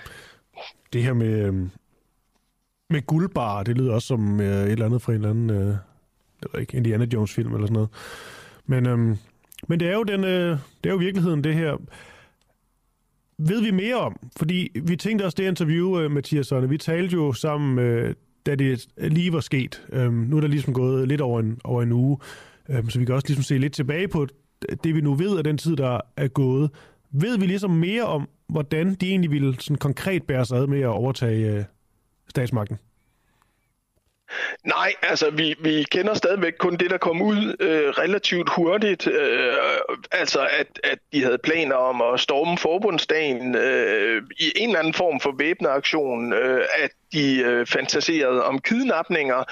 det her med, øhm, med guldbar, det lyder også som øh, et eller andet fra en eller anden, øh, det ved ikke, Indiana Jones film eller sådan noget. Men, øh, men det er jo den, øh, det er jo virkeligheden det her. Ved vi mere om? Fordi vi tænkte også det interview, øh, Mathias Sønne, vi talte jo sammen, øh, da det lige var sket. Øh, nu er der ligesom gået lidt over en, over en uge, øh, så vi kan også ligesom se lidt tilbage på det, vi nu ved af den tid, der er gået. Ved vi ligesom mere om, hvordan de egentlig ville sådan konkret bære sig ad med at overtage øh, statsmagten? Nej, altså vi, vi kender stadigvæk kun det, der kom ud øh, relativt hurtigt. Øh, altså at, at de havde planer om at storme forbundsdagen øh, i en eller anden form for væbnet aktion. Øh, at de øh, fantaserede om kidnapninger,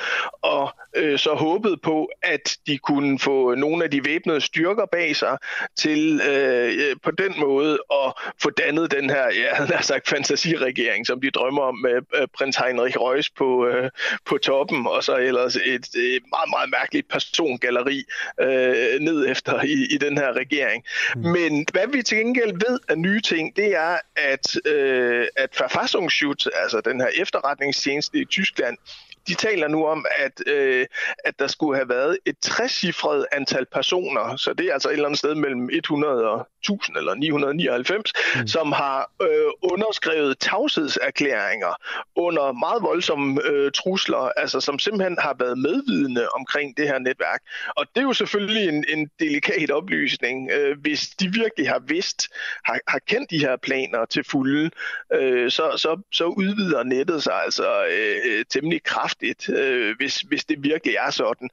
og øh, så håbede på, at de kunne få nogle af de væbnede styrker bag sig til øh, øh på den måde at få dannet den her, jeg havde sagt, fantasiregering, som de drømmer om med øh, prins Heinrich Reus på, øh, på toppen, og så ellers et, et meget, meget mærkeligt persongalleri øh, ned efter i, i den her regering. Mm. Men hvad vi til gengæld ved af nye ting, det er, at, øh, at Verfassungsschutz, altså den her efterretning, efterretningstjeneste i Tyskland, de taler nu om, at, øh, at der skulle have været et trecifret antal personer, så det er altså et eller andet sted mellem 100 og 1000 eller 999, mm. som har øh, underskrevet tavshedserklæringer under meget voldsomme øh, trusler, altså som simpelthen har været medvidende omkring det her netværk. Og det er jo selvfølgelig en, en delikat oplysning, øh, hvis de virkelig har vidst, har, har kendt de her planer til fulde, øh, så, så, så udvider nettet sig altså øh, temmelig kraftigt, øh, hvis, hvis det virkelig er sådan.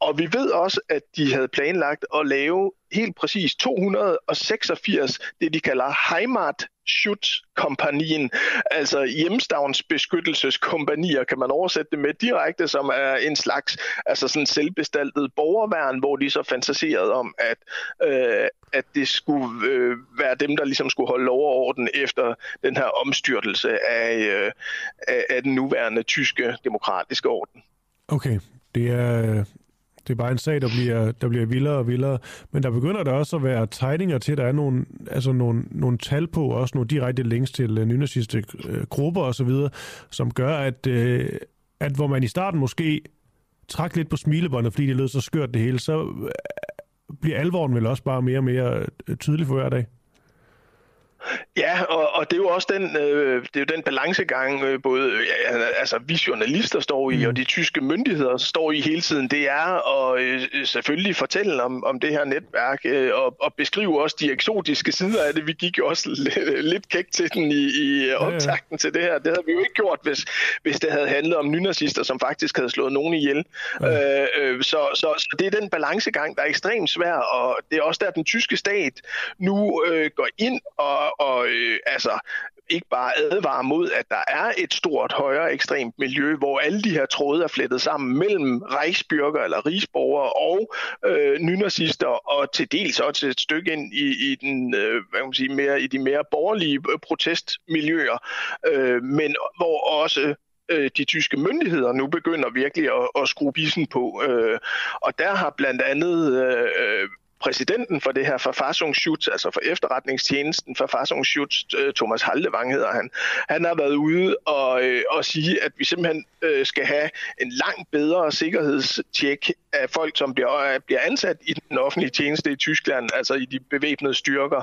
Og vi ved også, at de havde planlagt at lave helt præcis 286, det de kalder Heimat Schutzkompanien, altså hjemstavnsbeskyttelseskompanier, kan man oversætte det med direkte, som er en slags altså sådan selvbestaltet borgerværn, hvor de så fantaserede om, at, øh, at det skulle øh, være dem, der ligesom skulle holde lov og orden efter den her omstyrtelse af, øh, af, af den nuværende tyske demokratiske orden. Okay, det er, det er bare en sag, der bliver, der bliver vildere og vildere. Men der begynder der også at være tegninger til, at der er nogle, altså nogle, nogle tal på, også nogle direkte links til øh, nynaziste øh, grupper osv., som gør, at, øh, at hvor man i starten måske trak lidt på smilebåndet, fordi det lød så skørt det hele, så øh, bliver alvoren vel også bare mere og mere øh, tydelig for hver dag. Ja, og, og det er jo også den, øh, det er jo den balancegang, øh, både ja, altså, vi journalister står i, mm. og de tyske myndigheder står i hele tiden. Det er at øh, selvfølgelig fortælle om, om det her netværk, øh, og, og beskrive også de eksotiske sider af det. Vi gik jo også lidt, lidt kæk til den i, i optakten ja, ja. til det her. Det havde vi jo ikke gjort, hvis, hvis det havde handlet om nynazister, som faktisk havde slået nogen ihjel. Ja. Øh, øh, så, så, så det er den balancegang, der er ekstremt svær, og det er også der, den tyske stat nu øh, går ind og og øh, altså ikke bare advare mod, at der er et stort højere ekstremt miljø, hvor alle de her tråde er flettet sammen mellem Reichsbürger eller rigsborgere og øh, nynazister, og til dels også et stykke ind i, i, den, øh, hvad kan man sige, mere, i de mere borgerlige øh, protestmiljøer, øh, men hvor også øh, de tyske myndigheder nu begynder virkelig at, at skrue bissen på. Øh, og der har blandt andet øh, øh præsidenten for det her Verfassungsschutz, altså for efterretningstjenesten Verfassungsschutz, øh, Thomas Haldevang hedder han, han har været ude og, øh, og sige, at vi simpelthen øh, skal have en langt bedre sikkerhedstjek af folk, som bliver, øh, bliver ansat i den offentlige tjeneste i Tyskland, altså i de bevæbnede styrker.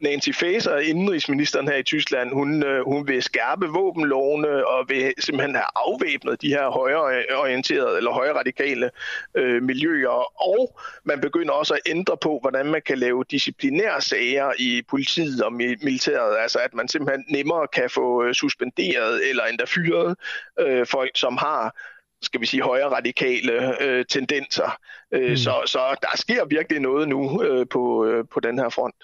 Nancy Faeser, indrigsministeren her i Tyskland, hun, øh, hun vil skærpe våbenlovene og vil simpelthen have afvæbnet de her højreorienterede eller højre radikale øh, miljøer, og man begynder også at ændre på, hvordan man kan lave disciplinære sager i politiet og militæret, altså at man simpelthen nemmere kan få øh, suspenderet eller endda fyret øh, folk, som har skal vi sige, højere radikale øh, tendenser. Øh, mm. så, så der sker virkelig noget nu øh, på, øh, på den her front.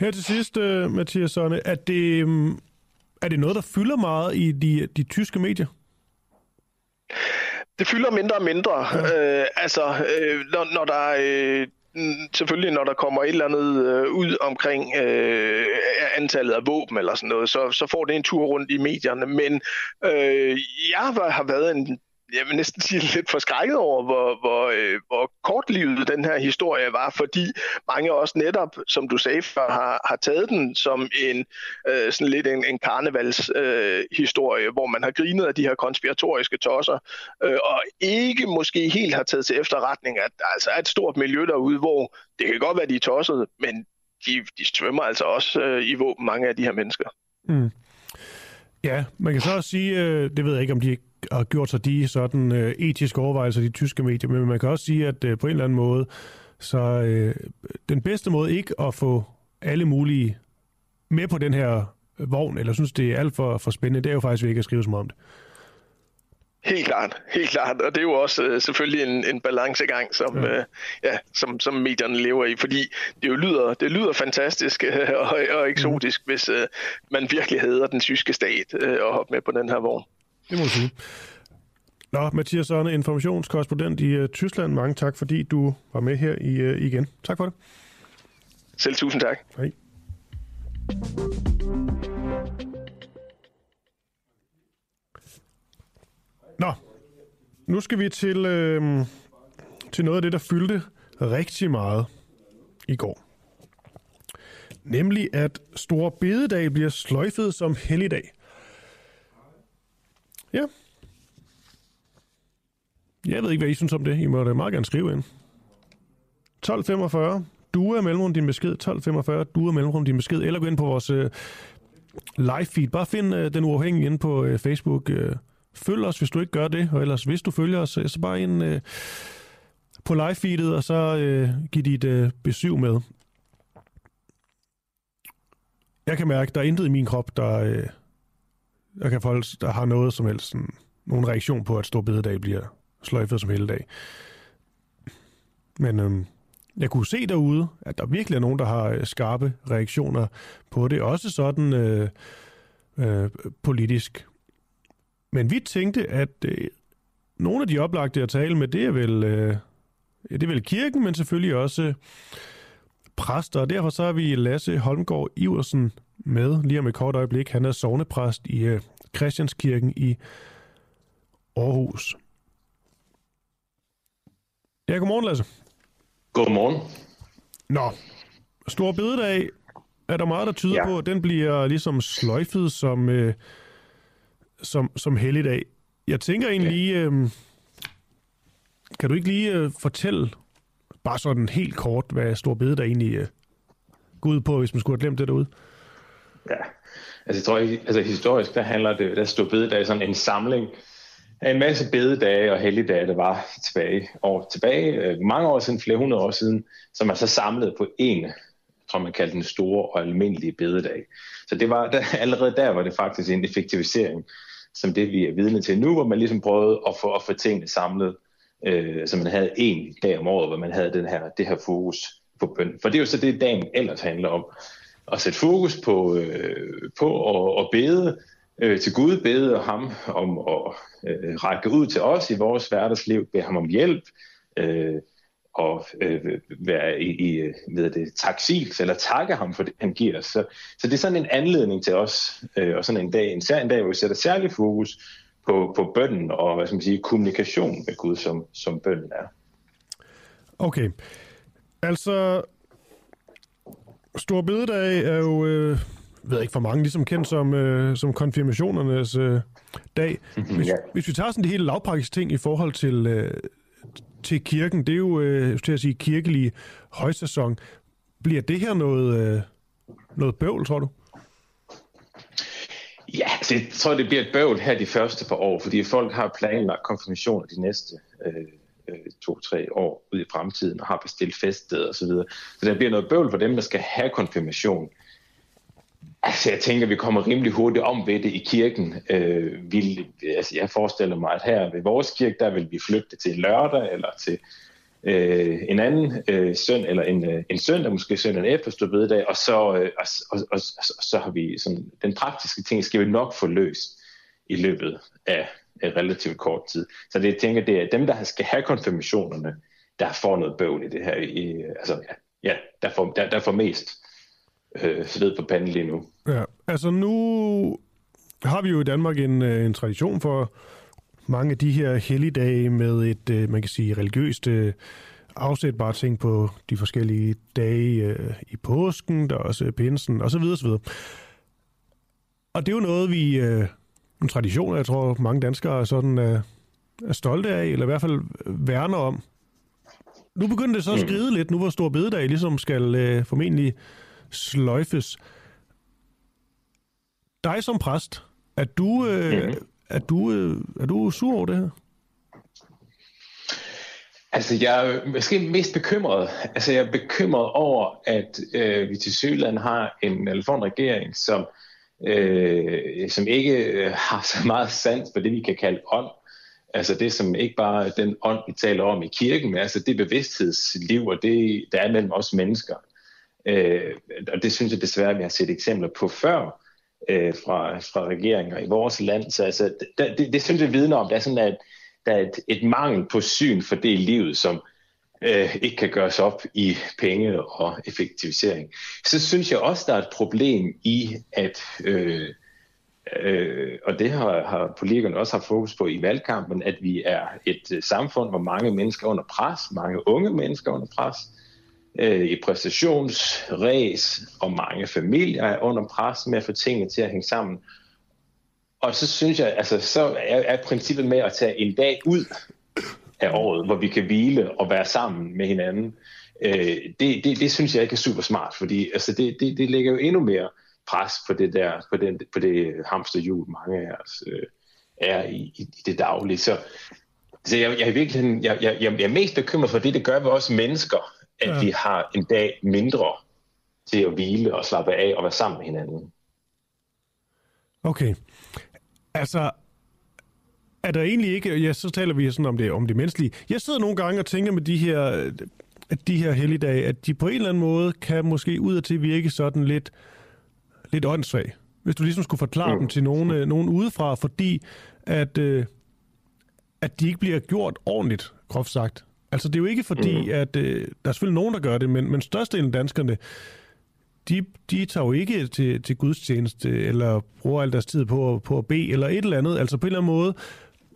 Her til sidst, øh, Mathias Sonne, er det, øh, er det noget, der fylder meget i de, de tyske medier? Det fylder mindre og mindre. Ja. Øh, altså, øh, når, når der... Øh, Mm, selvfølgelig, når der kommer et eller andet øh, ud omkring øh, antallet af våben eller sådan noget, så, så får det en tur rundt i medierne. Men øh, jeg har været en jeg vil næsten sige lidt forskrækket over, hvor, hvor, øh, hvor kortlivet den her historie var, fordi mange også netop, som du sagde før, har, har taget den som en øh, sådan lidt en, en karnevalshistorie, øh, hvor man har grinet af de her konspiratoriske tosser, øh, og ikke måske helt har taget til efterretning, at der altså er et stort miljø derude, hvor det kan godt være, de er tossede, men de, de svømmer altså også øh, i våben, mange af de her mennesker. Mm. Ja, man kan så også sige, øh, det ved jeg ikke, om de ikke har gjort sig de sådan øh, etiske overvejelser, de tyske medier, men man kan også sige, at øh, på en eller anden måde, så øh, den bedste måde ikke at få alle mulige med på den her vogn, eller synes, det er alt for, for spændende, det er jo faktisk, at vi ikke at skrive som om det. Helt klart, helt klart. Og det er jo også øh, selvfølgelig en, en balancegang, som, ja. Øh, ja, som, som medierne lever i, fordi det jo lyder, det lyder fantastisk øh, og, og eksotisk, mm. hvis øh, man virkelig hedder den tyske stat øh, og hoppe med på den her vogn. Det må du sige. Nå, Mathias Søren, informationskorrespondent i uh, Tyskland. Mange tak, fordi du var med her i, uh, igen. Tak for det. Selv tusind tak. Hej. Nå, nu skal vi til, øh, til noget af det, der fyldte rigtig meget i går. Nemlig at Stor Bededag bliver sløjfet som helligdag. Ja. Jeg ved ikke, hvad I synes om det. I må da meget gerne skrive ind. 1245. Du er mellemrum din besked. 1245. Du er mellemrum din besked. Eller gå ind på vores øh, live feed. Bare find øh, den uafhængige inde på øh, Facebook. Øh, følg os, hvis du ikke gør det. Og ellers, hvis du følger os, øh, så bare ind øh, på live feedet, og så øh, giv dit øh, besøg med. Jeg kan mærke, der er intet i min krop, der, øh, der, kan folk, der har noget som helst, sådan, nogen reaktion på, at stor bededag bliver sløjfet som hele dag. Men øhm, jeg kunne se derude, at der virkelig er nogen, der har øh, skarpe reaktioner på det. Også sådan øh, øh, politisk. Men vi tænkte, at øh, nogle af de oplagte at tale med, det er vel, øh, det er vel kirken, men selvfølgelig også øh, præster. Og derfor så har vi Lasse Holmgaard Iversen med lige om et kort øjeblik. Han er sovnepræst i øh, Christianskirken i Aarhus. Ja, godmorgen Lasse. Godmorgen. Nå, Stor Bededag er der meget, der tyder ja. på, at den bliver ligesom sløjfet som, øh, som, som helligdag. Jeg tænker egentlig ja. øh, kan du ikke lige øh, fortælle, bare sådan helt kort, hvad Stor Bededag egentlig øh, går ud på, hvis man skulle have glemt det derude? Ja, altså jeg tror ikke, altså historisk, der handler det, der stod Bededag sådan en samling af en masse bededage og helligdage, der var tilbage, år tilbage, øh, mange år siden, flere hundrede år siden, som er så samlet på en, tror man kaldte den store og almindelige bededag. Så det var, der, allerede der var det faktisk en effektivisering, som det vi er vidne til nu, hvor man ligesom prøvede at få, at få tingene samlet, øh, så man havde en dag om året, hvor man havde den her, det her fokus på bøn. For det er jo så det, dagen ellers handler om. At sætte fokus på, øh, på at, at bede, øh, til Gud, bede ham om at øh, række ud til os i vores hverdagsliv, bede ham om hjælp, øh, og øh, være i, i ved det, taksils, eller takke ham for det, han giver os. Så, så det er sådan en anledning til os, øh, og sådan en dag, en, en dag, hvor vi sætter særlig fokus på, på bønden og hvad skal man sige, kommunikation med Gud, som, som bønden er. Okay. Altså, Stor Bededag er jo øh, ved ikke for mange, ligesom kendt som, øh, som konfirmationernes øh, dag. Hvis, ja. hvis vi tager sådan det hele lavpraktiske ting i forhold til, øh, til kirken, det er jo øh, til at sige kirkelig højsæson. Bliver det her noget, øh, noget bøvl, tror du? Ja, altså, jeg tror, det bliver et bøvl her de første par år, fordi folk har planlagt konfirmationer de næste øh, Øh, to-tre år ud i fremtiden, og har bestilt feststed og så videre. Så der bliver noget bøvl for dem, der skal have konfirmation. Altså, jeg tænker, vi kommer rimelig hurtigt om ved det i kirken. Øh, vi, altså, jeg forestiller mig, at her ved vores kirke, der vil vi flytte til lørdag, eller til øh, en anden øh, søn, eller en, øh, en søndag, måske søndag efter bededag, og så, øh, og, og, og, og, så har vi sådan, den praktiske ting, skal vi nok få løst i løbet af relativt kort tid. Så det, jeg tænker, det er dem, der skal have konfirmationerne, der får noget bøvl i det her. I, altså, ja, ja der, får, der, der får mest øh, sved på panden lige nu. Ja, altså nu har vi jo i Danmark en, øh, en tradition for mange af de her helligdage med et, øh, man kan sige, religiøst øh, afsætbare ting på de forskellige dage i påsken, der er også pinsen osv. osv. Og det er jo noget, vi, en tradition, jeg tror mange danskere er sådan er, er stolte af, eller i hvert fald værner om. Nu begynder det så at mm. skride mm. lidt, nu hvor Stor Bededag ligesom skal øh, formentlig sløjfes. Dig som præst, er du, øh, mm-hmm. er du, øh, er du sur over det her? Altså, jeg er måske mest bekymret. Altså, jeg er bekymret over, at øh, vi til Sydland har en, eller får en regering, som, øh, Øh, som ikke øh, har så meget sans for det, vi kan kalde ånd. Altså det, som ikke bare er den ånd, vi taler om i kirken, men altså det bevidsthedsliv, og det, der er mellem os mennesker. Øh, og det synes jeg desværre, vi har set eksempler på før øh, fra, fra regeringer i vores land. Så altså, det, det, det synes jeg vidner om, der er sådan, at der er et, et mangel på syn for det liv, som øh, ikke kan gøres op i penge og effektivisering. Så synes jeg også, der er et problem i, at øh, øh, og det har, har politikerne også haft fokus på i valgkampen, at vi er et øh, samfund, hvor mange mennesker er under pres, mange unge mennesker er under pres, øh, i præstationsræs, og mange familier er under pres med at få tingene til at hænge sammen. Og så synes jeg, altså så er, er princippet med at tage en dag ud af året, hvor vi kan hvile og være sammen med hinanden, øh, det, det, det synes jeg ikke er super smart, fordi altså det, det, det lægger jo endnu mere pres på det der, på, den, på det hamsterhjul, mange af os øh, er i, i, i det daglige. Så, så jeg, jeg, er virkelig, jeg, jeg, jeg er mest bekymret for det, det gør ved os mennesker, at ja. vi har en dag mindre til at hvile og slappe af og være sammen med hinanden. Okay. Altså, er der egentlig ikke, ja, så taler vi sådan om det, om det menneskelige. Jeg sidder nogle gange og tænker med de her, at de her helligdage, at de på en eller anden måde kan måske ud og til virke sådan lidt, lidt åndssvag. Hvis du ligesom skulle forklare mm. dem til nogen, øh, nogen udefra, fordi at, øh, at de ikke bliver gjort ordentligt, groft sagt. Altså det er jo ikke fordi, mm. at øh, der er selvfølgelig nogen, der gør det, men, men størstedelen af danskerne, de, de tager jo ikke til, til gudstjeneste, eller bruger al deres tid på, på at bede, eller et eller andet. Altså på en eller anden måde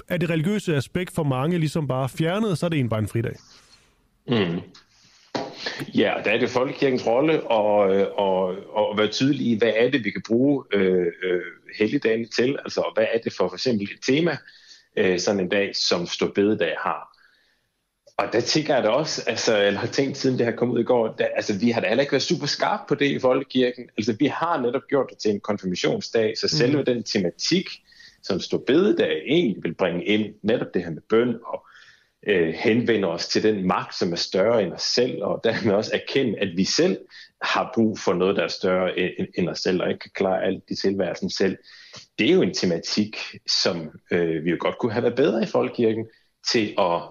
er det religiøse aspekt for mange ligesom bare fjernet, så er det en bare en fridag. Mm. Ja, der er det folkekirkens rolle og, og, og være tydelig i, hvad er det, vi kan bruge øh, øh, helligdagen til, altså hvad er det for for eksempel et tema, øh, sådan en dag, som Stor Bededag har. Og der tænker jeg da også, altså, eller har tænkt siden det her kom ud i går, der, altså vi har da heller ikke været super skarpe på det i Folkekirken. Altså vi har netop gjort det til en konfirmationsdag, så selve mm. den tematik, som Stor Bededag egentlig vil bringe ind, netop det her med bøn og øh, henvende os til den magt, som er større end os selv, og dermed også erkende, at vi selv har brug for noget, der er større end, end os selv, og ikke kan klare alt i tilværelsen selv. Det er jo en tematik, som øh, vi jo godt kunne have været bedre i Folkekirken til at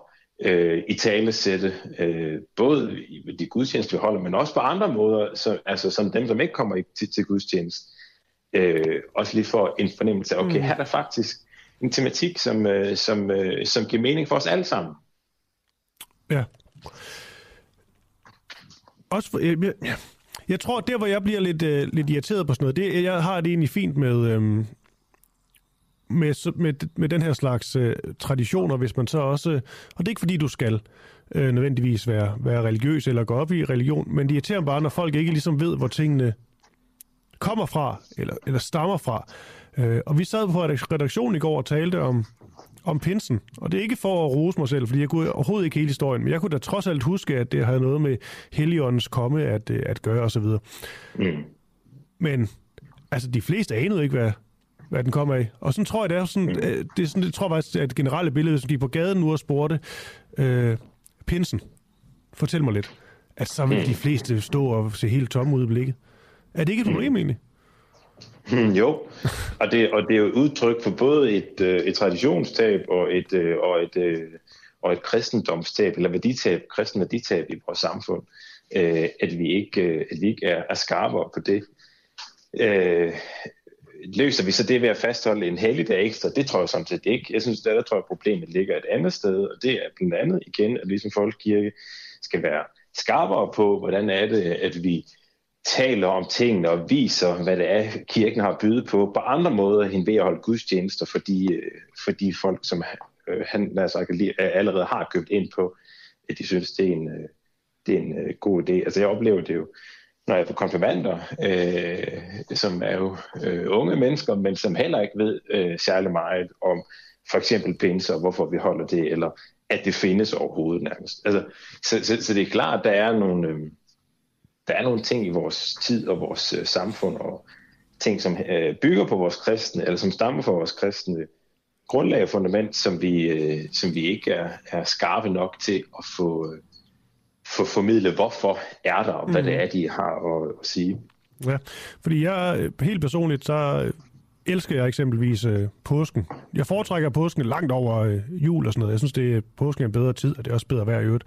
øh, i tale sætte, øh, både i de gudstjenester, vi holder, men også på andre måder, så, altså som dem, som ikke kommer til, til gudstjeneste, øh, også lige får en fornemmelse af, okay, mm. her er der faktisk en tematik, som, øh, som, øh, som giver mening for os alle sammen. Ja. Også for, jeg, jeg, jeg tror, der hvor jeg bliver lidt, øh, lidt irriteret på sådan noget, det, jeg har det egentlig fint med, øh, med, med, med den her slags øh, traditioner, hvis man så også, og det er ikke fordi du skal øh, nødvendigvis være, være religiøs eller gå op i religion, men det irriterer bare, når folk ikke ligesom ved, hvor tingene kommer fra, eller, eller stammer fra. Øh, og vi sad på redaktionen i går og talte om, om pinsen. Og det er ikke for at rose mig selv, fordi jeg kunne overhovedet ikke hele historien, men jeg kunne da trods alt huske, at det havde noget med Helligåndens komme at, øh, at gøre osv. Mm. Men altså, de fleste anede ikke, hvad, hvad den kommer af. Og sådan tror jeg, det er sådan, mm. Øh, det er sådan, det tror jeg faktisk, at generelle billede, hvis de på gaden nu og spurgte, øh, pinsen, fortæl mig lidt, at så vil mm. de fleste stå og se helt tomme ud i blikket. Er det ikke et problem egentlig? Hmm, jo, og det, og det er jo et udtryk for både et, øh, et traditionstab og et, øh, og et, øh, og et kristendomstab, eller værditab, kristen værditab i vores samfund, at vi ikke, at vi ikke er, er skarpere på det. Løser vi så det ved at fastholde en helligdag ekstra? Det tror jeg samtidig ikke. Jeg synes, der, der tror jeg, problemet ligger et andet sted, og det er blandt andet igen, at vi som folkekirke skal være skarpere på, hvordan er det, at vi taler om tingene og viser, hvad det er, kirken har bydet på, på andre måder end ved at holde gudstjenester, fordi, øh, fordi folk, som øh, han lad sagt, øh, allerede har købt ind på, at de synes, det er en, det er en god idé. Altså jeg oplever det jo, når jeg får konfirmander, øh, som er jo øh, unge mennesker, men som heller ikke ved øh, særlig meget om for eksempel pinse og hvorfor vi holder det, eller at det findes overhovedet nærmest. Altså, så, så, så det er klart, at der er nogle... Øh, der er nogle ting i vores tid og vores øh, samfund, og ting, som øh, bygger på vores kristne, eller som stammer fra vores kristne grundlag og fundament, som vi, øh, som vi ikke er, er skarpe nok til at få, øh, få formidle, hvorfor er der, og hvad mm. det er, de har at, at sige. Ja, fordi jeg helt personligt, så elsker jeg eksempelvis øh, påsken. Jeg foretrækker påsken langt over øh, jul og sådan noget. Jeg synes, det er, påsken er en bedre tid, og det er også bedre hver i øvrigt.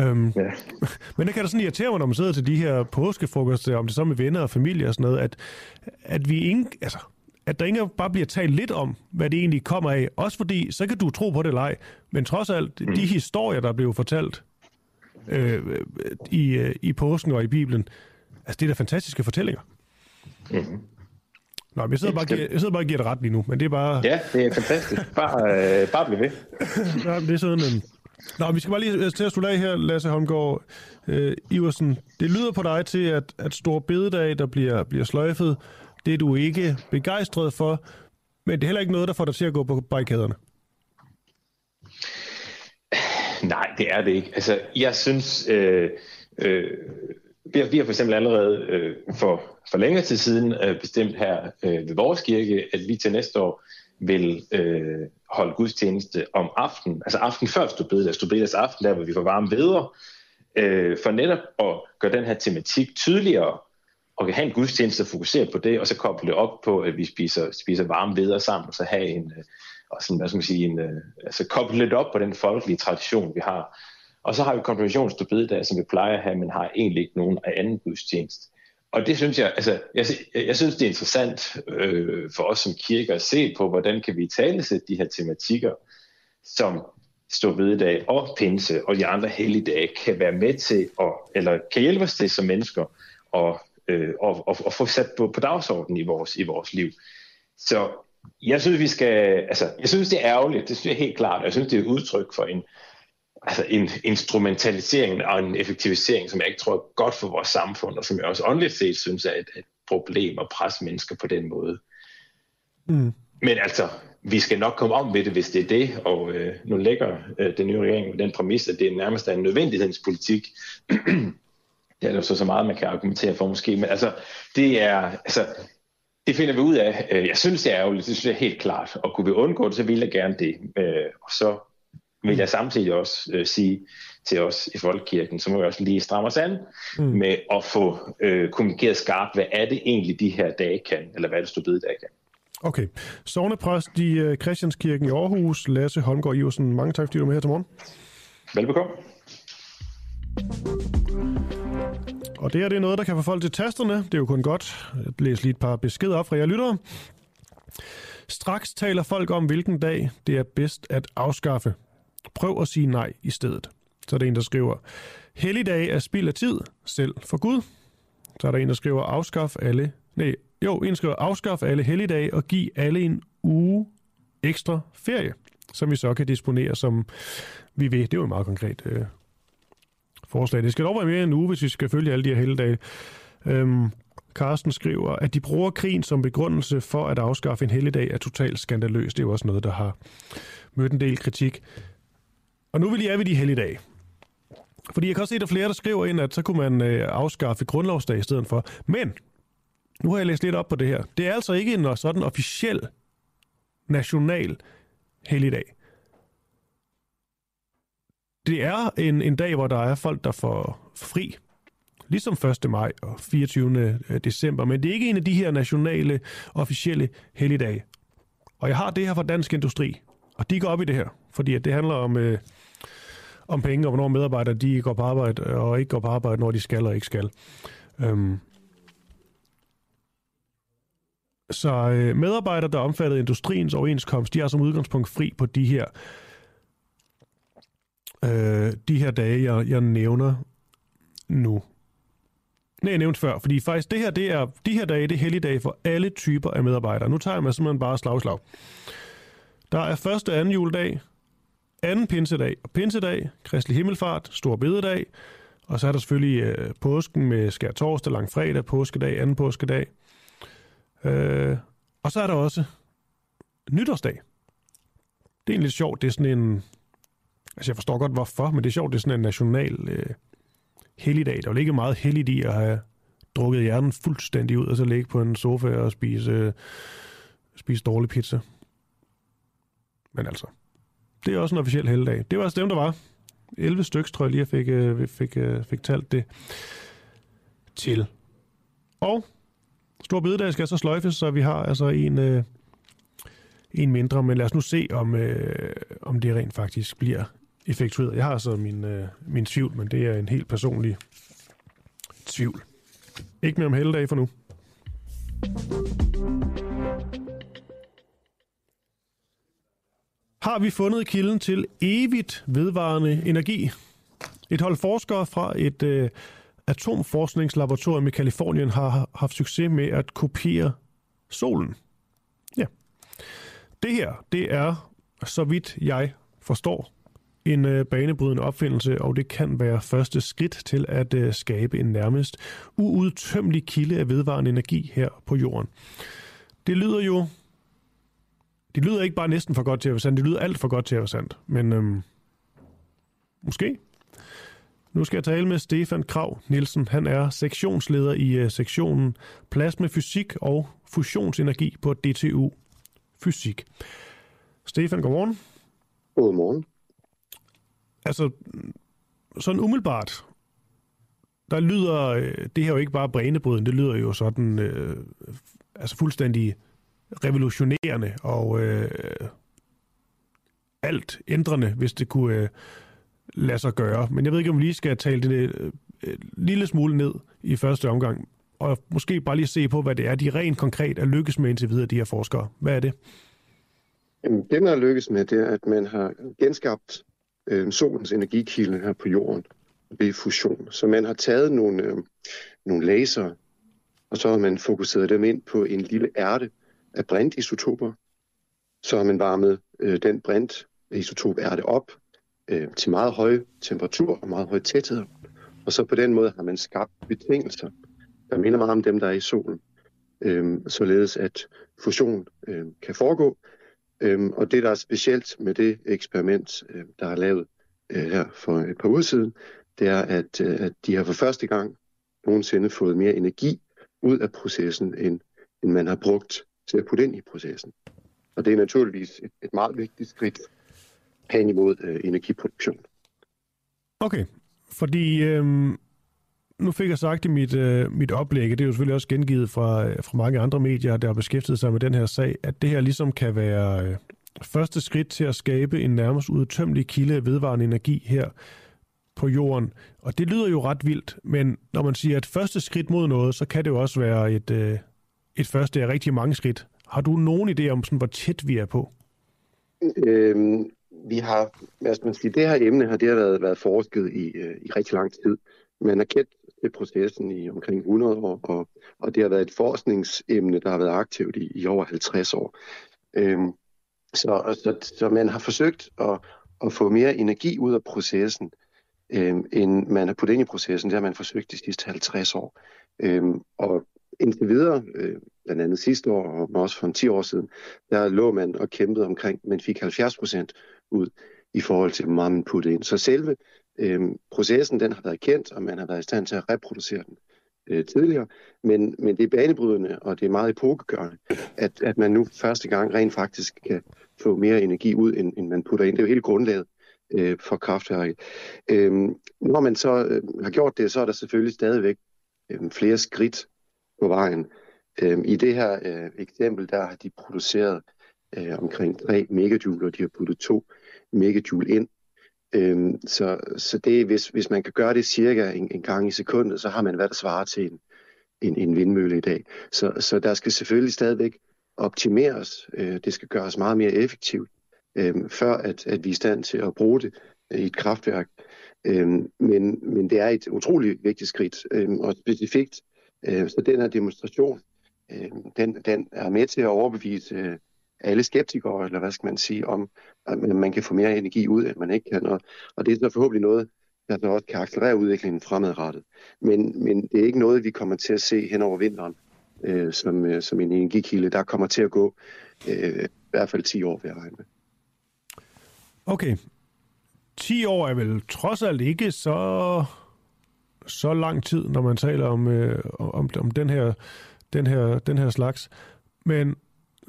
Øhm, ja. Men det kan da sådan irritere mig, når man sidder til de her påskefrokoster, om det så med venner og familie og sådan noget, at, at vi ikke, altså, at der ikke bare bliver talt lidt om, hvad det egentlig kommer af. Også fordi, så kan du tro på det eller ej, men trods alt, mm. de historier, der blev fortalt øh, i, øh, i påsken og i Bibelen, altså det er da fantastiske fortællinger. Mm. Nå, men jeg sidder, bare, jeg sidder bare og giver det ret lige nu, men det er bare... Ja, det er fantastisk. Bare, øh, bare bliv ved. ja, det er sådan en... Nå, vi skal bare lige til at slutte af her, Lasse Holmgaard øh, Iversen. Det lyder på dig til, at, at Stor Bededag, der bliver, bliver sløjfet, det er du ikke begejstret for, men det er heller ikke noget, der får dig til at gå på barrikaderne. Nej, det er det ikke. Altså, jeg synes, øh, øh, vi, har, vi har for eksempel allerede øh, for, for længere tid siden øh, bestemt her øh, ved vores kirke, at vi til næste år vil øh, holde gudstjeneste om aften, altså aften før Stobedas, Stobedas aften, der hvor vi får varme vedre, øh, for netop at gøre den her tematik tydeligere, og kan have en gudstjeneste og fokusere på det, og så koble det op på, at vi spiser, spiser varme videre sammen, og så have en, øh, og sådan, hvad skal man sige, en, øh, altså koble lidt op på den folkelige tradition, vi har. Og så har vi konfirmationsbededag, som vi plejer at have, men har egentlig ikke nogen af anden gudstjeneste. Og det synes jeg, altså, jeg, jeg synes, det er interessant øh, for os som kirke at se på, hvordan kan vi talesætte de her tematikker, som stå bededag og pinse og de andre helligdage kan være med til, at, eller kan hjælpe os til som mennesker, og, øh, og, og, og få sat på, på dagsordenen i vores, i vores liv. Så jeg synes, vi skal, altså, jeg synes, det er ærgerligt, det synes jeg helt klart, jeg synes, det er et udtryk for en, altså en instrumentalisering og en effektivisering, som jeg ikke tror er godt for vores samfund, og som jeg også åndeligt set synes er et, et problem at presse mennesker på den måde. Mm. Men altså, vi skal nok komme om ved det, hvis det er det, og øh, nu lægger øh, den nye regering med den præmis, at det er nærmest en nødvendighedspolitik. det er jo så, så meget, man kan argumentere for måske, men altså, det er, altså, det finder vi ud af. Øh, jeg synes, det er ærgerligt, det synes jeg helt klart, og kunne vi undgå det, så ville jeg gerne det. Øh, og så vil jeg samtidig også øh, sige til os i Folkekirken, så må vi også lige stramme os an mm. med at få øh, kommunikeret skarpt, hvad er det egentlig de her dage kan, eller hvad er det stod dage kan. Okay. Sovnepræst i uh, Christianskirken i Aarhus, Lasse Holmgaard Iversen. Mange tak, fordi du er med her til morgen. Velbekomme. Og det her det er noget, der kan få folk til tasterne. Det er jo kun godt. Jeg læser lige et par beskeder op fra jer lyttere. Straks taler folk om, hvilken dag det er bedst at afskaffe. Prøv at sige nej i stedet. Så er der en, der skriver, Helligdag er spild af tid, selv for Gud. Så er der en, der skriver, afskaf alle... Nej, jo, en skriver, afskaf alle helligdage og giv alle en uge ekstra ferie, som vi så kan disponere, som vi vil. Det er jo et meget konkret øh, forslag. Det skal dog være mere end en uge, hvis vi skal følge alle de her helligdage. Øhm, Carsten skriver, at de bruger krigen som begrundelse for at afskaffe en helligdag er totalt skandaløst. Det er jo også noget, der har mødt en del kritik. Og nu vil jeg ved de helligdage. Fordi jeg kan også se, at der er flere, der skriver ind, at så kunne man øh, afskaffe grundlovsdag i stedet for. Men, nu har jeg læst lidt op på det her. Det er altså ikke en øh, sådan officiel national helligdag. Det er en, en dag, hvor der er folk, der får fri. Ligesom 1. maj og 24. Øh, december. Men det er ikke en af de her nationale, officielle helligdage. Og jeg har det her fra Dansk Industri. Og de går op i det her. Fordi at det handler om... Øh, om penge, og hvornår medarbejdere de går på arbejde, og ikke går på arbejde, når de skal og ikke skal. Øhm. Så øh, medarbejdere, der omfattede industriens overenskomst, de er som udgangspunkt fri på de her øh, de her dage, jeg, jeg nævner nu. Nej, jeg nævnte før, fordi faktisk det her, det er, de her dage, det er helligdage for alle typer af medarbejdere. Nu tager jeg mig simpelthen bare slag slag. Der er første og anden juledag, anden pinsedag og pinsedag, kristelig himmelfart, stor bededag, og så er der selvfølgelig øh, påsken med skær torsdag, lang fredag, påskedag, anden påskedag. Øh, og så er der også nytårsdag. Det er egentlig sjovt. Det er sådan en... Altså, jeg forstår godt, hvorfor, men det er sjovt, det er sådan en national øh, helligdag. Der er jo ikke meget helligt i at have drukket hjernen fuldstændig ud, og så ligge på en sofa og spise, øh, spise dårlig pizza. Men altså, det er også en officiel helligdag. Det var altså dem, der var. 11 stykker, tror jeg lige, jeg fik, øh, fik, fik, øh, fik talt det til. Og Stor bededag skal så sløjfes, så vi har altså en, øh, en mindre, men lad os nu se, om, øh, om det rent faktisk bliver effektueret. Jeg har altså min, øh, min tvivl, men det er en helt personlig tvivl. Ikke mere om helligdag for nu. Har vi fundet kilden til evigt vedvarende energi? Et hold forskere fra et øh, atomforskningslaboratorium i Kalifornien har haft succes med at kopiere solen. Ja. Det her, det er, så vidt jeg forstår, en øh, banebrydende opfindelse, og det kan være første skridt til at øh, skabe en nærmest uudtømmelig kilde af vedvarende energi her på jorden. Det lyder jo... Det lyder ikke bare næsten for godt til at være sandt, det lyder alt for godt til at være sandt. Men øhm, måske. Nu skal jeg tale med Stefan Krav Nielsen. Han er sektionsleder i uh, sektionen Plasmafysik og Fusionsenergi på DTU Fysik. Stefan, godmorgen. Godmorgen. Altså, sådan umiddelbart, der lyder øh, det her jo ikke bare brænebryden, det lyder jo sådan øh, altså fuldstændig revolutionerende og øh, alt ændrende, hvis det kunne øh, lade sig gøre. Men jeg ved ikke, om vi lige skal tale det øh, øh, lille smule ned i første omgang, og måske bare lige se på, hvad det er, de rent konkret er lykkes med indtil videre, de her forskere. Hvad er det? Jamen, det, man har lykkes med, det er, at man har genskabt øh, solens energikilde her på jorden ved fusion. Så man har taget nogle, øh, nogle laser, og så har man fokuseret dem ind på en lille ærte af brintisotoper. Så har man varmet øh, den brintisotop ærte op øh, til meget høj temperatur og meget høj tæthed. Og så på den måde har man skabt betingelser, der minder meget om dem, der er i solen. Øh, således at fusion øh, kan foregå, Øh, og det, der er specielt med det eksperiment, øh, der er lavet øh, her for et par uger siden, det er, at, øh, at de har for første gang nogensinde fået mere energi ud af processen, end, end man har brugt til at putte ind i processen. Og det er naturligvis et, et meget vigtigt skridt hen imod øh, energiproduktion. Okay, fordi øh, nu fik jeg sagt i mit, øh, mit oplæg, det er jo selvfølgelig også gengivet fra, øh, fra mange andre medier, der har beskæftiget sig med den her sag, at det her ligesom kan være øh, første skridt til at skabe en nærmest udtømmelig kilde af vedvarende energi her på jorden. Og det lyder jo ret vildt, men når man siger et første skridt mod noget, så kan det jo også være et, øh, et første af rigtig mange skridt. Har du nogen idé om, sådan, hvor tæt vi er på? Øhm, vi har, hvad skal man sige, det her emne har det har været, været forsket i, øh, i rigtig lang tid. Man har kendt til processen i omkring 100 år, og, og det har været et forskningsemne, der har været aktivt i, i over 50 år. Øhm, så, så, så man har forsøgt at, at få mere energi ud af processen, øhm, end man har puttet ind i processen. Det har man forsøgt de sidste 50 år. Øhm, og indtil videre, øh, blandt andet sidste år, og også for en 10 år siden, der lå man og kæmpede omkring, man fik 70 procent ud i forhold til, hvor meget man puttede ind. Så selve øh, processen den har været kendt, og man har været i stand til at reproducere den øh, tidligere, men, men det er banebrydende, og det er meget epokegørende, at, at man nu første gang rent faktisk kan få mere energi ud, end, end man putter ind. Det er jo helt grundlaget øh, for kraftværket. Øh, når man så øh, har gjort det, så er der selvfølgelig stadigvæk øh, flere skridt på vejen. Øh, I det her øh, eksempel, der har de produceret øh, omkring 3 megajoule, og de har puttet 2 megajoule ind Øh, så så det, hvis, hvis man kan gøre det cirka en, en gang i sekundet, så har man hvad der svarer til en, en, en vindmølle i dag. Så, så der skal selvfølgelig stadigvæk optimeres. Øh, det skal gøres meget mere effektivt, øh, før at, at vi er i stand til at bruge det øh, i et kraftværk. Øh, men, men det er et utroligt vigtigt skridt, øh, og specifikt, øh, Øh, så den her demonstration, øh, den, den er med til at overbevise øh, alle skeptikere, eller hvad skal man sige, om at man kan få mere energi ud, end man ikke kan. Og, og det er så forhåbentlig noget, der så også kan accelerere udviklingen fremadrettet. Men, men det er ikke noget, vi kommer til at se hen over vinteren øh, som, øh, som en energikilde. Der kommer til at gå øh, i hvert fald 10 år, vil jeg regne med. Okay. 10 år er vel trods alt ikke så, så lang tid, når man taler om, øh, om, om den, her, den, her, den her slags. Men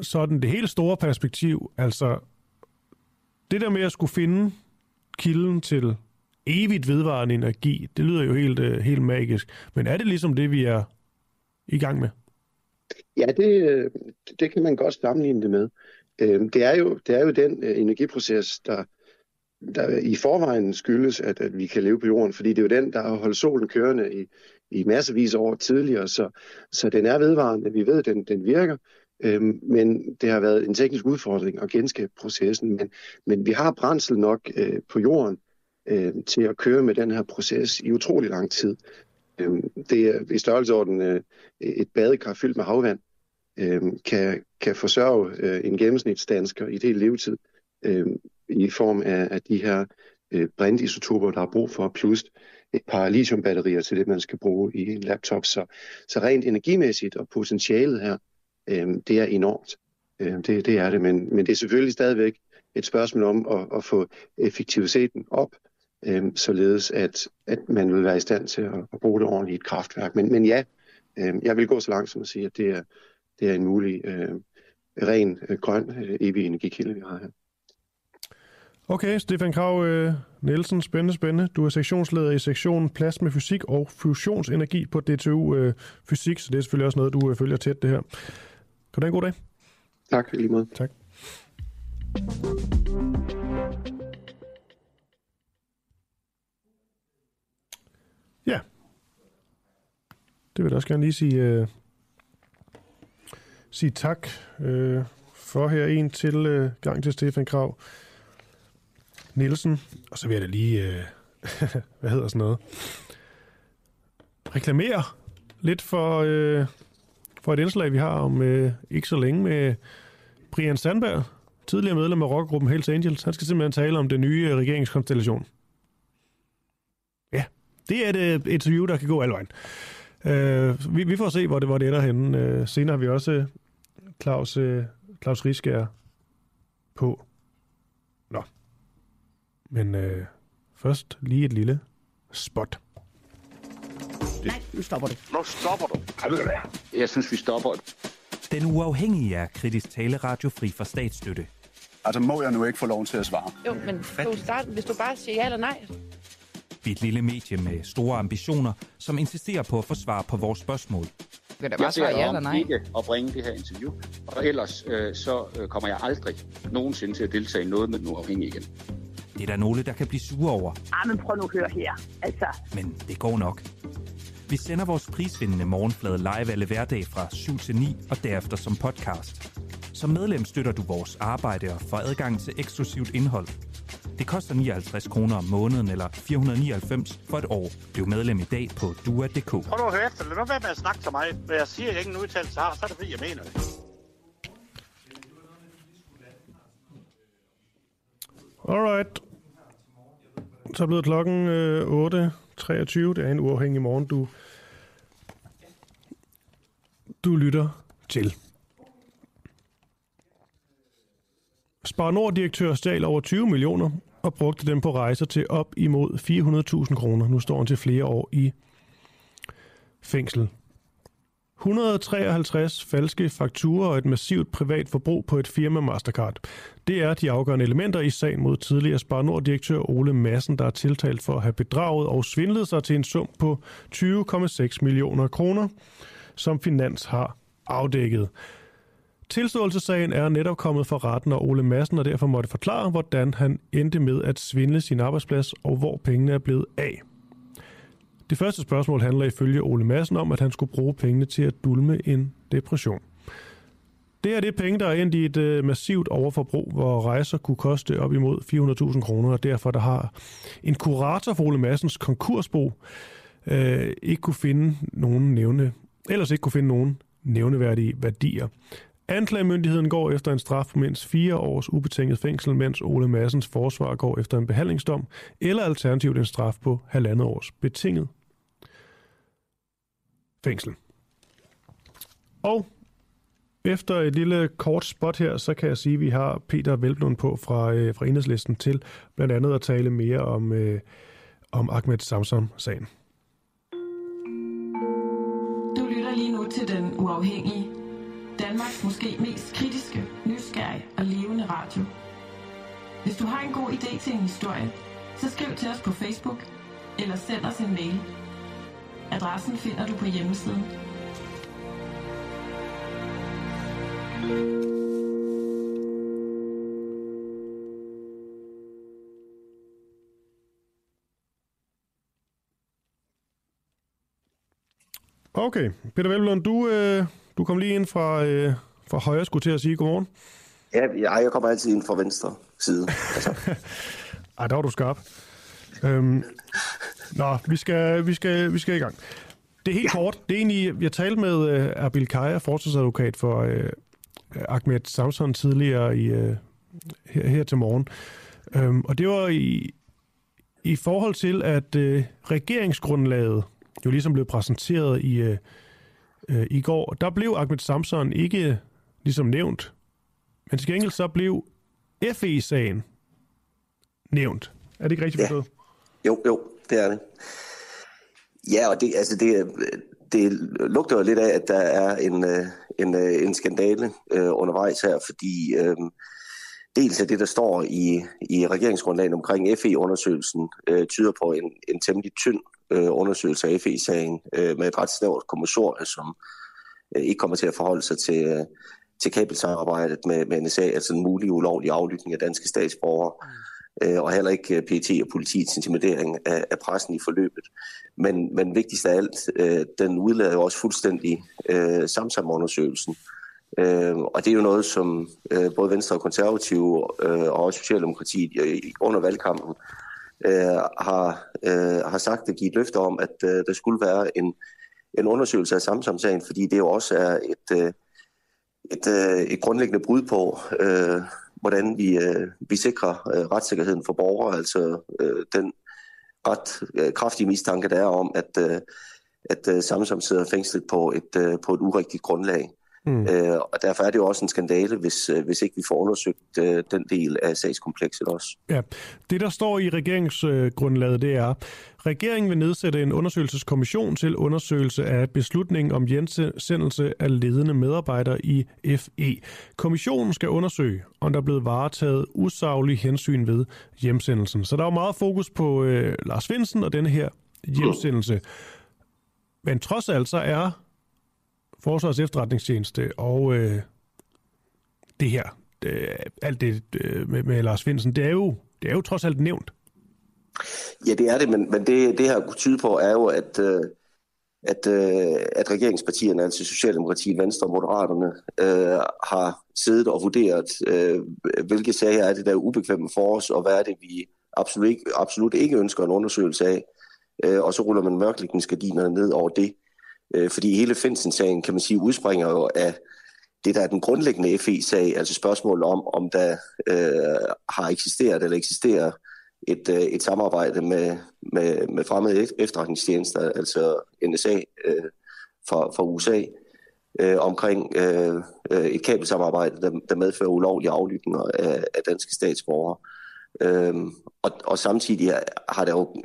sådan det helt store perspektiv, altså det der med at skulle finde kilden til evigt vedvarende energi, det lyder jo helt, øh, helt magisk. Men er det ligesom det, vi er i gang med? Ja, det, øh, det kan man godt sammenligne det med. Øhm, det, er jo, det er jo den øh, energiproces, der, der i forvejen skyldes, at, at vi kan leve på jorden, fordi det er jo den, der har holdt solen kørende i, i massevis af år tidligere, så, så den er vedvarende. Vi ved, at den, den virker, øhm, men det har været en teknisk udfordring at genskabe processen. Men, men vi har brændsel nok øh, på jorden øh, til at køre med den her proces i utrolig lang tid. Øhm, det er i størrelseorden øh, et badekar fyldt med havvand, øh, kan, kan forsørge øh, en gennemsnitsdansker i det hele levetid øh, i form af, af de her øh, brintisotoper, der er brug for, plus et øh, par lithiumbatterier til det, man skal bruge i en laptop. Så, så rent energimæssigt og potentialet her, øh, det er enormt. Øh, det, det er det, men, men det er selvfølgelig stadigvæk et spørgsmål om at, at få effektiviteten op, øh, således at, at man vil være i stand til at, at bruge det ordentligt i et kraftværk. Men, men ja, øh, jeg vil gå så langt som at sige, at det er, det er en mulig øh, ren, øh, grøn, øh, evig energikilde, vi har her. Okay, Stefan Krav øh, Nielsen, spændende, spændende. Du er sektionsleder i sektionen Plasma Fysik og Fusionsenergi på DTU øh, Fysik, så det er selvfølgelig også noget, du øh, følger tæt det her. Kan du have en god dag? Tak, lige måde. Tak. Ja. Det vil jeg også gerne lige sige, øh, sige tak øh, for her. En til øh, gang til Stefan Krav. Nielsen, og så vil jeg da lige, øh, hvad hedder sådan noget, reklamere lidt for, øh, for et indslag, vi har om øh, ikke så længe med Brian Sandberg, tidligere medlem af rockgruppen Hells Angels. Han skal simpelthen tale om den nye øh, regeringskonstellation. Ja, det er et, øh, et interview, der kan gå alle vejen. Øh, vi, vi får se, hvor det, hvor det ender henne. Øh, senere har vi også øh, Claus, øh, Claus Rieskær på. Nå, men øh, først lige et lille spot. Nej, nu stopper du. Nu stopper du. Jeg synes, vi stopper. Den uafhængige er kritisk taleradio fri for statsstøtte. Altså, må jeg nu ikke få lov til at svare? Jo, men du starte, hvis du bare siger ja eller nej. Vi er et lille medie med store ambitioner, som insisterer på at få svar på vores spørgsmål. Vil jeg beder ja eller nej? ikke at bringe det her interview, og ellers øh, så øh, kommer jeg aldrig nogensinde til at deltage i noget med den uafhængige igen. Det er der nogle, der kan blive sure over. Ah, men prøv nu at høre her. Altså. Men det går nok. Vi sender vores prisvindende morgenflade live alle hverdag fra 7 til 9 og derefter som podcast. Som medlem støtter du vores arbejde og får adgang til eksklusivt indhold. Det koster 59 kroner om måneden eller 499 for et år. Bliv medlem i dag på dua.dk. Prøv nu at høre efter. Lad nu være med at snakke til mig. Hvad jeg siger, jeg ikke en udtalelse har, så er det fordi, jeg mener det. Alright. Så er blevet klokken øh, 8.23. Det er en uafhængig morgen, du, du lytter til. Spar Nord-direktør stjal over 20 millioner og brugte dem på rejser til op imod 400.000 kroner. Nu står han til flere år i fængsel. 153 falske fakturer og et massivt privat forbrug på et firma Mastercard. Det er de afgørende elementer i sagen mod tidligere Spar Nord-direktør Ole Madsen, der er tiltalt for at have bedraget og svindlet sig til en sum på 20,6 millioner kroner, som Finans har afdækket. Tilståelsessagen er netop kommet for retten, og Ole Madsen og derfor måtte forklare, hvordan han endte med at svindle sin arbejdsplads og hvor pengene er blevet af. Det første spørgsmål handler ifølge Ole Madsen om, at han skulle bruge pengene til at dulme en depression. Det er det penge, der er endt i et øh, massivt overforbrug, hvor rejser kunne koste op imod 400.000 kroner, og derfor der har en kurator for Ole Madsens konkursbo øh, ikke kunne finde nogen nævne, ellers ikke kunne finde nogen nævneværdige værdier. Anklagemyndigheden går efter en straf på mindst fire års ubetinget fængsel, mens Ole Massens forsvar går efter en behandlingsdom, eller alternativt en straf på halvandet års betinget fængsel. Og efter et lille kort spot her, så kan jeg sige, at vi har Peter Velblund på fra, øh, fra Enhedslisten til blandt andet at tale mere om, øh, om Ahmed Samsam-sagen. Du lytter lige nu til Den Uafhængige Danmarks måske mest kritiske, nysgerrige og levende radio. Hvis du har en god idé til en historie, så skriv til os på Facebook eller send os en mail. Adressen finder du på hjemmesiden. Okay. Peter Velblom, du, øh, du kom lige ind fra, øh, fra højre, skulle til at sige godmorgen. Ja, jeg kommer altid ind fra venstre side. Altså. Ej, der var du skarp. Øhm, nå, vi skal, vi, skal, vi skal i gang. Det er helt ja. kort. Det er egentlig, jeg talte med uh, Abil Kaya, forsvarsadvokat for uh, Ahmed Samson tidligere i, uh, her, her til morgen. Um, og det var i, i forhold til, at uh, regeringsgrundlaget jo ligesom blev præsenteret i, uh, uh, i går. Der blev Ahmed Samson ikke ligesom nævnt, men til gengæld så blev FE-sagen nævnt. Er det ikke rigtigt forstået? Ja. Jo, jo, det er det. Ja, og det, altså det, det lugter jo lidt af, at der er en, en, en skandale øh, undervejs her, fordi øh, dels af det, der står i, i regeringsgrundlaget omkring FE-undersøgelsen, øh, tyder på en, en temmelig tynd øh, undersøgelse af FE-sagen øh, med et ret snævert kommissorie, som øh, ikke kommer til at forholde sig til, øh, til kabelsamarbejdet med, med NSA, altså en mulig ulovlig aflytning af danske statsborgere. Mm øh, og heller ikke PT og politiets intimidering af, af pressen i forløbet. Men, men vigtigst af alt, øh, den udlader jo også fuldstændig øh, samsammeundersøgelsen. Øh, og det er jo noget, som øh, både Venstre og Konservative øh, og også Socialdemokratiet øh, under valgkampen øh, har, øh, har sagt at give et løfte om, at øh, der skulle være en, en undersøgelse af Samsam-sagen, fordi det jo også er et, øh, et, øh, et grundlæggende brud på, øh, hvordan vi, øh, vi sikrer øh, retssikkerheden for borgere, altså øh, den ret øh, kraftige mistanke, der er om, at, øh, at øh, Samsung sidder fængslet på et, øh, på et urigtigt grundlag. Mm. Øh, og derfor er det jo også en skandale, hvis, øh, hvis ikke vi får undersøgt øh, den del af sagskomplekset også. Ja, det der står i regeringsgrundlaget, det er, regeringen vil nedsætte en undersøgelseskommission til undersøgelse af beslutningen om hjemsendelse af ledende medarbejdere i FE. Kommissionen skal undersøge, om der er blevet varetaget usaglig hensyn ved hjemsendelsen. Så der er jo meget fokus på øh, Lars Finsen og denne her hjemsendelse. Men trods alt så er Forsvars efterretningstjeneste og øh, det her, det, alt det øh, med, med Lars Finsen, det er, jo, det er jo trods alt nævnt. Ja, det er det, men, men det, det her kunne tyde på, er jo, at, øh, at, øh, at regeringspartierne, altså Socialdemokratiet, Venstre og Moderaterne, øh, har siddet og vurderet, øh, hvilke sager er det, der er ubekvemme for os, og hvad er det, vi absolut ikke, absolut ikke ønsker en undersøgelse af. Øh, og så ruller man mørklægningsgardinerne ned over det. Øh, fordi hele Finsen-sagen, kan man sige, udspringer jo af det, der er den grundlæggende FE-sag, altså spørgsmålet om, om der øh, har eksisteret eller eksisterer et, øh, et samarbejde med, med, med fremmede e-, efterretningstjenester, altså NSA øh, fra, fra USA, øh, omkring øh, øh, et kabelsamarbejde, der, der medfører ulovlige aflytninger af, af danske statsborgere. Øh, og, og samtidig har der jo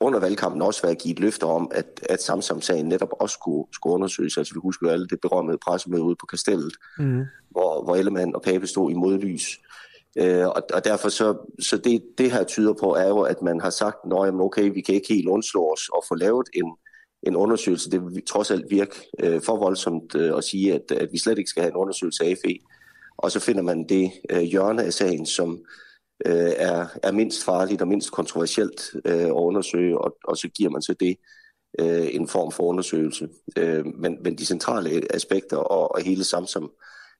under valgkampen også været givet løfter om, at, at Samsam-sagen netop også skulle, skulle undersøges. Altså vi husker jo alle det berømmede pressemøde ude på Kastellet, mm. hvor, hvor Ellemann og Pape stod i modlys. Øh, og, og derfor så, så det, det her tyder på, er jo, at man har sagt, at okay, vi kan ikke helt undslå os og få lavet en, en undersøgelse. Det vil trods alt virke øh, for voldsomt øh, at sige, at, at vi slet ikke skal have en undersøgelse af FE. Og så finder man det øh, hjørne af sagen, som, øh, er, er mindst farligt og mindst kontroversielt øh, at undersøge, og, og så giver man så det øh, en form for undersøgelse. Øh, men, men de centrale aspekter og, og hele Samsam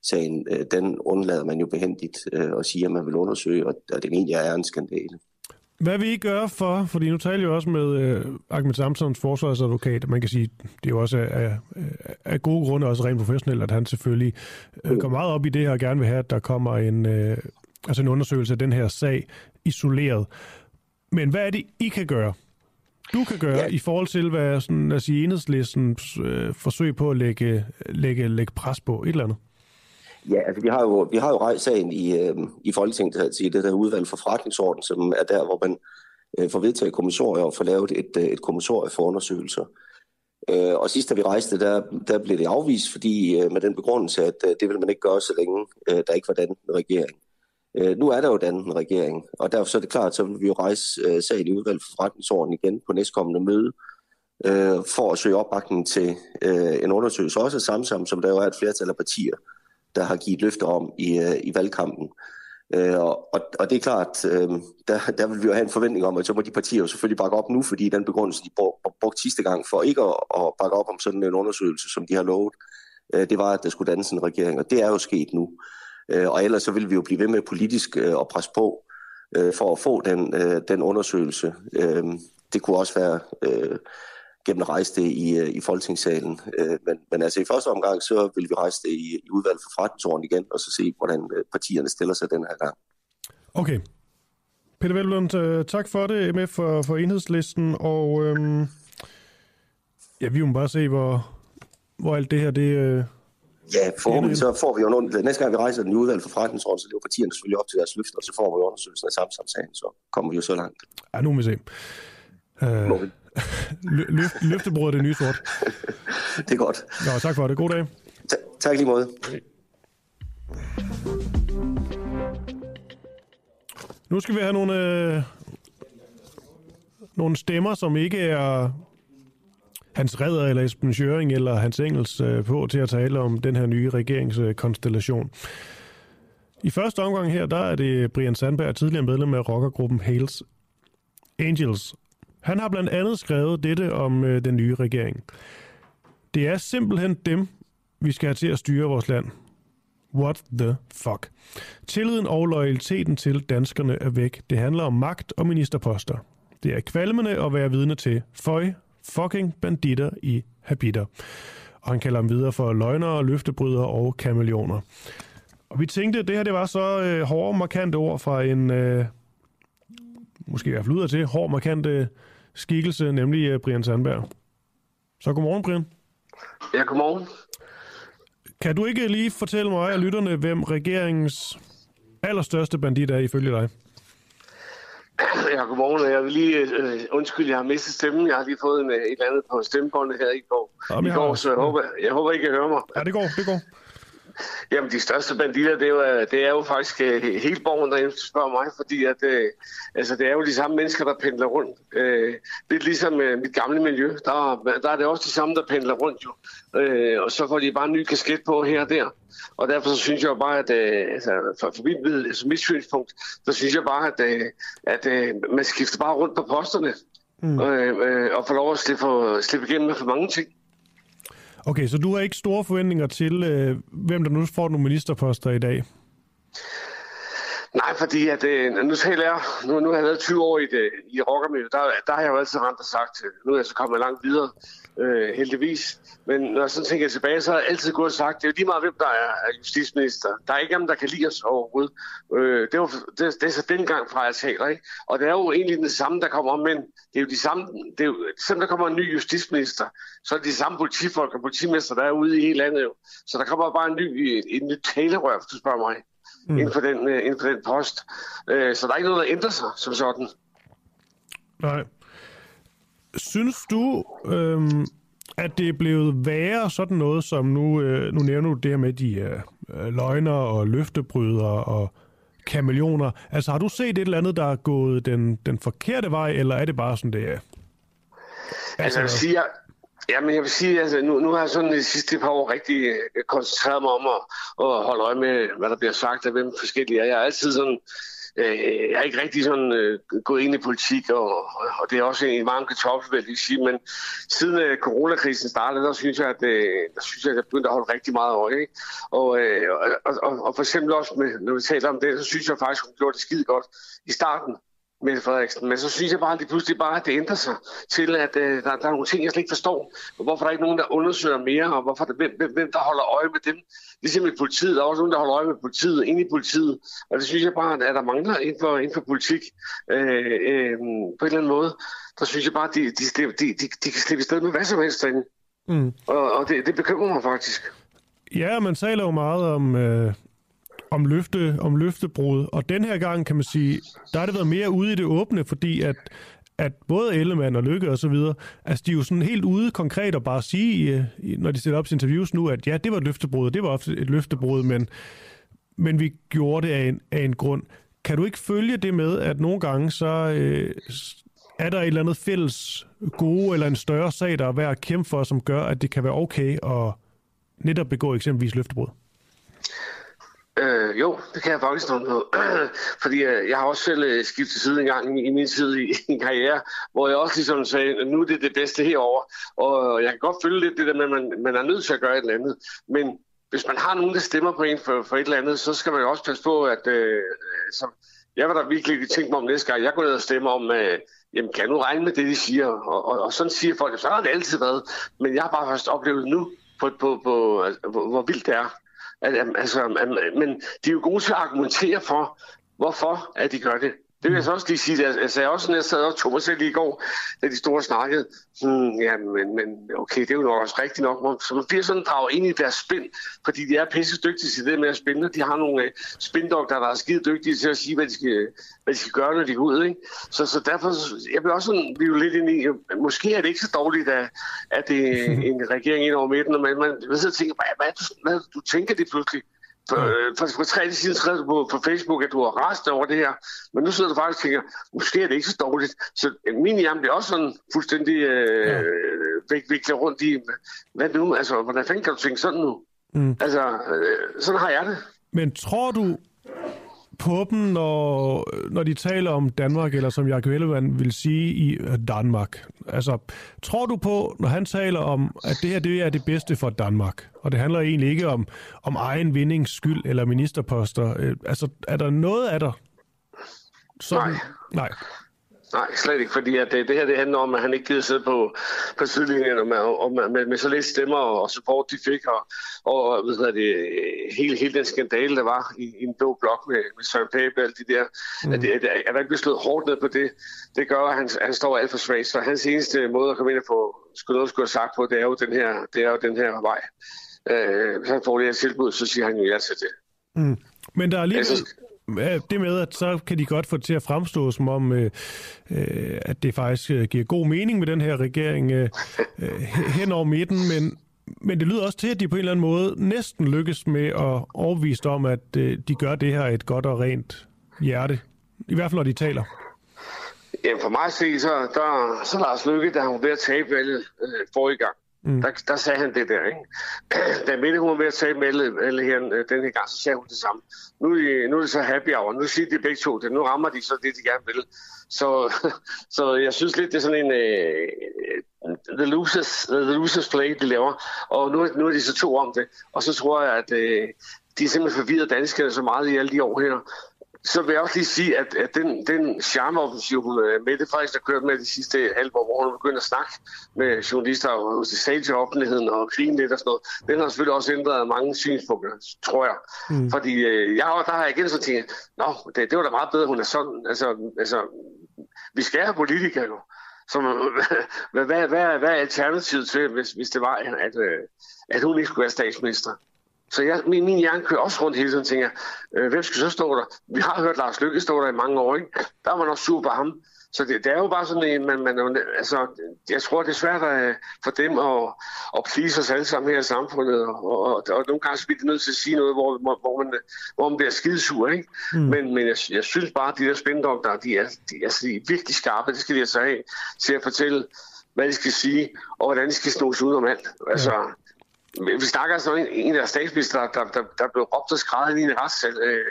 sagen, øh, den undlader man jo behendigt øh, og siger, at man vil undersøge, og, og det egentlig er en skandale. Hvad vil I gøre for, fordi nu taler jeg også med øh, Ahmed Samsons forsvarsadvokat, man kan sige, det er jo også af, af, af gode grunde også rent professionelt, at han selvfølgelig øh, går meget op i det her og gerne vil have, at der kommer en, øh, altså en undersøgelse af den her sag isoleret. Men hvad er det, I kan gøre? Du kan gøre ja. i forhold til, hvad sådan, sige, enhedslistens øh, forsøg på at lægge, lægge, lægge pres på et eller andet? Ja, altså vi har jo, vi har jo rejst sagen i, øh, i Folketinget, altså i det der udvalg for forretningsorden, som er der, hvor man øh, får vedtaget kommissorier og får lavet et, øh, et kommissorie for undersøgelser. Øh, og sidst da vi rejste, der, der blev det afvist, fordi øh, med den begrundelse, at øh, det vil man ikke gøre, så længe øh, der ikke var den regering. Øh, nu er der jo den regering, og derfor så er det klart, så vil vi jo rejse øh, sagen i udvalget for forretningsordenen igen på næstkommende møde, øh, for at søge opbakning til øh, en undersøgelse også Samsam, som der jo er et flertal af partier, der har givet løfter om i, øh, i valgkampen. Øh, og, og det er klart, øh, der, der vil vi jo have en forventning om, at så må de partier jo selvfølgelig bakke op nu, fordi den begrundelse, de brugte sidste gang for ikke at, at bakke op om sådan en undersøgelse, som de har lovet, øh, det var, at der skulle dannes en regering, og det er jo sket nu. Øh, Øh, og ellers så vil vi jo blive ved med politisk øh, at presse på øh, for at få den, den undersøgelse. Det kunne også være gennem at rejse det i, i folketingssalen. Men, men altså i første omgang, så vil vi rejse det i, i udvalget for forretningsorden igen, og så se, hvordan partierne stiller sig den her gang. Okay. Peter Velblund, tak for det, med for, for enhedslisten, og øhm, ja, vi må bare se, hvor, hvor alt det her, det... Øh, ja, forhåbentlig så får vi jo nogle... Næste gang vi rejser den i udvalget for forretningsorden, så lever partierne selvfølgelig op til deres løfter, og så får vi undersøgelsen af samsamsagen, så kommer vi jo så langt. Ja, nu må vi se. Uh, Løft, løftebrød det nye sort. det er godt. Nå, tak for det. God dag. Ta- tak lige måde. Nu skal vi have nogle, øh, nogle stemmer, som ikke er Hans Redder eller Esben Schøring eller Hans Engels øh, på til at tale om den her nye regeringskonstellation. I første omgang her, der er det Brian Sandberg, tidligere medlem af rockergruppen Hales Angels, han har blandt andet skrevet dette om øh, den nye regering. Det er simpelthen dem, vi skal have til at styre vores land. What the fuck? Tilliden og loyaliteten til danskerne er væk. Det handler om magt og ministerposter. Det er kvalmende at være vidne til. Føj, fucking banditter i habiter. Og han kalder dem videre for løgnere, løftebrydere og kameleoner. Og vi tænkte, at det her det var så øh, hårde, markante ord fra en, øh, måske i hvert fald ud til, hård, markante skikkelse, nemlig øh, Brian Sandberg. Så godmorgen, Brian. Ja, godmorgen. Kan du ikke lige fortælle mig og lytterne, hvem regeringens allerstørste bandit er ifølge dig? Ja, godmorgen. Jeg vil lige øh, undskylde, jeg har mistet stemmen. Jeg har lige fået en, øh, et eller andet på stemmebåndet her i går, Jamen, i går så jeg håber, jeg håber, I kan høre mig. Ja, det går, det går. Jamen, de største banditter, det er jo, det er jo faktisk uh, helt borgen, der spørger mig, fordi at, uh, altså, det er jo de samme mennesker, der pendler rundt. Det er ligesom uh, mit gamle miljø. Der, der er det også de samme, der pendler rundt jo. Uh, og så får de bare en ny kasket på her og der. Og derfor så synes jeg bare, at altså, for, for mit, altså, mit synspunkt, så synes jeg bare, at, uh, at man skifter bare rundt på posterne. Mm. Uh, og får lov at slippe, for, slippe igennem med for mange ting. Okay, så du har ikke store forventninger til, øh, hvem der nu får nogle ministerposter i dag? Nej, fordi at, øh, nu taler jeg, nu, nu har jeg været 20 år i, det, i rockermiljøet, der, der har jeg jo altid rent og sagt, øh, nu er jeg så kommet langt videre, øh, heldigvis. Men når jeg sådan tænker tilbage, så har jeg altid gået og sagt, det er jo lige meget, hvem der er, er justitsminister. Der er ikke nogen, der kan lide os overhovedet. Øh, det, var, det, det er så dengang fra, jeg taler, ikke? Og det er jo egentlig det samme, der kommer om, men det er jo de samme, det er jo, selvom der kommer en ny justitsminister, så er det de samme politifolk og politimester, der er ude i hele landet jo. Så der kommer bare en ny, en, en ny talerør, hvis du spørger mig mm. inden, for den, uh, inden for den post. Uh, så der er ikke noget, der ændrer sig som sådan. Nej. Synes du, øhm, at det er blevet værre sådan noget, som nu, øh, nu nævner du det her med de øh, løgner og løftebrydere og kameleoner. Altså har du set et eller andet, der er gået den, den forkerte vej, eller er det bare sådan, det er? Altså, jeg vil sige, Ja, men jeg vil sige, altså, nu, nu har jeg sådan de sidste par år rigtig øh, koncentreret mig om at, at holde øje med, hvad der bliver sagt af hvem forskellige er. Jeg er altid sådan, øh, jeg er ikke rigtig sådan øh, gået ind i politik, og, og det er også en varm kartoffel, vil jeg sige, men siden øh, coronakrisen startede, der synes jeg, at, øh, der synes jeg, at jeg begyndte at holde rigtig meget øje. Ikke? Og, øh, og, og, og, for eksempel også, med, når vi taler om det, så synes jeg faktisk, hun gjorde det skide godt i starten. Mette Frederiksen. Men så synes jeg bare, at det pludselig bare, at det ændrer sig til, at uh, der, der er nogle ting, jeg slet ikke forstår. Og hvorfor der er ikke nogen, der undersøger mere, og hvorfor der, hvem, hvem, der holder øje med dem. Ligesom i politiet, der er også nogen, der holder øje med politiet, ind i politiet. Og det synes jeg bare, at der mangler inden for, inden for politik øh, øh, på en eller anden måde. Der synes jeg bare, at de, de, de, de, de kan slippe sted med hvad som helst derinde. Mm. Og, og det, det bekymrer mig faktisk. Ja, man taler jo meget om, øh, om, løfte, om løftebrud. Og den her gang, kan man sige, der har det været mere ude i det åbne, fordi at, at både Ellemann og Lykke og så videre, altså de er jo sådan helt ude konkret og bare sige, øh, når de sætter op til interviews nu, at ja, det var et løftebrud, det var ofte et løftebrud, men, men vi gjorde det af en, af en grund. Kan du ikke følge det med, at nogle gange så øh, er der et eller andet fælles gode eller en større sag, der er værd at kæmpe for, som gør, at det kan være okay at netop begå eksempelvis løftebrud? Øh, jo, det kan jeg faktisk noget Fordi øh, jeg har også selv øh, skiftet side en gang i, min tid i, en karriere, hvor jeg også ligesom sagde, nu er det det bedste herover. Og øh, jeg kan godt følge lidt det der med, at man, man er nødt til at gøre et eller andet. Men hvis man har nogen, der stemmer på en for, for et eller andet, så skal man jo også passe på, at øh, så, jeg vil da virkelig tænke mig om næste gang, jeg går ned og stemmer om, øh, jamen kan jeg nu regne med det, de siger? Og, og, og sådan siger folk, så har det altid været. Men jeg har bare først oplevet nu, på, på, på, altså, hvor, hvor vildt det er. Altså, men de er jo gode til at argumentere for, hvorfor at de gør det. Det vil jeg så også lige sige. Jeg sagde også, når jeg sad og tog mig selv i går, da de store snakkede, hmm, ja, men, men okay, det er jo nok også rigtigt nok. Så man bliver sådan draget ind i deres spind, fordi de er pisse dygtige til det med at spænde. De har nogle uh, spindokter, der er skide dygtige til at sige, hvad de skal, hvad de skal gøre, når de går ud. Ikke? Så, så derfor, jeg vil også sådan blive lidt ind i, måske er det ikke så dårligt, at, at det er en regering ind over midten, og man, man, man sidder og tænker, hvad, hvad, hvad, du tænker det pludselig? For, øh, for, for tre siden skrev du på, på Facebook, at du har rast over det her. Men nu sidder du faktisk og tænker, måske er det ikke så dårligt. Så øh, min hjerne bliver også sådan fuldstændig øh, ja. viklet rundt i, hvad nu? Altså, hvordan fanden kan du tænke sådan nu? Mm. Altså, øh, sådan har jeg det. Men tror du, på dem, når, når de taler om Danmark, eller som Jakob Ellemann vil sige i Danmark? Altså, tror du på, når han taler om, at det her det er det bedste for Danmark, og det handler egentlig ikke om, om egen vindings skyld eller ministerposter, øh, altså, er der noget af dig? Som, nej. Nej. Nej, slet ikke, fordi at det, det her det handler om, at han ikke gider sidde på, på sidelinjen og med, og med, med, med så lidt stemmer og support, de fik, og, og hvad det, hele, hele den skandale, der var i, i en blå blok med, med Søren Pape og alle de der, mm. at, at, at, der ikke blev slået hårdt ned på det, det gør, at han, han står alt for svagt. Så hans eneste måde at komme ind og få skulle noget skulle have sagt på, det er jo den her, det er jo den her vej. Øh, hvis han får det her tilbud, så siger han jo ja til det. Mm. Men der er lige... Altså, det med, at så kan de godt få det til at fremstå som om, øh, øh at det faktisk øh, giver god mening med den her regering øh, øh, hen over midten, men, men det lyder også til, at de på en eller anden måde næsten lykkes med at overbevise om, at øh, de gør det her et godt og rent hjerte. I hvert fald, når de taler. Jamen for mig at se, så, der, så Lars Lykke, der var ved at tabe valget øh, forrige gang. Mm. Der, der sagde han det der, ikke? Da Mette hun var med at tale med eller her, øh, den her gang, så sagde hun det samme. Nu er, de, nu er det så happy hour, nu siger de begge to det, nu rammer de så det, de gerne vil. Så, så jeg synes lidt, det er sådan en uh, the, losers, the losers play, de laver. Og nu, nu er de så to om det. Og så tror jeg, at uh, de er simpelthen forvirret danskerne så meget i alle de år her, så vil jeg også lige sige, at, at den, den charmeoffensiv, hun øh, Mette Frederiksen har kørt med de sidste halve år, hvor hun begynder at snakke med journalister og sagde til offentligheden og grine lidt og sådan noget, den har selvfølgelig også ændret mange synspunkter, tror jeg. Mm. Fordi øh, jeg, der har jeg igen så tænkt, nå, det, det var da meget bedre, hun er sådan. Altså, altså vi skal have politikere jo. Så, hvad, hvad, hvad, hvad er alternativet til, hvis, hvis det var, at, øh, at hun ikke skulle være statsminister? Så jeg, min, min hjerne kører også rundt hele tiden og tænker, øh, hvem skal så stå der? Vi har hørt Lars Lykke stå der i mange år, ikke? Der var man også sur på ham. Så det, det er jo bare sådan en, man, man, altså, jeg tror, det er svært at, for dem at, at please os alle sammen her i samfundet, og, og, og nogle gange bliver de nødt til at sige noget, hvor, hvor, man, hvor man bliver skidesur, ikke? Mm. Men, men jeg, jeg synes bare, at de der spændokter, de er, de, altså, de er virkelig skarpe, det skal de altså have, til at fortælle, hvad de skal sige, og hvordan de skal snose ud om alt. Altså, ja. Vi snakker altså en, en af statsminister, der, der, der blev råbt og skrevet i en retssal øh,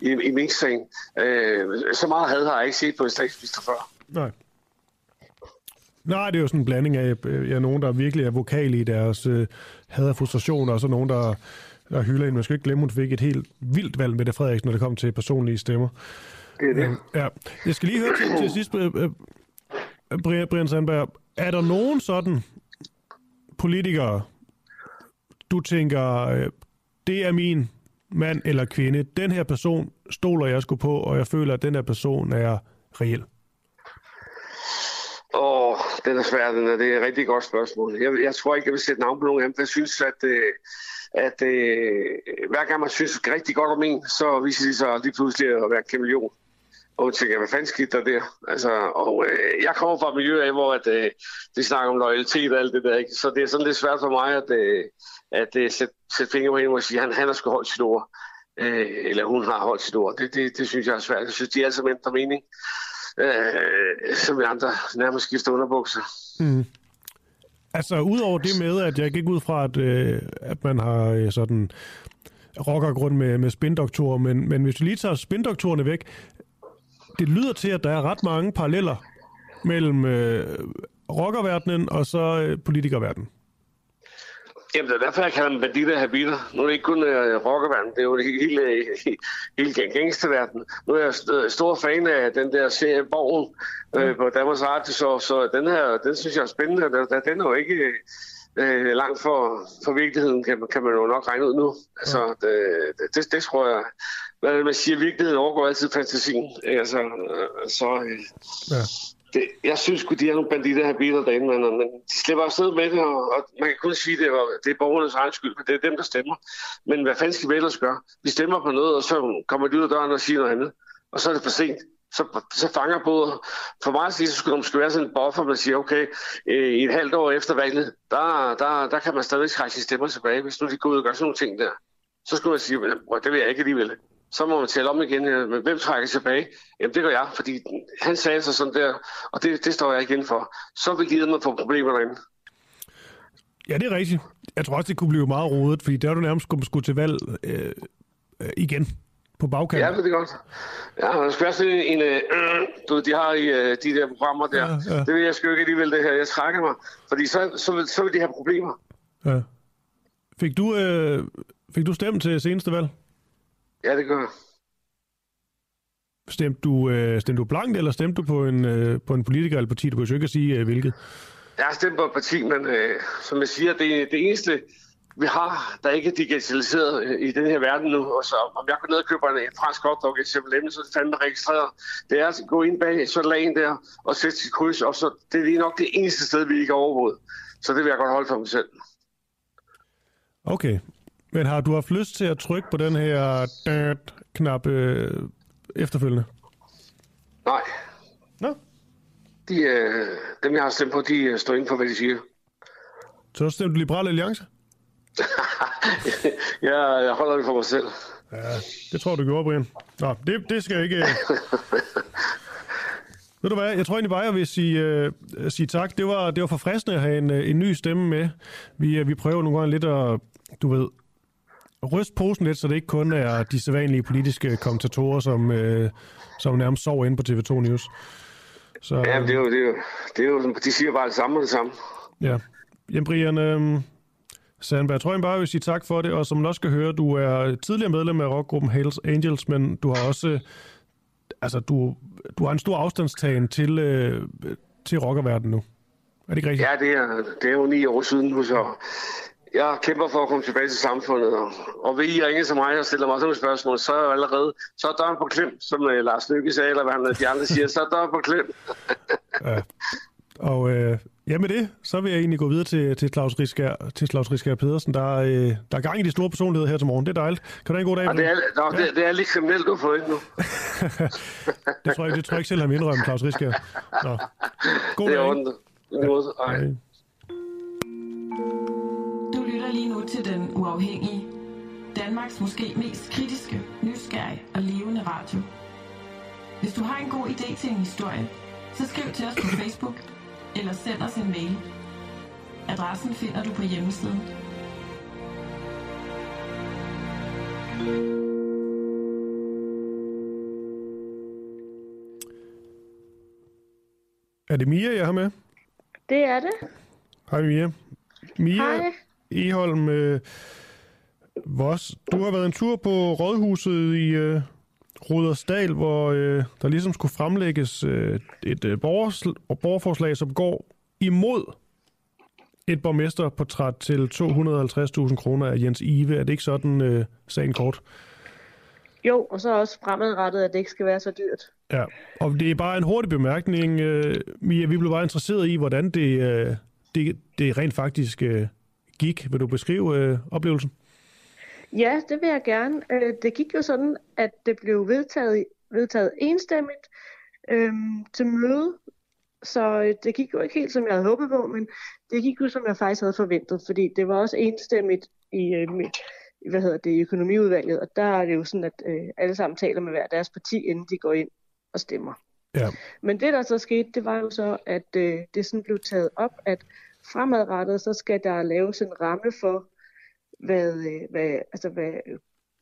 i, i Mink-sagen. Øh, så meget had har jeg ikke set på en statsminister før. Nej. Nej, det er jo sådan en blanding af øh, ja, nogen, der virkelig er vokale i deres øh, had og frustrationer, og så nogen, der, der hylder en. Man skal ikke glemme, hun fik et helt vildt valg med det Frederiksen, når det kom til personlige stemmer. Det er det. Øh, ja. Jeg skal lige høre til, til sidst, øh, øh, Brian Sandberg. Er der nogen sådan politikere, du tænker, øh, det er min mand eller kvinde, den her person stoler jeg sgu på, og jeg føler, at den her person er reel? Åh, oh, den er svær, den er. Det er et rigtig godt spørgsmål. Jeg, jeg tror ikke, jeg vil sætte navn på nogen af dem. Jeg synes, at, øh, at, at hver gang man synes rigtig godt om en, så viser de sig lige pludselig at være kameleon. Og tænker, hvad fanden skete der der? Altså, og øh, jeg kommer fra et miljø af, hvor at, øh, de snakker om loyalitet og alt det der. Ikke? Så det er sådan lidt svært for mig at, øh, at uh, sætte, sætte fingre på hende og sige, at han, han har sgu holdt sit ord. Uh, eller hun har holdt sit ord. Det, det, det synes jeg er svært. Jeg synes, de er altså mindre mening. Uh, som vi andre nærmest skifter underbukser. Mm. Altså, udover det med, at jeg gik ud fra, at, øh, at man har øh, sådan rockergrund med, med spindoktorer, men, men hvis vi lige tager spindoktorerne væk, det lyder til, at der er ret mange paralleller mellem øh, rockerverdenen og så øh, politikerverdenen. Jamen, det er derfor, jeg kalder dem banditter habiter. Nu er det ikke kun uh, rockerverden, det er jo hele, hele gangsterverden. Nu er jeg stor fan af den der serie Borgen øh, på Danmarks Radio, så, så den her, den synes jeg er spændende. Den, den er jo ikke øh, langt for, for virkeligheden, kan, kan man jo nok regne ud nu. Altså, det, det, det, det tror jeg, hvad man siger, virkeligheden overgår altid fantasien. Altså, øh, så, øh, ja det, jeg synes at de er nogle banditter her biler derinde, men, men de slipper afsted med det, og, og man kan kun sige, at det er, det er borgernes egen skyld, men det er dem, der stemmer. Men hvad fanden skal vi ellers gøre? Vi stemmer på noget, og så kommer de ud af døren og siger noget andet, og så er det for sent. Så, så fanger både, for mig at sige, så skulle der måske være sådan en buffer, man siger, okay, øh, i et halvt år efter valget, der, der, der kan man stadig trække sine stemmer tilbage, hvis nu de går ud og gør sådan nogle ting der. Så skulle man sige, det vil jeg ikke alligevel så må man tælle om igen, men hvem trækker tilbage? Jamen det gør jeg, fordi han sagde sig sådan der, og det, det står jeg igen for. Så vil givet mig få problemer derinde. Ja, det er rigtigt. Jeg tror også, det kunne blive meget rodet, fordi der er du nærmest skulle til valg øh, øh, igen på bagkanten. Ja, det er godt. Ja, der skal sådan en, øh, du de har i øh, de der programmer der. Ja, ja. Det vil jeg sgu ikke alligevel det her. Jeg trækker mig, fordi så, så, vil, så vil de have problemer. Ja. Fik du, øh, fik du stemt til seneste valg? Ja, det gør jeg. Stemte du, øh, stemte du blankt, eller stemte du på en, øh, på en politiker eller parti? Du kan jo ikke sige, øh, hvilket. Jeg har stemt på et parti, men øh, som jeg siger, det, det eneste, vi har, der ikke er digitaliseret øh, i den her verden nu, og så om jeg går ned og køber en, en fransk hotdog i 7 så er det fandme registreret. Det er at gå ind bag så lagen der og sætte sit kryds, og så det er lige nok det eneste sted, vi ikke har overvåget. Så det vil jeg godt holde for mig selv. Okay, men har du haft lyst til at trykke på den her knap øh, efterfølgende? Nej. Nå? De, øh, dem, jeg har stemt på, de øh, står inden for, hvad de siger. Så stemte du Liberale Alliance? ja, jeg holder det for mig selv. Ja, det tror du gjorde, Brian. Nå, det, det skal jeg ikke... Øh. Ved du hvad, jeg tror egentlig bare, jeg vil sige, øh, sige tak. Det var, det var forfriskende at have en, øh, en ny stemme med. Vi, øh, vi prøver nogle gange lidt at, du ved, ryst posen lidt, så det ikke kun er de sædvanlige politiske kommentatorer, som, øh, som nærmest sover inde på TV2 News. Så, ja, det er, jo, det, er jo, det er jo, de siger bare det samme og det samme. Ja. Jamen Brian, øh, Sandberg, jeg tror jeg bare, vil sige tak for det, og som man også skal høre, du er tidligere medlem af rockgruppen Hells Angels, men du har også, altså du, du har en stor afstandstagen til, øh, til rockerverdenen nu. Er det ikke rigtigt? Ja, det er, det er jo ni år siden nu, så jeg kæmper for at komme tilbage til samfundet, og, og vil I ringe til mig og stille mig sådan nogle spørgsmål, så er jeg allerede, så er døren på klem, som uh, Lars Lykke sagde, eller hvad han, de andre siger, så er døren på klem. ja. Og øh, ja, med det, så vil jeg egentlig gå videre til, til Claus Riskær, til Claus Riskær Pedersen. Der, øh, der er gang i de store personligheder her til morgen. Det er dejligt. Kan du have en god dag? Ja, det, er, no, ja. det, det er lidt kriminelt, du får ind nu. det, tror jeg, det tror jeg ikke selv, han indrømme, Claus Riskær. Nå. God det er dag. Det lige nu til Den Uafhængige. Danmarks måske mest kritiske, nysgerrige og levende radio. Hvis du har en god idé til en historie, så skriv til os på Facebook eller send os en mail. Adressen finder du på hjemmesiden. Er det Mia, jeg har med? Det er det. Hej Mia. Mia, Hej. Eholm øh, Vos, du har været en tur på Rådhuset i øh, Rudersdal, hvor øh, der ligesom skulle fremlægges øh, et øh, borgerforslag, som går imod et borgmesterportræt til 250.000 kroner af Jens Ive. Er det ikke sådan, øh, sagen kort? Jo, og så også fremadrettet, at det ikke skal være så dyrt. Ja, og det er bare en hurtig bemærkning, øh, Mia. Vi blev bare interesseret i, hvordan det, øh, det, det rent faktisk øh, gik. Vil du beskrive øh, oplevelsen? Ja, det vil jeg gerne. Øh, det gik jo sådan, at det blev vedtaget, vedtaget enstemmigt øh, til møde, så øh, det gik jo ikke helt, som jeg havde håbet på, men det gik jo, som jeg faktisk havde forventet, fordi det var også enstemmigt i, øh, hvad hedder det, i økonomiudvalget, og der er det jo sådan, at øh, alle sammen taler med hver deres parti, inden de går ind og stemmer. Ja. Men det, der så skete, det var jo så, at øh, det sådan blev taget op, at fremadrettet, så skal der laves en ramme for, hvad, øh, hvad, altså hvad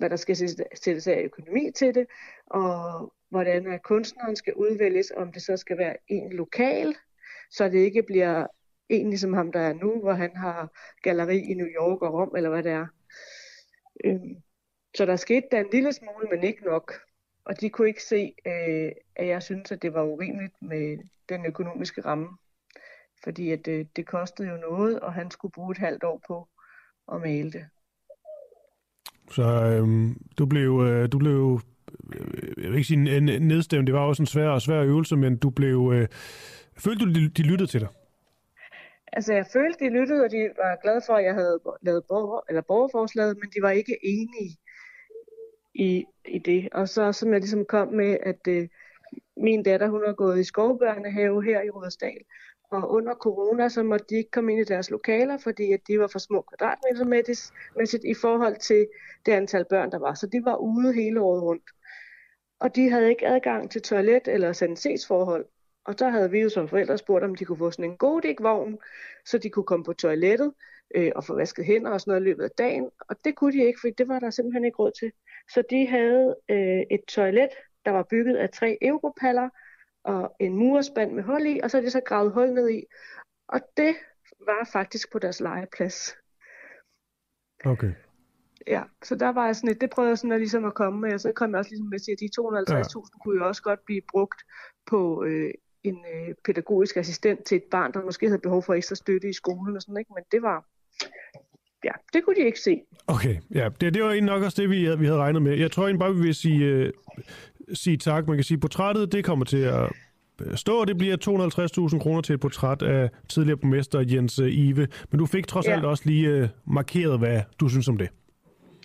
hvad der skal sættes af økonomi til det, og hvordan at kunstneren skal udvælges, om det så skal være en lokal, så det ikke bliver en ligesom ham, der er nu, hvor han har galleri i New York og Rom, eller hvad det er. Øhm, så der skete da en lille smule, men ikke nok. Og de kunne ikke se, øh, at jeg synes, at det var urimeligt med den økonomiske ramme. Fordi at det, det kostede jo noget, og han skulle bruge et halvt år på at male det. Så øhm, du blev, øh, du blev øh, jeg vil ikke sige nedstemt, det var også en svær og svær øvelse, men du blev, øh, følte du, de, de lyttede til dig? Altså, jeg følte, de lyttede, og de var glade for, at jeg havde lavet borger, eller borgerforslaget, men de var ikke enige i, i det. Og så som jeg ligesom kom med, at øh, min datter, hun har gået i skovbørnehave her i Rudersdal, og under corona, så måtte de ikke komme ind i deres lokaler, fordi at de var for små kvadratmeter i forhold til det antal børn, der var. Så de var ude hele året rundt. Og de havde ikke adgang til toilet eller sanitetsforhold. Og så havde vi jo som forældre spurgt, om de kunne få sådan en god vogn så de kunne komme på toilettet øh, og få vasket hænder og sådan noget i løbet af dagen. Og det kunne de ikke, for det var der simpelthen ikke råd til. Så de havde øh, et toilet, der var bygget af tre europaller og en murspand med hul i, og så er de så gravet hul ned i. Og det var faktisk på deres legeplads. Okay. Ja, så der var jeg sådan lidt, det prøvede jeg sådan at, ligesom at komme med, og så kom jeg også ligesom med at de 250.000 ja. kunne jo også godt blive brugt på øh, en øh, pædagogisk assistent til et barn, der måske havde behov for ekstra støtte i skolen og sådan, ikke? men det var, ja, det kunne de ikke se. Okay, ja, det, det var egentlig nok også det, vi, vi havde regnet med. Jeg tror egentlig bare, vi vil sige, øh, sige tak. Man kan sige, portrættet, det kommer til at øh, stå, det bliver 250.000 kroner til et portræt af tidligere borgmester Jens øh, Ive. Men du fik trods ja. alt også lige øh, markeret, hvad du synes om det.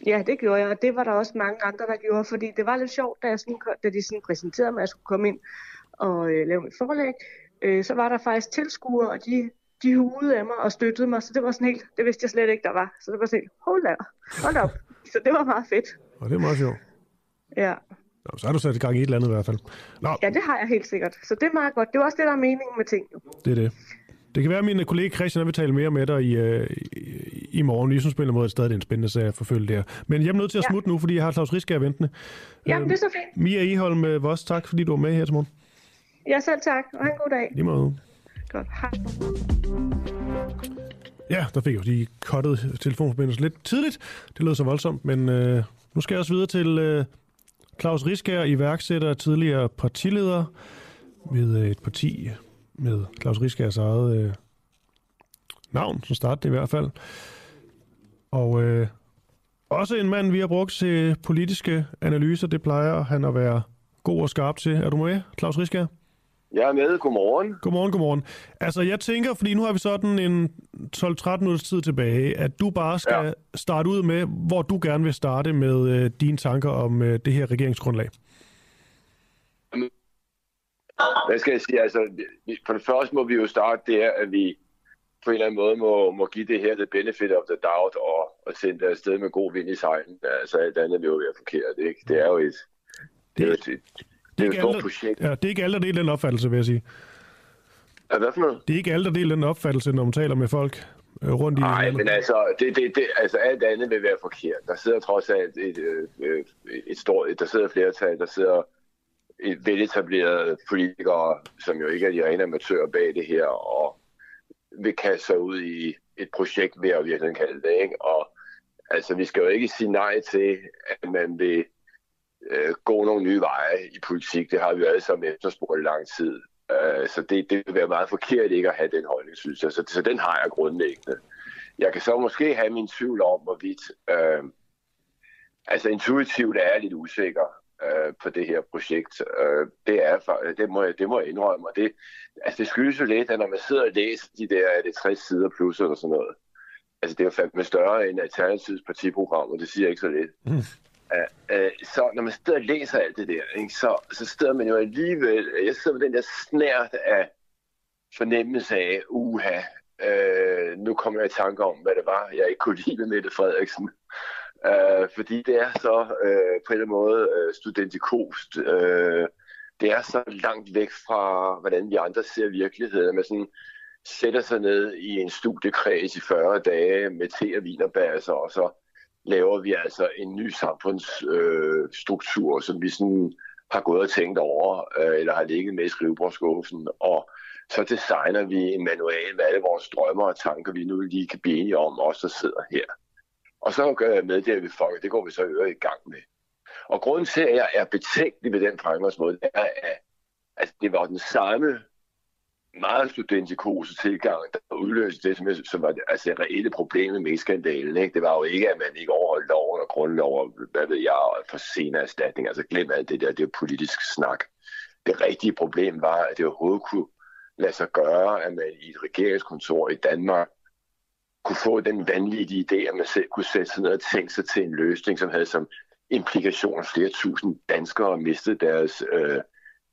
Ja, det gjorde jeg, og det var der også mange andre, der gjorde, fordi det var lidt sjovt, da, jeg sådan, da de sådan præsenterede mig, at jeg skulle komme ind og øh, lave mit forlæg. Øh, så var der faktisk tilskuere, og de, de hudede af mig og støttede mig, så det var sådan helt, det vidste jeg slet ikke, der var. Så det var sådan helt, hold op, hold op. Så det var meget fedt. Og det er meget sjovt. Ja. Nå, så har du sat i gang i et eller andet i hvert fald. Nå. Ja, det har jeg helt sikkert. Så det er meget godt. Det er også det, der er meningen med ting. Det er det. Det kan være, at min kollega Christian vil tale mere med dig i, uh, i, i morgen. Jeg synes på en måde, at stadig er en spændende sag at forfølge der. Men jeg er nødt til at smutte ja. nu, fordi jeg har Claus Riske ventende. Jamen, det er så fint. Mia Eholm uh, Voss, tak fordi du var med her til morgen. Ja, selv tak. Og en god dag. Lige måde. Godt. Hej. Ja, der fik jeg jo lige kottet telefonforbindelsen lidt tidligt. Det lød så voldsomt, men uh, nu skal jeg også videre til uh, Claus Riskær, iværksætter tidligere partileder ved øh, et parti med Claus Riskærs eget øh, navn, som startede i hvert fald. Og øh, også en mand, vi har brugt til politiske analyser. Det plejer han at være god og skarp til. Er du med, Claus Riskær? Jeg er med. Godmorgen. Godmorgen, godmorgen. Altså, jeg tænker, fordi nu har vi sådan en 12-13 minutters tid tilbage, at du bare skal ja. starte ud med, hvor du gerne vil starte med øh, dine tanker om øh, det her regeringsgrundlag. Hvad skal jeg sige? Altså, for det første må vi jo starte der, at vi på en eller anden måde må, må give det her the benefit of the doubt og, og sende det afsted med god vind i sejlen. Altså alt andet vil jo være forkert, ikke? Det er jo et, det, det er et, det, det er et stort projekt. Ja, det er ikke alle, der deler den opfattelse, vil jeg sige. Ja, hvad for noget? Det er ikke alle, der deler den opfattelse, når man taler med folk øh, rundt i... Nej, men altså, det, det, det, altså, alt andet vil være forkert. Der sidder trods alt et, et, et, et stort... Der sidder flertal, der sidder veletablerede politikere, som jo ikke er de rene amatører bag det her, og vil kaste sig ud i et projekt, ved at virkelig kalde det. Ikke? Og altså, vi skal jo ikke sige nej til, at man vil øh, gå nogle nye veje i politik. Det har vi jo alle sammen efterspurgt i lang tid. Øh, så det, det vil være meget forkert ikke at have den holdning, synes jeg. Så, så den har jeg grundlæggende. Jeg kan så måske have min tvivl om, hvorvidt... Øh, altså intuitivt er jeg lidt usikker øh, på det her projekt. Øh, det, er, det, må jeg, det må jeg indrømme. Og det, altså det skyldes jo lidt, at når man sidder og læser de der er det 60 sider plus eller sådan noget, altså det er jo fandme større end Alternativets partiprogram, og det siger ikke så lidt. Mm. Uh, så når man sidder og læser alt det der, ikke, så, så sidder man jo alligevel, øh, jeg sidder med den der snært af fornemmelse af, uha, øh, nu kommer jeg i tanke om, hvad det var, jeg ikke kunne lide med Mette Frederiksen. Øh, fordi det er så øh, på en eller anden måde øh, studentikost. Øh, det er så langt væk fra, hvordan vi andre ser virkeligheden. Man sådan sætter sig ned i en studiekreds i 40 dage med te og vinerbasser, og så laver vi altså en ny samfundsstruktur, øh, som vi sådan har gået og tænkt over, øh, eller har ligget med i skrivebordskuffen, og så designer vi en manual med alle vores drømmer og tanker, vi nu lige kan blive enige om, os der sidder her. Og så gør jeg med det, vi folk, det går vi så øre i gang med. Og grunden til, at jeg er betænkelig ved den fremgangsmåde, er, at altså, det var den samme meget studentikose tilgang, der udløste det, som, jeg, som var altså, det reelle problem med skandalen. Ikke? Det var jo ikke, at man ikke overholdt loven og grundlov og hvad ved jeg, for senere erstatning. Altså glem alt det der, det er politisk snak. Det rigtige problem var, at det overhovedet kunne lade sig gøre, at man i et regeringskontor i Danmark kunne få den vanvittige idé, at man selv kunne sætte sig ned og tænke sig til en løsning, som havde som implikation, at flere tusind danskere mistede deres, øh,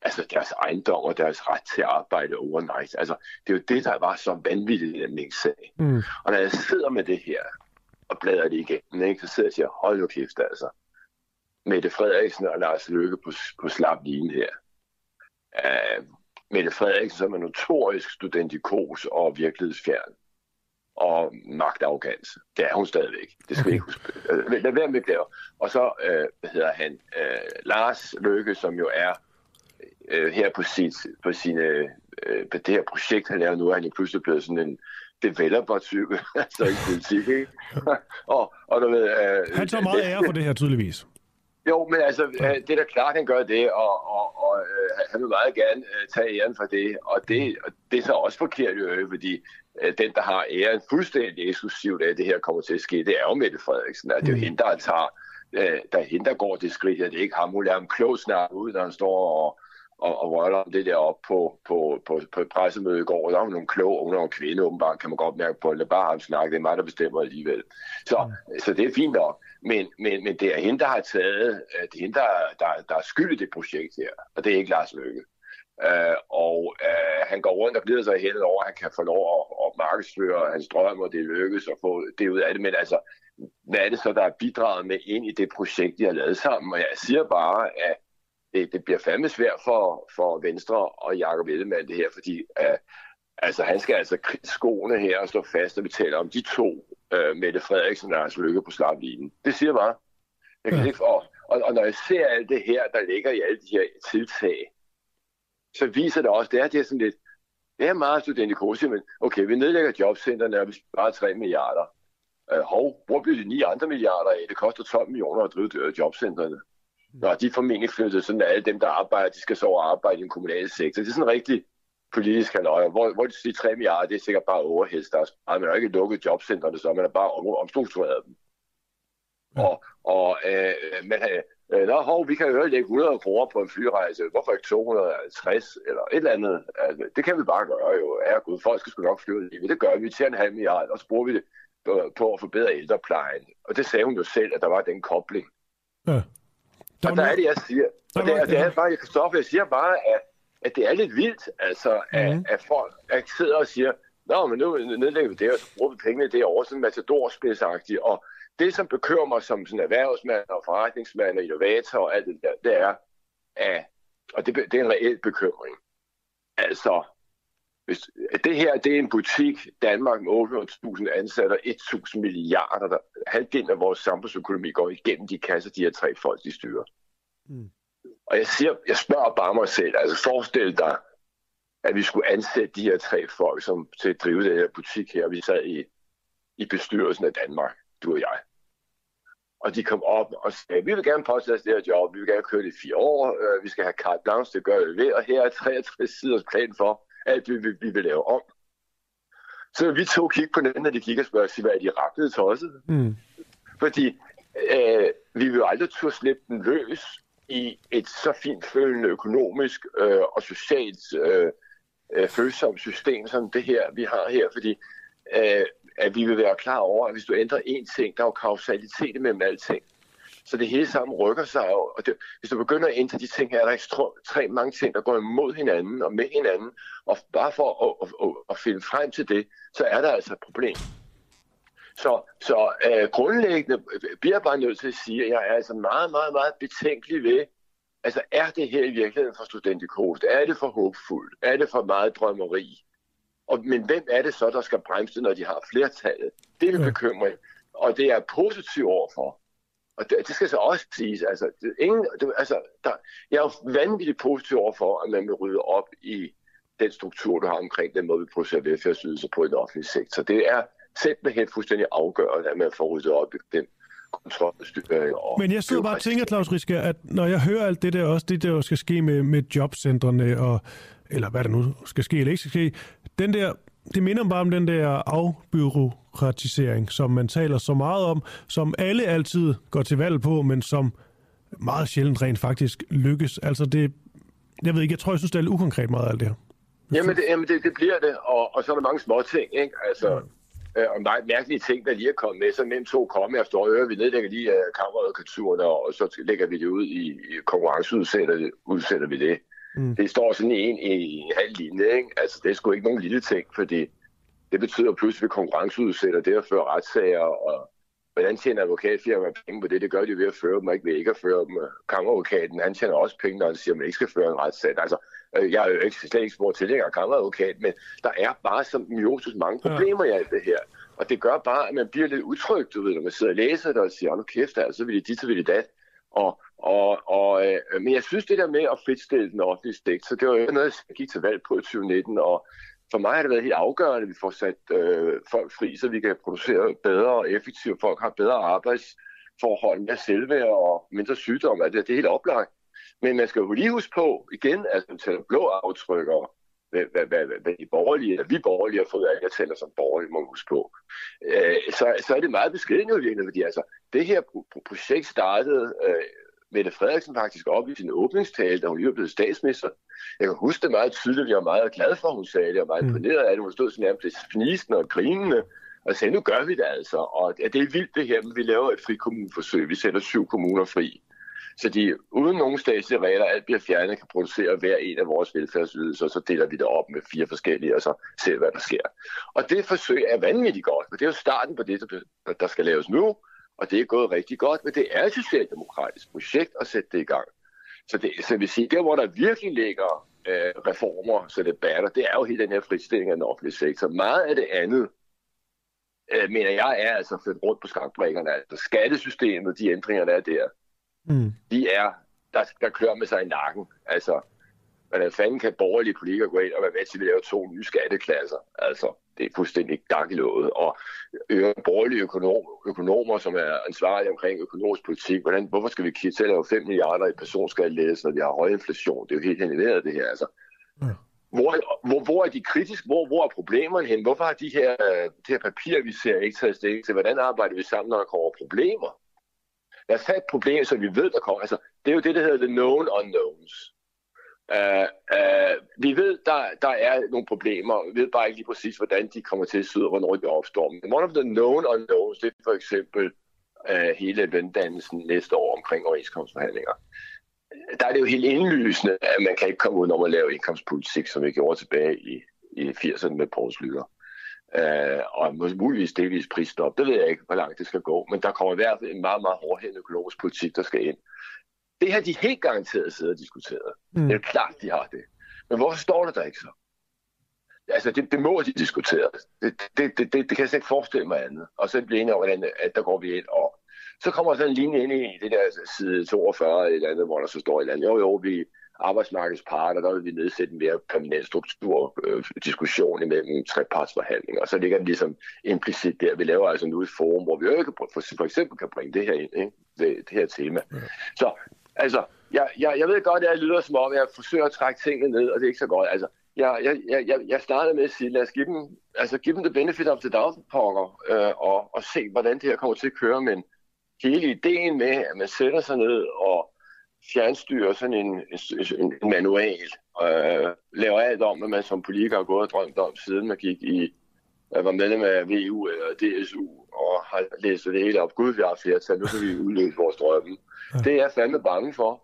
altså deres ejendom og deres ret til at arbejde overnight. Altså, det er jo det, der var så vanvittigt i den sag. Mm. Og når jeg sidder med det her og bladrer det igennem, ikke, så sidder jeg og siger, hold nu kæft altså. Mette Frederiksen og Lars Løkke på, på slap line her. Uh, Mette Frederiksen, som er notorisk studentikos og virkelighedsfjern og magtarrogance. Det er hun stadigvæk. Det skal okay. ikke huske. Øh, lad være med det. Og så øh, hvad hedder han, øh, Lars Løkke, som jo er øh, her på, sit, på sine, øh, på det her projekt, han laver nu, er han jo pludselig blevet sådan en developer-type, altså i politik, ikke? og, og du ved... Øh, han tager meget ære for det her, tydeligvis. Jo, men altså, øh, det er da klart, han gør det, og, og, og øh, han vil meget gerne øh, tage æren for det, og det, og det er så også forkert jo, fordi øh, den, der har æren fuldstændig eksklusivt af, det her kommer til at ske, det er jo Mette Frederiksen. Altså, det er jo mm. hende, der tager, øh, der er hende, der går det skridt, at det ikke ham, hun lader ham klog snak ud, når han står og, og, og røller om det der op på, på, på, på et pressemøde i går. Der var nogle kloge unge og kvinde, åbenbart, kan man godt mærke på. Det er bare ham snakke, det er mig, der bestemmer alligevel. Så, mm. så det er fint nok. Men, men, men det er hende, der har taget, øh, det er hende, der, der, der er skyld i det projekt her, og det er ikke Lars Løkke. Uh, og uh, han går rundt og glider sig helt over, at han kan få lov at, at markedsføre hans drøm, og det lykkes at få det ud af det. Men altså, hvad er det så, der er bidraget med ind i det projekt, de har lavet sammen? Og jeg siger bare, at det, det bliver fandme svært for, for Venstre og Jacob Ellemann det her, fordi uh, altså, han skal altså skoene her og stå fast, og vi taler om de to, uh, Mette Frederiksen og Lars Lykke på slaplinjen. Det siger bare. Jeg kan ja. ikke, og, og, og når jeg ser alt det her, der ligger i alle de her tiltag, så viser det også, det er, det er sådan lidt, det er meget studentikose, men okay, vi nedlægger jobcentrene, og vi sparer 3 milliarder. Uh, hov, hvor bliver de 9 andre milliarder af? Det koster 12 millioner at drive jobcentrene. Nå, de er formentlig flyttet sådan, at alle dem, der arbejder, de skal så over arbejde i den kommunale sektor. Det er sådan rigtig politisk halvøje, hvor, hvor de 3 milliarder, det er sikkert bare overheds, der er Man har ikke lukket jobcentrene, så man har bare om, omstruktureret dem. Ja. Og, og øh, man har, øh, nå, hov, vi kan jo lægge 100 kroner på en flyrejse, hvorfor ikke 250 eller et eller andet? Altså, det kan vi bare gøre jo. Ja, gud, folk skal sgu nok flyve lige. Det gør vi til en halv milliard, og så bruger vi det på, på at forbedre ældreplejen. Og det sagde hun jo selv, at der var den kobling. Ja. Der og der er det, jeg siger. Og det, det er bare, Kristoffer, jeg siger bare, at, at det er lidt vildt, altså, at, mm. at folk at sidder og siger, Nå, men nu nedlægger vi det, og så bruger vi pengene derovre, sådan matadorspidsagtigt. Og det, som bekymrer mig som sådan erhvervsmand og forretningsmand og innovator og alt det der, det er, at, og det, det er en reel bekymring. Altså, hvis, det her det er en butik, Danmark med 800.000 ansatte og 1.000 milliarder. Der, halvdelen af vores samfundsøkonomi går igennem de kasser, de her tre folk, de styrer. Mm. Og jeg, siger, jeg spørger bare mig selv, altså forestil dig, at vi skulle ansætte de her tre folk som, til at drive den her butik her, vi sad i, i bestyrelsen af Danmark, du og jeg. Og de kom op og sagde, vi vil gerne påtage os det her job, vi vil gerne køre det i fire år, øh, vi skal have carte blanche til at gøre det ved, og her er 63 siders plan for, alt det, vi, vi vil lave om. Så vi to kigge på den, og de kigger og spørger, sig, hvad er de raklede tosset? Mm. Fordi øh, vi vil jo aldrig turde slippe den løs i et så fint følende økonomisk øh, og socialt øh, øh, følsomt system, som det her, vi har her. Fordi øh, at vi vil være klar over, at hvis du ændrer én ting, der er jo kausalitet mellem alting. Så det hele sammen rykker sig. Og det, hvis du begynder at ændre de ting her, er der ekstremt mange ting, der går imod hinanden og med hinanden. Og bare for at, at, at, at finde frem til det, så er der altså et problem. Så, så uh, grundlæggende bliver jeg bare nødt til at sige, at jeg er altså meget, meget, meget betænkelig ved, altså er det her i virkeligheden for studentikose? Er det for håbfuldt? Er det for meget drømmeri? Og, men hvem er det så, der skal bremse, når de har flertallet? Det er en bekymring. og det er positivt overfor. Og det, det skal så også siges, altså, det, ingen, det, altså der, jeg er jo vanvittigt positiv overfor, at man vil rydde op i den struktur, du har omkring den måde, vi producerer velfærdsydelser på i den offentlige sektor. Det er simpelthen fuldstændig afgørende, at man får ryddet op i den kontrol og Men jeg sidder bare og tænker, Claus Riske, at når jeg hører alt det der, også det der skal ske med, med jobcentrene, og, eller hvad der nu skal ske eller ikke skal ske, den der, det minder bare om den der afbyråkratisering, som man taler så meget om, som alle altid går til valg på, men som meget sjældent rent faktisk lykkes. Altså det, jeg ved ikke, jeg tror, jeg synes, det er lidt ukonkret meget af alt det her. Jamen, det, jamen det, det bliver det, og, og så er der mange små ting, ikke? Altså, øh, og meget mærkelige ting, der lige er kommet med. Så mellem to komme og står øre, vi nedlægger lige uh, kammeradvokaturen, og så lægger vi det ud i, i konkurrenceudsætter udsætter vi det. Mm. Det står sådan en, i en halv linje, ikke? Altså, det er sgu ikke nogen lille ting, fordi det betyder pludselig, at vi konkurrenceudsætter det at føre retssager, og hvordan tjener advokatfirma penge på det? Det gør de ved at føre dem, og ikke ved ikke at føre dem. Kammeradvokaten, han tjener også penge, når han siger, at man ikke skal føre en retssag. Altså, øh, jeg er jo ikke slet ikke spurgt tilhænger af kammeradvokat, men der er bare som miosis mange problemer ja. i alt det her. Og det gør bare, at man bliver lidt utryg, du ved, når man sidder og læser det og siger, nu kæft, altså, så vil det dit, så vil det dat. Og, og, og, øh, men jeg synes, det der med at fritstille den offentlige sektor, det var jo noget, jeg gik til valg på i 2019, og for mig har det været helt afgørende, at vi får sat øh, folk fri, så vi kan producere bedre og effektivt. Folk har bedre arbejdsforhold, mere selvværd og mindre sygdom. Altså, det er helt oplagt. Men man skal jo lige huske på, igen, at man taler blå og hvad, hvad, hvad, hvad de borgerlige, eller vi borgerlige har fået af, jeg taler som borgerlige, må man huske på, øh, så, så er det meget beskeden jo virkelig, fordi altså, det her pro- projekt startede øh, Mette Frederiksen faktisk op i sin åbningstale, da hun lige blevet statsminister. Jeg kan huske det meget tydeligt, jeg var meget glad for, at hun sagde det, var meget mm. imponeret af det, hun stod sådan nærmest fnisende og grinende, og sagde, nu gør vi det altså, og det er vildt det her, men vi laver et frikommuneforsøg, vi sætter syv kommuner fri. Så de uden nogen statslige regler, alt bliver fjernet, kan producere hver en af vores velfærdsydelser, så deler vi det op med fire forskellige, og så ser hvad der sker. Og det forsøg er vanvittigt godt, for det er jo starten på det, der skal laves nu, og det er gået rigtig godt, men det er et socialdemokratisk projekt at sætte det i gang. Så det så vil sige, der hvor der virkelig ligger øh, reformer, så det batter, det er jo hele den her fristilling af den offentlige sektor. Meget af det andet, øh, mener jeg, er altså flyttet rundt på skakbrækkerne. Altså skattesystemet, de ændringer, der er der, mm. de er, der, der klør med sig i nakken. Altså, hvordan fanden kan borgerlige politikere gå ind og være med til at lave to nye skatteklasser? Altså, det er fuldstændig dak i låget. Og øh, borgerlige økonom, økonomer, som er ansvarlige omkring økonomisk politik, hvordan, hvorfor skal vi kigge til at lave 5 milliarder i personskattelæs, når vi har høj inflation? Det er jo helt heniveret, det her. Altså. Ja. Hvor, hvor, hvor er de kritiske? Hvor, hvor er problemerne hen? Hvorfor har de her, de her papirer, vi ser, ikke taget stilling til? Hvordan arbejder vi sammen, når der kommer problemer? Lad os have et problem, så vi ved, der kommer. Altså, det er jo det, der hedder the known unknowns. Uh, uh, vi ved, der, der er nogle problemer. Vi ved bare ikke lige præcis, hvordan de kommer til at sidde, og hvornår de opstår. Men one of the known unknowns, det er for eksempel uh, hele løndannelsen næste år omkring overenskomstforhandlinger. Der er det jo helt indlysende, at man kan ikke komme ud om at lave indkomstpolitik, som vi gjorde tilbage i, i 80'erne med Poul Slytter. Uh, og muligvis delvis prisstop. Det ved jeg ikke, hvor langt det skal gå. Men der kommer i hvert fald en meget, meget hårdhændet økonomisk politik, der skal ind. Det har de helt garanteret siddet og diskuteret. Mm. Det er klart, de har det. Men hvorfor står det der ikke så? Altså, det, det må de diskutere. Det, det, det, det, det kan jeg slet ikke forestille mig andet. Og så bliver enige om, at der går vi ind. Og så kommer sådan en linje ind i det der side 42 eller andet, hvor der så står et eller andet. Jo, jo, vi arbejdsmarkedets parter, der vil vi nedsætte en mere permanent struktur øh, diskussion imellem trepartsforhandlinger. Og så ligger det ligesom implicit der. Vi laver altså nu et forum, hvor vi jo for, for eksempel kan bringe det her ind, ikke? Det, det her tema. Ja. Så Altså, jeg, jeg, jeg ved godt, at jeg lyder som om, jeg forsøger at trække tingene ned, og det er ikke så godt. Altså, jeg, jeg, jeg, jeg startede med at sige, lad os give dem, altså, give dem the benefit of the doubt, pokker, øh, og, og se, hvordan det her kommer til at køre. Men hele ideen med, at man sætter sig ned og fjernstyrer sådan en, en, en manual, øh, laver alt om, hvad man som politiker har gået og drømt om, siden man gik i, øh, var medlem af VU eller DSU, og har læst det hele op. Gud, vi har flertal, nu kan vi udløse vores drømme. Ja. Det er jeg fandme bange for.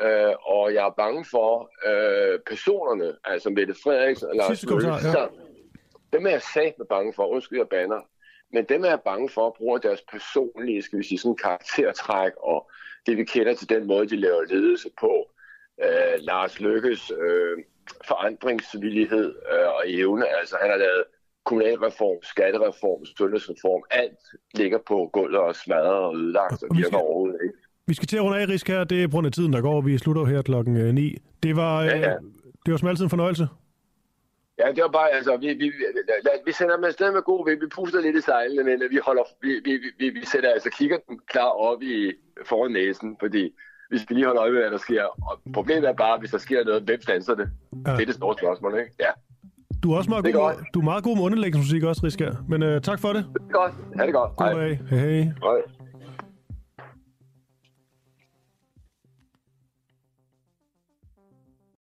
Øh, og jeg er bange for øh, personerne, altså Mette Frederiksen og Lars Løkke, ja. dem er jeg sat med bange for, undskyld jeg banner, men dem er jeg bange for at bruge deres personlige, skal vi sige, sådan karaktertræk og det vi kender til den måde, de laver ledelse på. Øh, Lars Lykkes øh, forandringsvillighed øh, og evne, altså han har lavet kommunalreform, skattereform, sundhedsreform, alt ligger på gulvet og smadret og ødelagt og, virker skal, overhovedet ikke. Vi skal til at runde af, Risk, her. Det er på grund af tiden, der går. Vi slutter her klokken 9. Det var, ja, ja. det var som altid en fornøjelse. Ja, det var bare, altså, vi, vi, vi sender dem afsted med god vind. Vi puster lidt i sejlene, men vi, holder, vi, vi, vi, vi sætter altså kigger den klar op i foran næsen, fordi vi skal lige holde øje med, hvad der sker. Og problemet er bare, hvis der sker noget, hvem stanser det? Ja. Det er det store spørgsmål, ikke? Ja. Du er også meget, god, du er meget god med underlægningsmusik også, Riska. Men uh, tak for det. Det er godt. Ha' det godt. God. Hej. hej. hej.